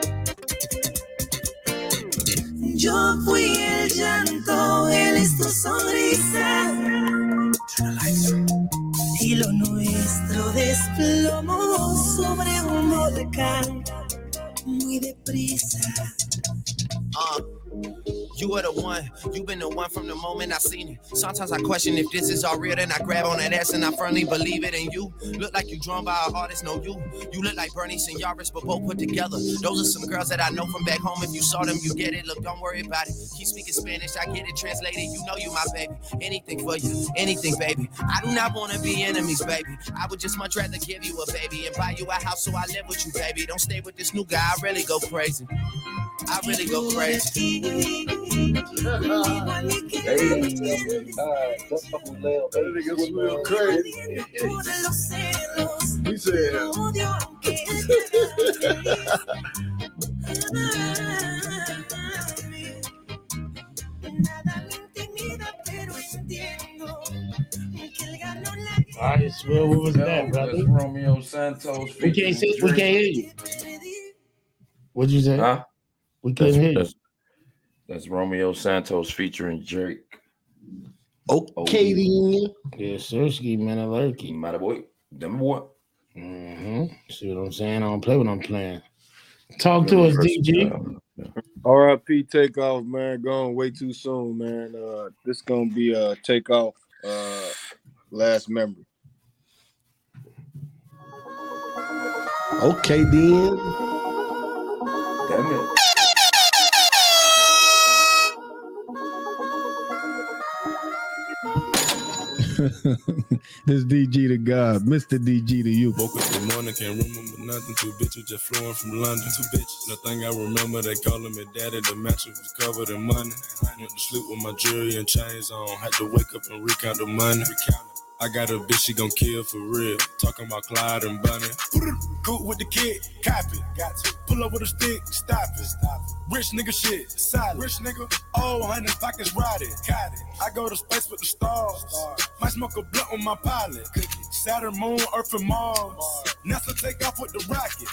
Yo fui el llanto, él es tu sonrisa. Y lo nuestro desplomó sobre un volcán muy deprisa. Uh, you are the one. You've been the one from the moment I seen it. Sometimes I question if this is all real, then I grab on that ass and I firmly believe it. And you look like you drawn by an artist, no you. You look like Bernie and Yaris, but both put together. Those are some girls that I know from back home. If you saw them, you get it. Look, don't worry about it. Keep speaking Spanish, I get it translated. You know you my baby. Anything for you, anything, baby. I do not want to be enemies, baby. I would just much rather give you a baby and buy you a house so I live with you, baby. Don't stay with this new guy. I really go crazy. I really go crazy. He said, I swear, what was that, brother? That's Romeo Santos. We can't see. We can't hear you. What'd you say? Huh? We That's, can't hear you. that's, that's Romeo Santos featuring Drake. Okay, then. Yeah, sir. Ski man, I like it. Matter boy. Them boy. Mm-hmm. See what I'm saying? I don't play what I'm playing. Talk to us, DG. RIP Takeoff, man. Going way too soon, man. Uh, this gonna be a Takeoff. Uh, last memory. Okay, then. Damn it. (laughs) this DG to God, Mr. DG to you. Woke up this morning, can't remember nothing. Two bitches just flowing from London. Two bitches. Nothing I remember, they calling me daddy. The mattress was covered in money. Went to sleep with my jewelry and chains on. Had to wake up and recount the money. I got a bitch, she gon' kill for real. Talking about Clyde and Bunny. Cool with the kid, copy. Got to pull up with a stick, stop it. Stop it. Rich nigga shit, solid. Rich nigga, oh, hundred pockets rotted. Got it. I go to space with the stars. Might smoke a blunt on my pilot. Saturn, Moon, Earth, and Mars. NASA take off with the rocket.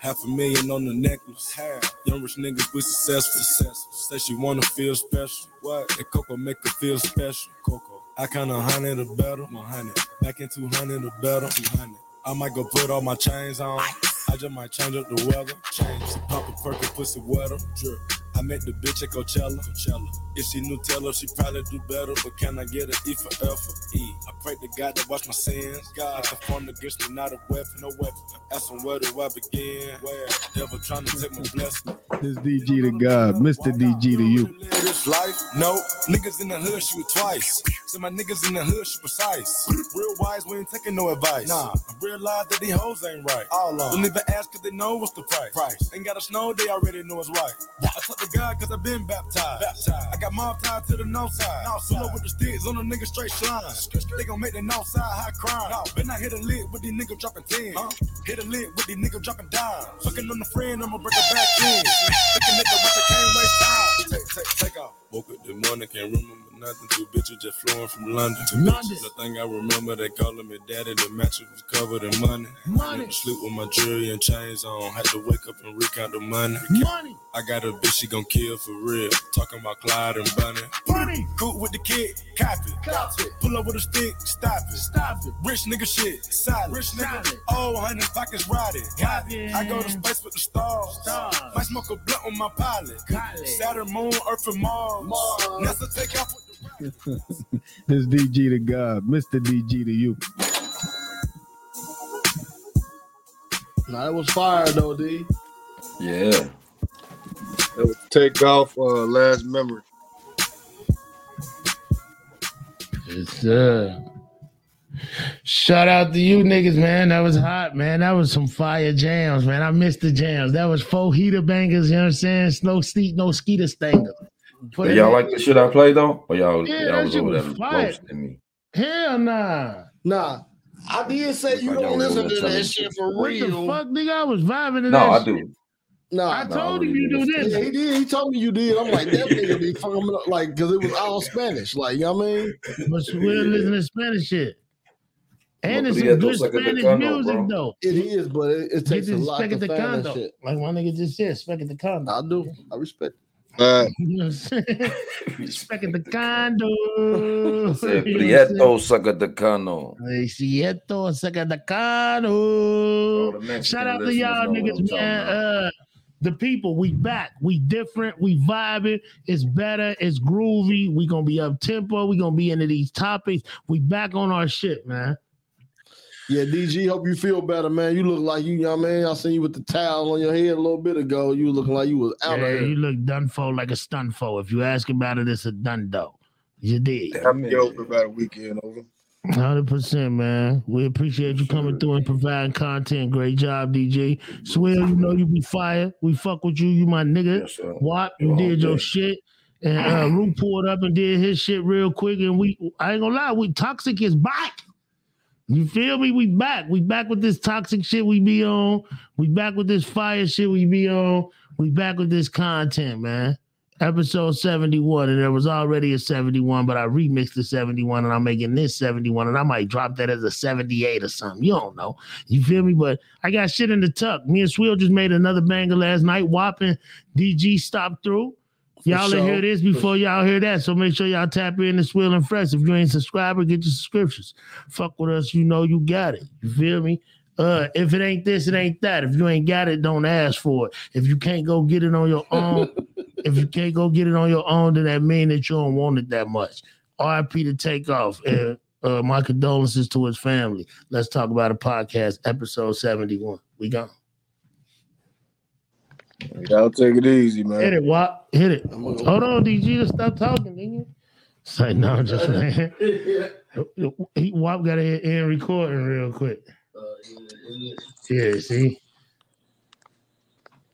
Half a million on the necklace. Young rich niggas, we successful. successful. Say she wanna feel special. What? That Coco make her feel special. Coco. I count a hundred or better. One hundred. Back in two hundred or better. Two hundred. I might go put all my chains on. I just might change up the weather. Change. Pop a perky, pussy wetter. Drip. I met the bitch at Coachella. Coachella. If she knew Taylor, she probably do better. But can I get an E for effort? E. I pray to God to watch my sins. God, the form against me, not a weapon, no weapon. Ask him where do I begin? Where? Devil trying to take my blessing. This DG to God, Mr. DG to you. This life? No, niggas in the hood shoot twice. So my niggas in the hood shoot precise. Real wise, we ain't taking no advice. Nah, I realize that these hoes ain't right. All on. Don't even ask if they know what's the price. Price. Ain't got to snow, they already know it's right. I took the God, cause I've been baptized. I got mob tied to the north side. Now up with the sticks on a nigga straight slime. They gon' make the north side high crime. Been I hit a lid with these niggas dropping 10. Hit a lid with these niggas dropping dimes. Fucking on the friend, I'ma break it back in. Thinking nigga, but I can't waste time. Take, take, take off. Woke up this morning, can't remember nothing. Two bitches just flowing from London. to London. The thing I remember, they calling me daddy. The mattress was covered in money. Money. Sleep with my jewelry and chains on. Had to wake up and recount the money. Money. I got a bitch, she gon' kill for real. Talking about Clyde and Bunny. Money. Cool with the kid, copy. Copy. Pull up with a stick, stop it. Stop it. Rich nigga shit, solid. Rich nigga. Oh, hundred pockets rotted. Got it. Copy. I go to space with the stars. Stars. Might smoke a blunt on my pilot. Pilot. Saturn, moon, Earth, and Mars. (laughs) Mars. NASA take off with the this DG to God, Mr. DG to you. Nah, that was fire though, D. Yeah. That was Takeoff uh, last memory. Yes, sir. Shout out to you niggas, man. That was hot, man. That was some fire jams, man. I missed the jams. That was four heater bangers, you know what I'm saying? No steep, no skeeter stanger. Put But y'all in- like the shit I play though? Or y'all, Yeah, y'all that was shit over was there fire. roasting me? Hell nah. Nah, I did say you don't listen to that shit for What the real. fuck, nigga? I was vibing to No, that I shit. do. Nah, I No, I told him you do do. this. Yeah, he did. He told me you did. I'm like, that nigga be fucking up, like, because it was all Spanish. Like, you know what I mean? But (laughs) we'll listen to Spanish shit. And it's some good saca de Spanish music, bro. though. It is, but it, it Get takes a this lot spec to the find that shit. Like my nigga just said, spec at the condo. I do. I respect Uh, You know what I'm at the condo. Said You know what I'm saying? Prieto saca de cano. Ay, saca de All cano. the Mexican Shout out to y'all know what I'm niggas, man. Uh, the people, we back, we different, we vibing. It's better, it's groovy. We gonna be up tempo. We gonna be into these topics. We back on our shit, man. Yeah, DG, hope you feel better, man. You look like you, you know what I mean? I seen you with the towel on your head a little bit ago. You looking like you was out Yeah, of here. you look done for like a stun for. If you ask about it, it's a done though. You did. happy over about a weekend over. Hundred percent, man. We appreciate you coming through and providing content. Great job, DJ. Swear, you know you be fire. We fuck with you. You my nigga. Yes, sir. You did your day. shit. And uh Root pulled up and did his shit real quick. And we I ain't gonna lie, we toxic is back. You feel me? We back. We back with this toxic shit we be on. We back with this fire shit we be on. We back with this content, man. Episode 71, and there was already a 71, but I remixed the 71 and I'm making this 71, and I might drop that as a 78 or something. You don't know. You feel me? But I got shit in the tuck. Me and Swill just made another banger last night. Whopping DG stopped through. Y'all sure. hear this before y'all hear that. So make sure y'all tap in to Swill and Fresh. If you ain't subscriber, get your subscriptions. Fuck with us, you know you got it. You feel me? Uh, if it ain't this, it ain't that. If you ain't got it, don't ask for it. If you can't go get it on your own, (laughs) if you can't go get it on your own, then that mean that you don't want it that much. RIP to Takeoff. And uh, my condolences to his family. Let's talk about a podcast, episode 71. We go. Y'all take it easy, man. Hit it, Wop. Hit it. Hold on, DG. Just stop talking, nigga. Say no, I'm just man. (laughs) He Wop got to hit end recording real quick. Uh, yeah, see.